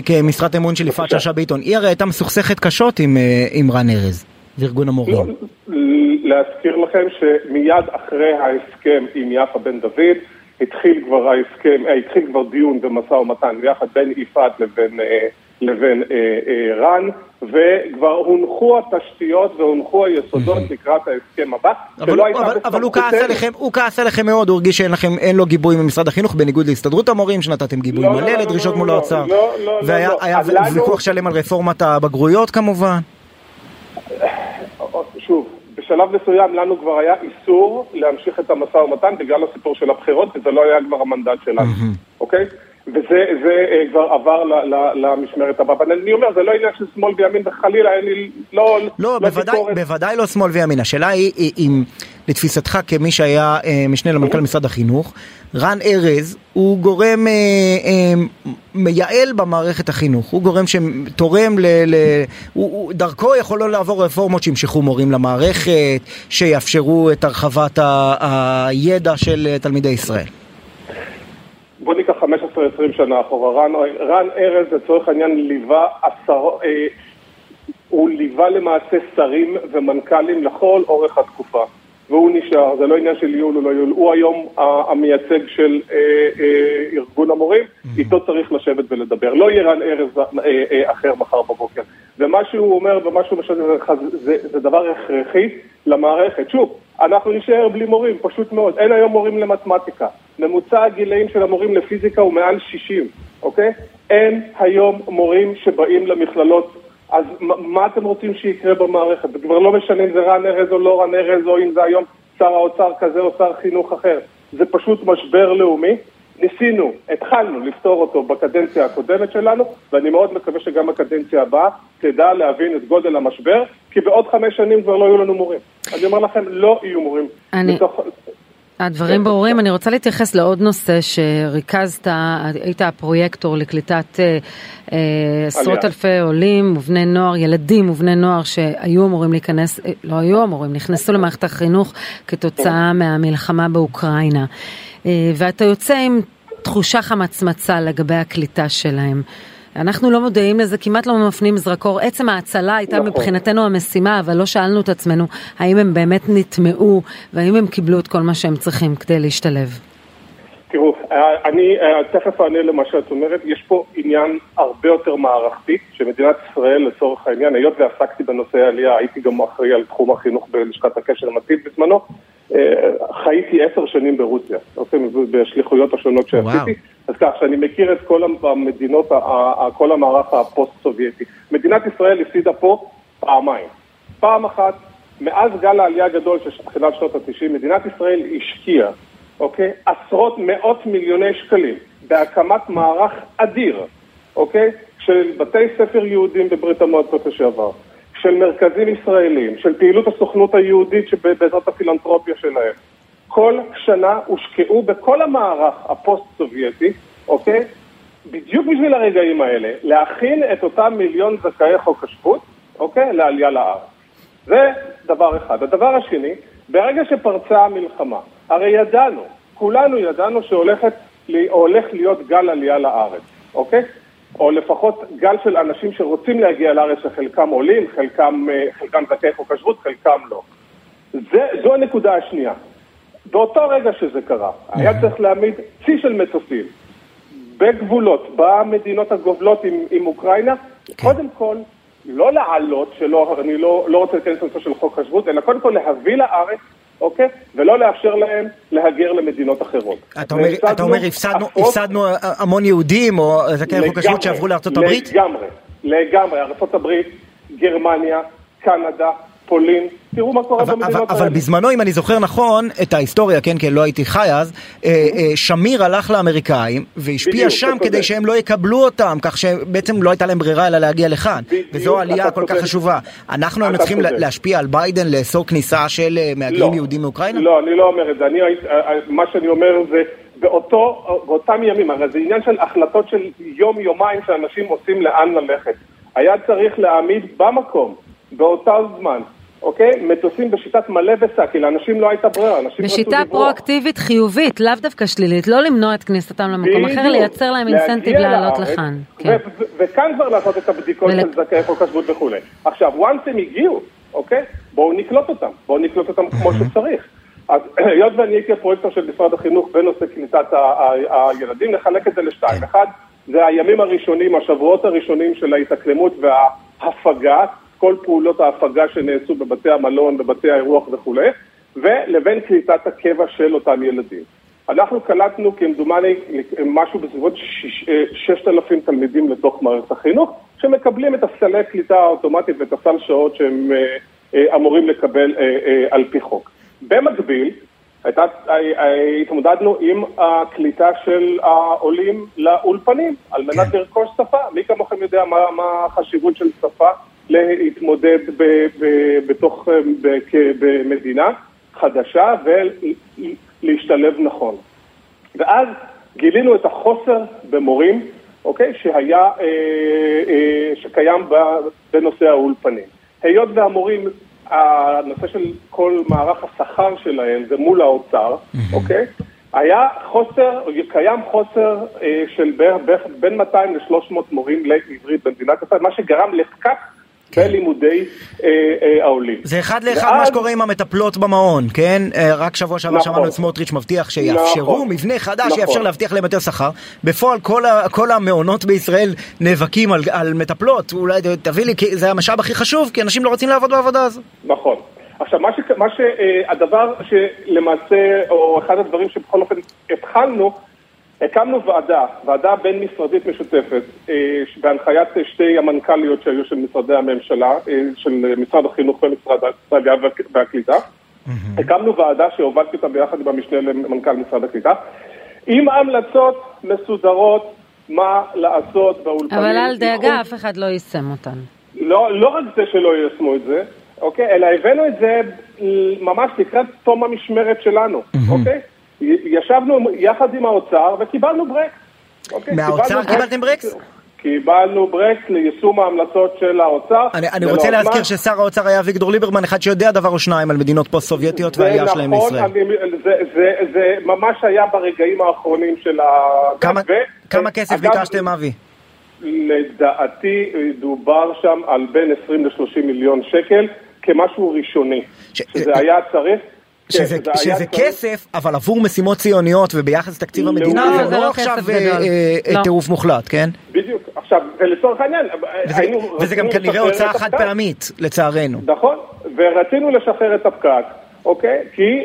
C: כמשרת אמון של יפעת שאשא ביטון, היא הרי הייתה מסוכסכת קשות עם, אה, עם רן ארז. וארגון המורים.
L: להזכיר לכם שמיד אחרי ההסכם עם יפה בן דוד, התחיל כבר ההסכם, אה, התחיל כבר דיון ומשא ומתן ביחד בין יפעת לבין, אה, לבין אה, אה, רן, וכבר הונחו התשתיות והונחו היסודות לקראת ההסכם הבא.
C: אבל,
L: הייתה
C: אבל, אבל הוא, כעס. עליכם, הוא כעס עליכם מאוד, הוא הרגיש שאין לכם, אין לו גיבוי ממשרד החינוך, בניגוד להסתדרות המורים, שנתתם גיבוי
L: לא, לא,
C: מלא
L: לא,
C: לדרישות
L: לא,
C: מול
L: לא,
C: האוצר.
L: לא, לא, לא,
C: והיה
L: לא.
C: היה
L: לנו-
C: ויכוח שלם על רפורמת הבגרויות כמובן.
L: שוב, בשלב מסוים לנו כבר היה איסור להמשיך את המשא ומתן בגלל הסיפור של הבחירות, וזה לא היה כבר המנדט שלנו, אוקיי? וזה זה, אה, כבר עבר ל, ל, למשמרת הבאה. אבל אני אומר, זה לא עניין של שמאל וימין, וחלילה, אין לי, לא...
C: לא, בוודאי,
L: ביקורת.
C: בוודאי לא שמאל וימין. השאלה היא, אם לתפיסתך כמי שהיה אה, משנה למנכ"ל משרד החינוך, רן ארז הוא גורם אה, אה, מייעל במערכת החינוך, הוא גורם שתורם ל... ל הוא, הוא, דרכו יכול לא לעבור רפורמות שימשכו מורים למערכת, שיאפשרו את הרחבת ה, הידע של אה, תלמידי ישראל.
L: בוא ניקח 15-20 שנה אחורה. רן, רן ארז, לצורך העניין, ליווה עשר... אה, הוא ליווה למעשה שרים ומנכ"לים לכל אורך התקופה. והוא נשאר, זה לא עניין של ייעול או לא ייעול, הוא היום המייצג של אה, אה, ארגון המורים, איתו צריך לשבת ולדבר. לא יהיה רן ארז אה, אה, אחר מחר בבוקר. ומה שהוא אומר ומה שהוא משדר לך זה, זה, זה דבר הכרחי למערכת. שוב, אנחנו נישאר בלי מורים, פשוט מאוד. אין היום מורים למתמטיקה. ממוצע הגילאים של המורים לפיזיקה הוא מעל 60, אוקיי? אין היום מורים שבאים למכללות אז מה- אתם רוצים שיקרה במערכת? זה כבר לא משנה אם זה רן ארז או לא רן ארז, או אם זה היום שר האוצר כזה או שר חינוך אחר. זה פשוט משבר לאומי. ניסינו, התחלנו לפתור אותו בקדנציה הקודמת שלנו, ואני מאוד מקווה שגם הקדנציה הבאה תדע להבין את גודל המשבר, כי בעוד חמש שנים כבר לא יהיו לנו מורים. אני אומר לכם, לא יהיו מורים.
B: אני-
L: בתוך...
B: הדברים ברורים, אני רוצה להתייחס לעוד נושא שריכזת, היית הפרויקטור לקליטת אה, אה, עשרות. אלפי עולים ובני נוער, ילדים ובני נוער שהיו אמורים להיכנס, אה, לא היו אמורים, נכנסו למערכת החינוך כתוצאה מהמלחמה באוקראינה. אה, ואתה יוצא עם תחושה חמצמצה לגבי הקליטה שלהם. אנחנו לא מודעים לזה, כמעט לא מפנים זרקור. עצם ההצלה הייתה
L: נכון.
B: מבחינתנו המשימה, אבל לא שאלנו את עצמנו האם הם באמת נטמעו והאם הם קיבלו את כל מה שהם צריכים כדי להשתלב.
L: תראו, אה, אני אה, תכף אענה למה שאת אומרת. יש פה עניין הרבה יותר מערכתי, שמדינת ישראל, לצורך העניין, היות ועסקתי בנושא העלייה, הייתי גם אחראי על תחום החינוך בלשכת הקשר עם עתיד בזמנו, חייתי עשר שנים ברוסיה, אוקיי, בשליחויות השונות שעשיתי. אז כך שאני מכיר את כל המדינות, כל המערך הפוסט-סובייטי. מדינת ישראל הפסידה פה פעמיים. פעם אחת, מאז גל העלייה הגדול של תחילת שנות ה-90, מדינת ישראל השקיעה, אוקיי, עשרות מאות מיליוני שקלים בהקמת מערך אדיר, אוקיי, של בתי ספר יהודים בברית המועצות לשעבר, של מרכזים ישראלים, של פעילות הסוכנות היהודית שבעזרת הפילנטרופיה שלהם. כל שנה הושקעו בכל המערך הפוסט-סובייטי, אוקיי? בדיוק בשביל הרגעים האלה, להכין את אותם מיליון זכאי חוק השבות, אוקיי? לעלייה לארץ. זה דבר אחד. הדבר השני, ברגע שפרצה המלחמה, הרי ידענו, כולנו ידענו שהולכת, הולך להיות גל עלייה לארץ, אוקיי? או לפחות גל של אנשים שרוצים להגיע לארץ, שחלקם עולים, חלקם, אה, חלקם זכאי חוק השבות, חלקם לא. זה, זו הנקודה השנייה. באותו רגע שזה קרה, היה צריך להעמיד צי של מטוסים בגבולות, במדינות הגובלות עם, עם אוקראינה, קודם כל, לא לעלות, שלא, אני לא, לא רוצה להיכנס לנושא של חוק השבות, אלא קודם כל להביא לארץ, אוקיי? ולא לאפשר להם להגר למדינות אחרות.
C: אתה אומר,
L: והפסדנו
C: אתה אומר הפסדנו,
L: עשרות-
C: הפסדנו המון יהודים או זכאי חוק השבות שעברו לארצות הברית?
L: לגמרי, לגמרי. ארצות הברית, גרמניה, קנדה, פולין, תראו מה קורה
C: אבל,
L: במדינות האלה.
C: אבל בזמנו, אם אני זוכר נכון, את ההיסטוריה, כן, כי לא הייתי חי אז, אה, אה, שמיר הלך לאמריקאים והשפיע שם כדי. שהם לא יקבלו אותם, כך שבעצם לא הייתה להם ברירה אלא להגיע לכאן.
L: בדיוק,
C: וזו עלייה כל כך. חשובה. אנחנו היינו צריכים. להשפיע על ביידן לאסור כניסה של אה, מהגרים יהודים מאוקראינה?
L: לא, אני לא אומר את זה. אני, מה שאני אומר זה, באותו, באותם ימים, הרי זה עניין של החלטות של יום-יומיים שאנשים עושים לאן ללכת. היה צריך להעמיד במקום, באותו זמן, אוקיי? מטוסים בשיטת מלא ושק, כי לאנשים לא הייתה ברירה, אנשים רצו
B: בשיטה
L: לברוח.
B: פרואקטיבית חיובית, לאו דווקא שלילית, לא למנוע את כניסתם למקום אחר. לייצר להם אינסנטיב לעלות לכאן. כן.
L: וכאן כבר לעשות את הבדיקות של זכאי חוק השבות וכולי. עכשיו, once הם הגיעו, אוקיי? בואו נקלוט אותם, בואו נקלוט אותם כמו שצריך. אז היות ואני הייתי הפרויקטור של משרד החינוך בנושא קליטת ה- הילדים, נחלק את זה לשתיים. אחד, זה הימים הראשונים, השבועות הראשונים של ההתאקלמות וההפגה, כל פעולות ההפגה שנעשו בבתי המלון, בבתי האירוח וכולי, ולבין קליטת הקבע של אותם ילדים. אנחנו קלטנו כמדומני משהו בסביבות שיש- אה, 6,000 תלמידים לתוך מערכת החינוך, שמקבלים את הסלי קליטה האוטומטית ואת הסל שעות שהם אה, אה, אמורים לקבל על פי חוק. במקביל, הייתה, התמודדנו עם הקליטה של העולים לאולפנים, על מנת
C: כן.
L: לרכוש שפה. מי כמוכם יודע מה, מה החשיבות של שפה להתמודד ב, ב, בתוך, ב, במדינה חדשה ולהשתלב נכון. ואז גילינו את החוסר במורים, אוקיי, שהיה, אה, אה, שקיים בנושא האולפנים. היות והמורים, הנושא של כל מערך השכר שלהם זה מול האוצר, אוקיי? היה חוסר, קיים חוסר אה, של בין 200 ל-300 מורים לעברית במדינת ישראל, מה שגרם לפקק בלימודי אה, אה, העולים.
C: זה אחד לאחד
L: ואז-
C: מה שקורה עם המטפלות במעון, כן? אה, רק שבוע שעבר
L: נכון.
C: שמענו את סמוטריץ' מבטיח שיאפשרו
L: נכון.
C: מבנה חדש
L: נכון.
C: שיאפשר להבטיח להם יותר שכר. בפועל כל ה- כל המעונות בישראל נאבקים על- על מטפלות. אולי תביא לי, זה המשאב הכי חשוב, כי אנשים לא רוצים לעבוד בעבודה הזו.
L: נכון. עכשיו, מה, ש... מה ש... אה, הדבר שלמעשה, או אחד הדברים שבכל אופן התחלנו, הקמנו ועדה, ועדה בין-משרדית משותפת, אה, בהנחיית שתי המנכ"ליות שהיו של משרדי הממשלה, אה, של משרד החינוך ומשרד העלייה וה- והקליטה. הקמנו ועדה שהובלתי אותה ביחד עם המשנה למנכ"ל משרד הקליטה, עם המלצות מסודרות מה לעשות באולפנים.
B: אבל אל דאגה, אף אחד לא יישם אותן.
L: לא, לא רק זה שלא יישמו את זה, אוקיי? אלא הבאנו את זה ממש לקראת תום המשמרת שלנו, אוקיי? ישבנו יחד עם האוצר וקיבלנו ברקס. אוקיי?
C: מהאוצר
L: קיבלנו
C: קיבלתם ברקס?
L: קיבלנו ברקס ליישום ההמלצות של האוצר.
C: אני, אני רוצה
L: לא
C: להזכיר
L: הזמן.
C: ששר האוצר היה אביגדור ליברמן, אחד שיודע דבר או שניים על מדינות פוסט-סובייטיות והעלייה שלהם
L: נכון,
C: לישראל.
L: אני, זה, זה, זה ממש היה ברגעים האחרונים של ה...
C: כמה,
L: ו-
C: כמה כסף
L: אגב,
C: ביקשתם, אבי?
L: לדעתי דובר שם על בין 20 ל-30 מיליון שקל כמשהו ראשוני.
C: ש-
L: שזה היה צריך... כן,
C: שזה,
L: זה היה
C: שזה כסף, אבל עבור משימות ציוניות וביחס לתקציב המדינה,
L: לא,
C: זה לא
B: לא
C: עכשיו אה. אה, אה,
B: לא.
C: טירוף מוחלט, כן?
L: בדיוק. עכשיו, ולצורך העניין,
C: וזה,
L: היינו...
C: וזה גם כנראה הוצאה חד
L: הפקק.
C: פעמית, לצערנו.
L: נכון, ורצינו לשחרר את הפקק, אוקיי? כי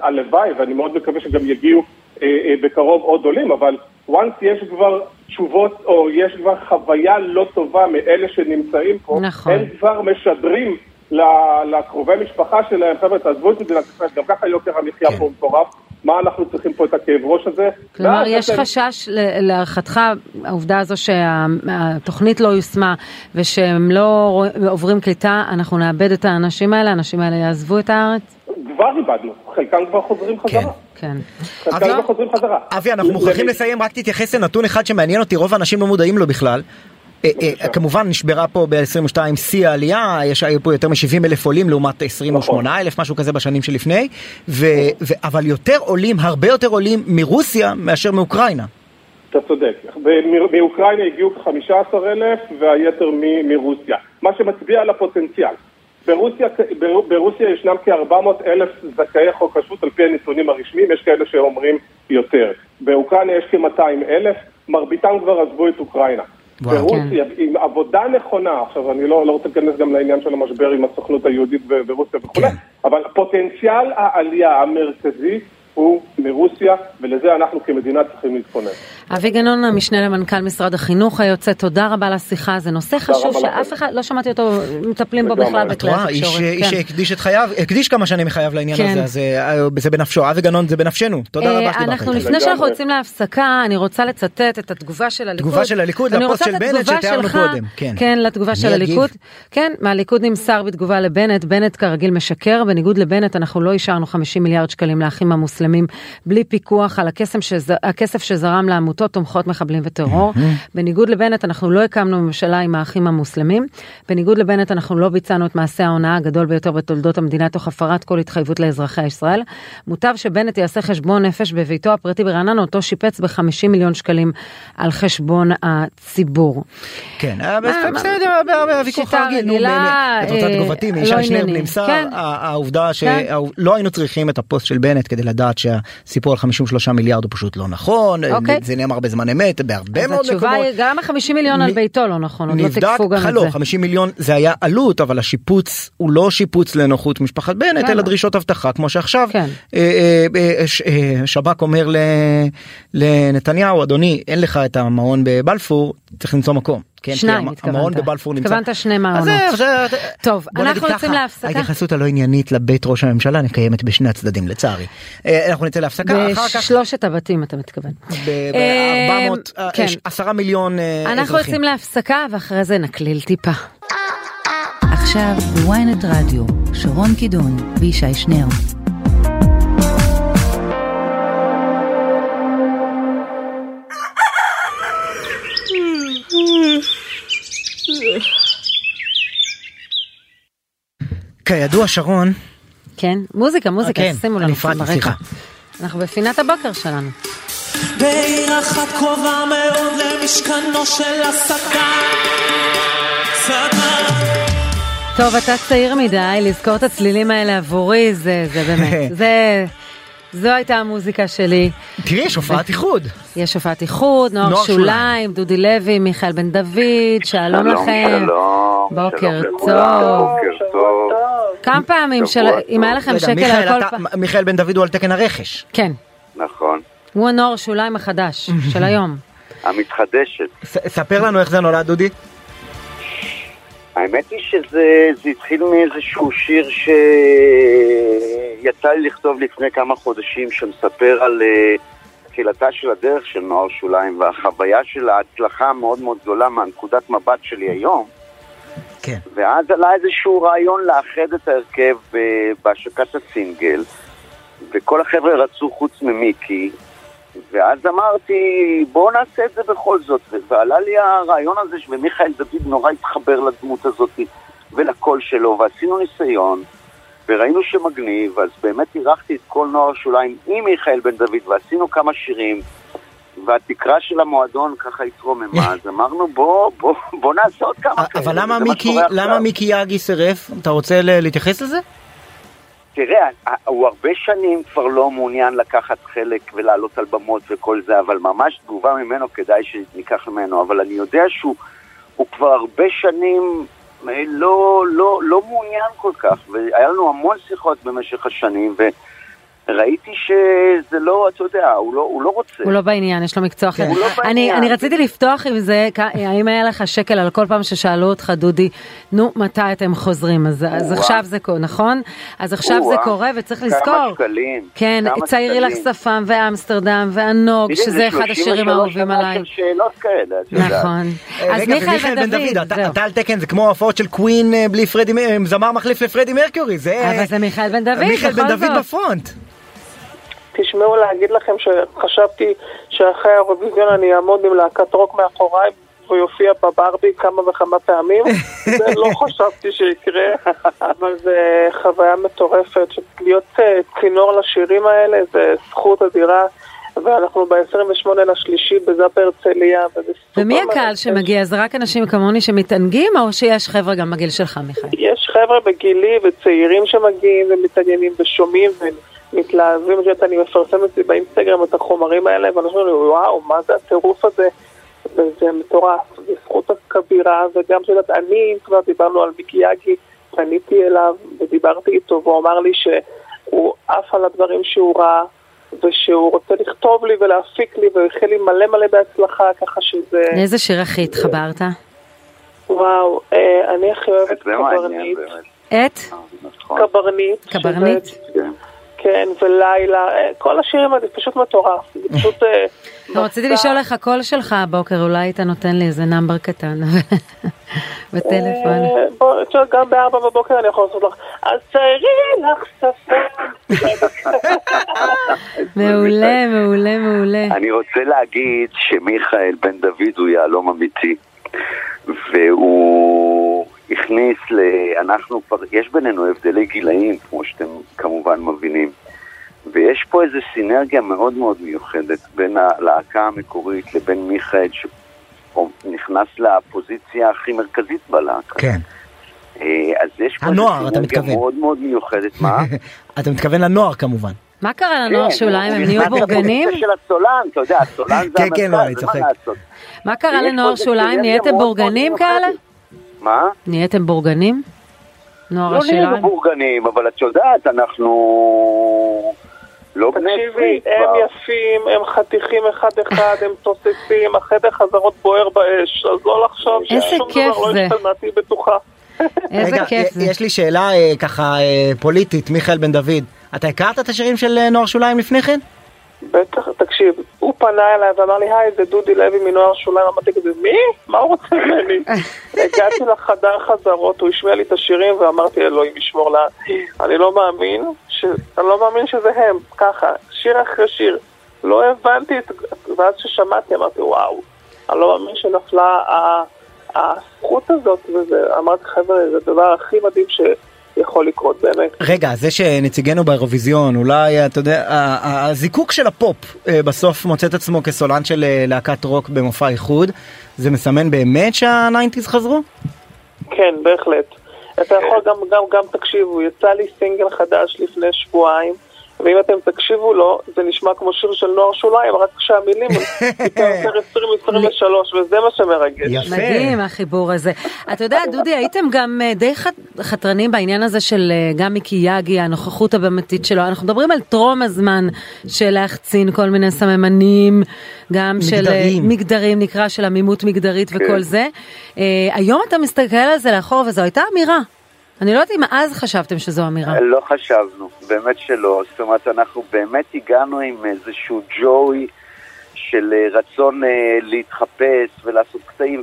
L: הלוואי, ואני מאוד מקווה שגם יגיעו אה, אה, בקרוב עוד עולים, אבל once יש כבר תשובות, או יש כבר חוויה לא טובה מאלה שנמצאים פה,
B: נכון.
L: הם כבר משדרים לקרובי משפחה שלהם, חבר'ה, תעזבו את מדינת ישראל, גם ככה יוקר המחיה פה מטורף, מה אנחנו צריכים פה את הכאב ראש הזה?
B: כלומר, יש
L: אתם-
B: חשש ל- להערכתך, העובדה הזו שהתוכנית לא יושמה ושהם לא עוברים קליטה, אנחנו נאבד את האנשים האלה, האנשים האלה יעזבו את הארץ?
L: כבר איבדנו, חלקם כבר חוזרים חזרה.
B: כן.
L: חלקם
C: אבי-
L: כבר חוזרים חזרה.
C: אבי, אנחנו מוכרחים לסיים, רק תתייחס לנתון אחד שמעניין אותי, רוב האנשים לא מודעים לו בכלל. אה, אה, כמובן נשברה פה ב-22 שיא העלייה, יש היו פה יותר מ-70 אלף עולים לעומת 28 אלף, משהו כזה בשנים שלפני, ו- ו- אבל יותר עולים, הרבה יותר עולים מרוסיה מאשר מאוקראינה.
L: אתה צודק. מאוקראינה הגיעו כ-15 אלף והיתר מרוסיה, מה שמצביע על הפוטנציאל. ברוסיה, בר- ברוסיה ישנם כ-400 אלף זכאי חוק השבות על פי הנתונים הרשמיים, יש כאלה שאומרים יותר. באוקראינה יש כ-200 אלף, מרביתם כבר עזבו את אוקראינה. ברוסיה, עם עבודה נכונה, עכשיו אני לא, לא רוצה להיכנס גם לעניין של המשבר עם הסוכנות היהודית ברוסיה וכו',
C: כן.
L: אבל פוטנציאל העלייה המרכזי הוא מרוסיה, ולזה אנחנו כמדינה צריכים להתכונן.
B: אבי גנון, המשנה למנכ"ל משרד החינוך היוצא, תודה רבה על השיחה, זה נושא חשוב שאף. אחד, לא שמעתי אותו, מטפלים בו. בכלל בכלי
C: איש
B: התקשורת.
C: איש
B: כן.
C: שהקדיש את חייו, הקדיש כמה שנים מחייו לעניין
B: כן.
C: הזה, אז אה, זה בנפשו. אבי גנון זה בנפשנו. תודה
B: אה,
C: רבה שדיברת
B: אנחנו. לפני שאנחנו. יוצאים להפסקה, אני רוצה לצטט את התגובה של הליכוד.
C: תגובה של הליכוד לפוסט של בנט שתיארנו קודם, כן.
B: כן, לתגובה של? הליכוד. כן, מהליכוד נמסר בתגובה לבנט, בנט כרגיל משקר, בניגוד לבנט אנחנו לא אישרנו 50 מיליארד שקלים לאחים המוסלמים בלי פיקוח על. הכסף שזרם לעמותות עמותות תומכות מחבלים וטרור. בניגוד לבנט אנחנו לא הקמנו ממשלה עם האחים המוסלמים. בניגוד לבנט אנחנו לא ביצענו את מעשה ההונאה הגדול ביותר בתולדות המדינה תוך הפרת כל התחייבות לאזרחי ישראל. מוטב שבנט יעשה חשבון נפש בביתו הפרטי ברעננה אותו שיפץ ב-50 מיליון שקלים על חשבון הציבור.
C: כן, בסדר, הוויכוח הרגיל, נו. את רוצה תגובתי מישי
B: ענייני.
C: נמסר, העובדה
B: כן.
C: שלא היינו צריכים את הפוסט של בנט כדי לדעת שהסיפור על 53 מיליארד הוא פשוט לא נכון,
B: אוקיי.
C: זה נאמר בזמן אמת בהרבה
B: אז
C: מאוד
B: התשובה
C: מקומות.
B: היא גם ה-50 מיליון על ביתו לא נכון, עוד לא תקפו גם את זה.
C: 50 מיליון זה היה עלות אבל השיפוץ הוא לא שיפוץ לנוחות משפחת בנט
B: כן.
C: אלא דרישות אבטחה כמו שעכשיו
B: כן.
C: אה, אה, אה, ש- שב"כ אומר ל- לנתניהו אדוני אין לך את המעון בבלפור צריך למצוא מקום. כן,
B: שניים התכוונת.
C: המעון בבלפור נמצא.
B: התכוונת שני
C: אז
B: מעונות.
C: זה- זה-
B: טוב, אנחנו יוצאים להפסקה.
C: ההתייחסות הלא עניינית לבית ראש הממשלה נקיימת בשני הצדדים לצערי. אה, אנחנו נצא להפסקה אחר כך
B: בשלושת הבתים אתה מתכוון.
C: ב-400
B: אה, כן.
C: 10 מיליון אה,
B: אנחנו
C: אזרחים.
B: יוצאים להפסקה ואחרי זה נקליל טיפה.
G: עכשיו בוויינט רדיו, שרון קידון וישי שנר.
C: כידוע שרון
B: כן, מוזיקה, מוזיקה,
C: אה, כן,
B: שימו לנו
C: הפרעתי,
B: ברקע. אנחנו בפינת הבוקר שלנו.
M: בעיר אחת קרובה מאוד למשכנו של השטן. שטן.
B: טוב, אתה צעיר מדי, לזכור את הצלילים האלה עבורי, זה, זה באמת, זה, זו הייתה המוזיקה שלי.
C: תראי יש הופעת איחוד.
B: יש הופעת איחוד, נוער
C: נוער
B: שוליים, דודי לוי, מיכאל בן דוד, שלום לכם.
N: שלום.
B: בוקר
N: שלום
B: טוב.
N: בוקר טוב.
B: כמה פעמים, של... אם היה. לכם שקל על כל פעם,
C: מיכאל בן דוד הוא על תקן הרכש.
B: כן,
N: נכון.
B: הוא הנוער שוליים החדש של היום.
N: המתחדשת.
C: ספר לנו איך זה נולד דודי.
N: האמת היא שזה זה התחיל מאיזשהו שיר שיצא לי לכתוב לפני כמה חודשים שמספר על אה, תחילתה של הדרך של נוער שוליים והחוויה של ההצלחה המאוד מאוד גדולה מהנקודת מבט שלי היום.
C: כן.
N: ואז עלה איזשהו רעיון לאחד את ההרכב אה, בהשקת הסינגל, וכל החבר'ה רצו חוץ ממיקי, ואז אמרתי, בואו נעשה את זה בכל זאת, ועלה לי הרעיון הזה שמיכאל דוד נורא התחבר לדמות הזאת ולקול שלו, ועשינו ניסיון, וראינו שמגניב, אז באמת אירחתי את כל נוער השוליים עם מיכאל בן דוד, ועשינו כמה שירים, והתקרה של המועדון ככה התרוממה, אז אמרנו בוא, בוא, בוא נעשה עוד כמה כאלה.
C: אבל למה מיקי, למה. מיקי יאגי סירף? אתה רוצה להתייחס לזה?
N: תראה, הוא הרבה שנים כבר לא מעוניין לקחת חלק ולעלות על במות וכל זה, אבל ממש תגובה ממנו כדאי שניקח ממנו, אבל אני יודע שהוא הוא כבר הרבה שנים אה, לא, לא, לא מעוניין כל כך, והיה לנו המון שיחות במשך השנים, וראיתי שזה לא, אתה יודע, הוא לא, הוא לא רוצה.
B: הוא לא בעניין, יש לו מקצוע אחר.
N: הוא לא
B: אני,
N: בעניין.
B: אני רציתי לפתוח עם זה, האם היה לך שקל על כל פעם ששאלו אותך, דודי, נו, מתי אתם חוזרים? אז, אז. עכשיו זה קורה, נכון? אז עכשיו זה. קורה וצריך
N: כמה
B: לזכור.
N: שקלים,
B: כן,
N: כמה
B: צעירי לך. שפם ואמסטרדם והנוג, שזה
N: זה
B: אחד
N: 33
B: השירים האהובים עליי.
N: של שאלות כאלה, את יודעת.
B: נכון.
C: אה,
B: אז מיכאל בן דוד,
C: אתה- על תקן זה כמו ההופעות של קווין אה, בלי פרדי, מ- זמר מחליף לפרדי מרקיורי, זה...
B: אבל זה מיכאל בן דוד,
C: מיכאל בן
B: בכל
C: דוד
B: זאת.
C: בפרונט.
O: תשמעו להגיד לכם שחשבתי שאחרי האירוויזיון אני אעמוד עם להקת רוק מאחוריי ויופיע בברבי כמה וכמה פעמים. זה לא חשבתי שיקרה, אבל זה חוויה מטורפת. להיות אה, צינור לשירים האלה זה זכות אדירה. ואנחנו ב-28 לשלישי בזאפ הרצליה, וזה סופר
B: ומי הקהל. שמגיע? זה רק אנשים כמוני שמתענגים, או שיש חבר'ה גם בגיל שלך, מיכאל?
O: יש חבר'ה בגילי וצעירים שמגיעים ומתעניינים ושומעים ומתלהבים. את יודעת, אני מפרסמת לי באינסטגרם את החומרים האלה, ואנשים אומרים לי, וואו, מה זה הטירוף הזה? וזה מטורף, זו זכות כבירה, וגם שאת אני, אם כבר דיברנו על מיקי יאגי, פניתי אליו ודיברתי איתו, והוא אמר לי שהוא עף על הדברים שהוא ראה. ושהוא רוצה לכתוב לי ולהפיק לי, ואיחל לי מלא מלא בהצלחה, ככה שזה...
B: לאיזה שיר הכי התחברת?
O: וואו, אה, אני הכי אוהבת קברניט.
N: באמת.
B: את?
O: קברניט.
B: קברניט?
O: שזה-
N: כן.
O: כן, ולילה, אה, כל השירים האלה, זה פשוט מטורף. זה פשוט... אה,
B: לא, רציתי. לשאול איך הקול שלך הבוקר, אולי היית נותן לי איזה number קטן בטלפון.
O: אה, בוא, גם בארבע בבוקר אני יכול לעשות לך, אז ציירי לך שפם.
B: מעולה, מעולה, מעולה.
N: אני רוצה להגיד שמיכאל בן דוד הוא יהלום אמיתי, והוא הכניס ל... אנחנו כבר, יש בינינו הבדלי גילאים, כמו שאתם כמובן מבינים, ויש פה איזו סינרגיה מאוד מאוד מיוחדת בין הלהקה המקורית לבין מיכאל, שנכנס לפוזיציה הכי מרכזית בלהקה.
C: כן.
N: אה, אז יש פה
C: הנוער,
N: איזו
C: אתה
N: סינרגיה
C: מתכוון.
N: מאוד מאוד מיוחדת, מה?
C: אתה מתכוון לנוער כמובן.
B: מה קרה לנוער
N: כן,
B: שוליים?
N: הוא
B: הם נהיו בורגנים?
N: לפוזיציה של הסולן, אתה יודע, הסולן זה
C: כן, כן, לא, אני
N: המרכז,
C: צוחק.
N: מה לעשות?
B: מה קרה לנוער שוליים?
N: סינרגיה
B: נהייתם בורגנים. כאלה?
N: מה?
B: נהייתם בורגנים? נוער
N: לא נהיינו? בורגנים, אבל את יודעת, אנחנו לא בני
O: תקשיבי,
N: עשרים
O: הם
N: כבר.
O: יפים, הם חתיכים אחד-אחד, הם תוססים, החדר חזרות בוער באש, אז לא לחשוב ששום דבר לא
B: זה.
O: השתנה, תהיי בטוחה.
B: איזה
C: רגע,
B: כיף זה.
C: יש לי שאלה אה, ככה אה, פוליטית, מיכאל בן דוד. אתה הכרת את השירים של אה, נוער שוליים לפני כן?
O: בטח, תקשיב, הוא פנה אליי ואמר לי, היי, זה דודי לוי מנוער שוליים, אמרתי כזה, מי? מה הוא רוצה ממני? הגעתי לחדר חזרות, הוא השמיע לי את השירים ואמרתי, אלוהים ישמור לה. אני לא מאמין, ש... אני לא מאמין שזה הם, ככה, שיר אחרי שיר. לא הבנתי את... ואז ששמעתי אמרתי, וואו, אני לא מאמין שנפלה הזכות הזאת, וזה, אמרתי, חבר'ה, זה הדבר הכי מדהים שיכול לקרות, באמת.
C: רגע, זה שנציגנו באירוויזיון, אולי, אתה יודע, הזיקוק של הפופ אה, בסוף מוצא את עצמו כסולן של אה, להקת רוק במופע איחוד, זה מסמן באמת שה nineties חזרו?
O: כן, בהחלט. אתה יכול גם, גם, גם תקשיבו, יצא לי סינגל חדש לפני שבועיים, ואם אתם תקשיבו לו, זה נשמע כמו שיר של נוער שוליים, רק שהמילים הם טיפה יותר 2023, וזה מה שמרגש.
B: מדהים החיבור הזה. אתה יודע, דודי, הייתם גם אה, די חת- חתרנים בעניין הזה של אה, גם מיקי יגי, הנוכחות הבמתית שלו. אנחנו מדברים על טרום הזמן של להחצין כל מיני סממנים, גם של אה,
C: מגדריים.
B: מגדרים, נקרא, של עמימות מגדרית
N: כן.
B: וכל זה. אה, היום אתה מסתכל על זה לאחור, וזו הייתה אמירה. אני לא יודעת אם אז חשבתם שזו אמירה.
N: לא חשבנו, באמת שלא. זאת אומרת, אנחנו באמת הגענו עם איזשהו ג'וי של אה, רצון אה, להתחפש ולעשות קטעים,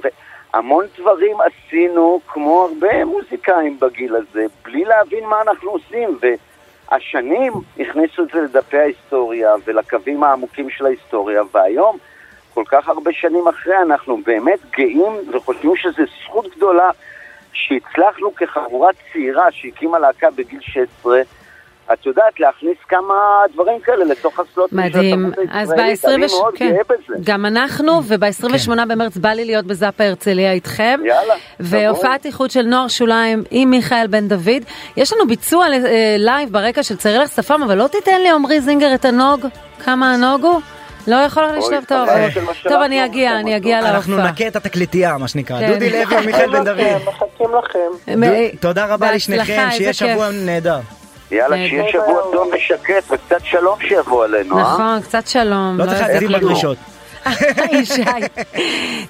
N: והמון דברים עשינו, כמו הרבה מוזיקאים בגיל הזה, בלי להבין מה אנחנו עושים, והשנים הכניסו את זה לדפי ההיסטוריה ולקווים העמוקים של ההיסטוריה, והיום, כל כך הרבה שנים אחרי, אנחנו באמת גאים וחושבים שזו זכות גדולה שהצלחנו כחבורה צעירה שהקימה להקה בגיל 16, את יודעת, להכניס כמה דברים כאלה לתוך הסלוטים של
B: מדהים.
N: התרבות
B: אז
N: הישראלית,
B: ב-20...
N: אני מאוד גאה בזה.
B: גם אנחנו, וב-28 במרץ בא לי להיות בזאפה הרצליה איתכם.
N: יאללה,
B: והופעת איחוד של נוער שוליים עם מיכאל בן דוד. יש לנו ביצוע אה, לייב ברקע של צרילך שפם, אבל לא תיתן לי עמרי זינגר את הנוג? כמה הנוג הוא? לא יכולה לשלב טוב. טוב, אני אגיע, אני אגיע
C: אנחנו
B: להופעה.
C: נכה את התקליטייה, מה שנקרא.
B: כן.
C: דודי לוי ומיכאל בן דוד.
O: מחכים לכם.
C: תודה רבה לשניכם, שיהיה. שבוע נהדר.
N: יאללה. שיהיה שבוע טוב ושקט וקצת שלום שיבוא עלינו, אה?
B: נכון, קצת שלום.
C: לא צריך
B: יזיק
C: להגזים
B: לנו.
C: בדרישות.
B: ישי.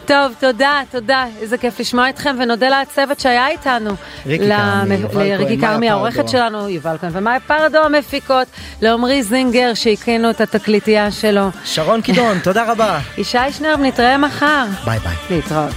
B: טוב, תודה, תודה. איזה כיף לשמוע אתכם, ונודה לצוות שהיה איתנו.
C: ריקי כרמי,
B: העורכת שלנו, יובל כהן ומאי פרדו המפיקות, לעמרי זינגר שהקרינו את התקליטייה שלו.
C: שרון קידון, תודה רבה.
B: ישי שנרב, נתראה מחר.
C: ביי ביי.
B: להתראות.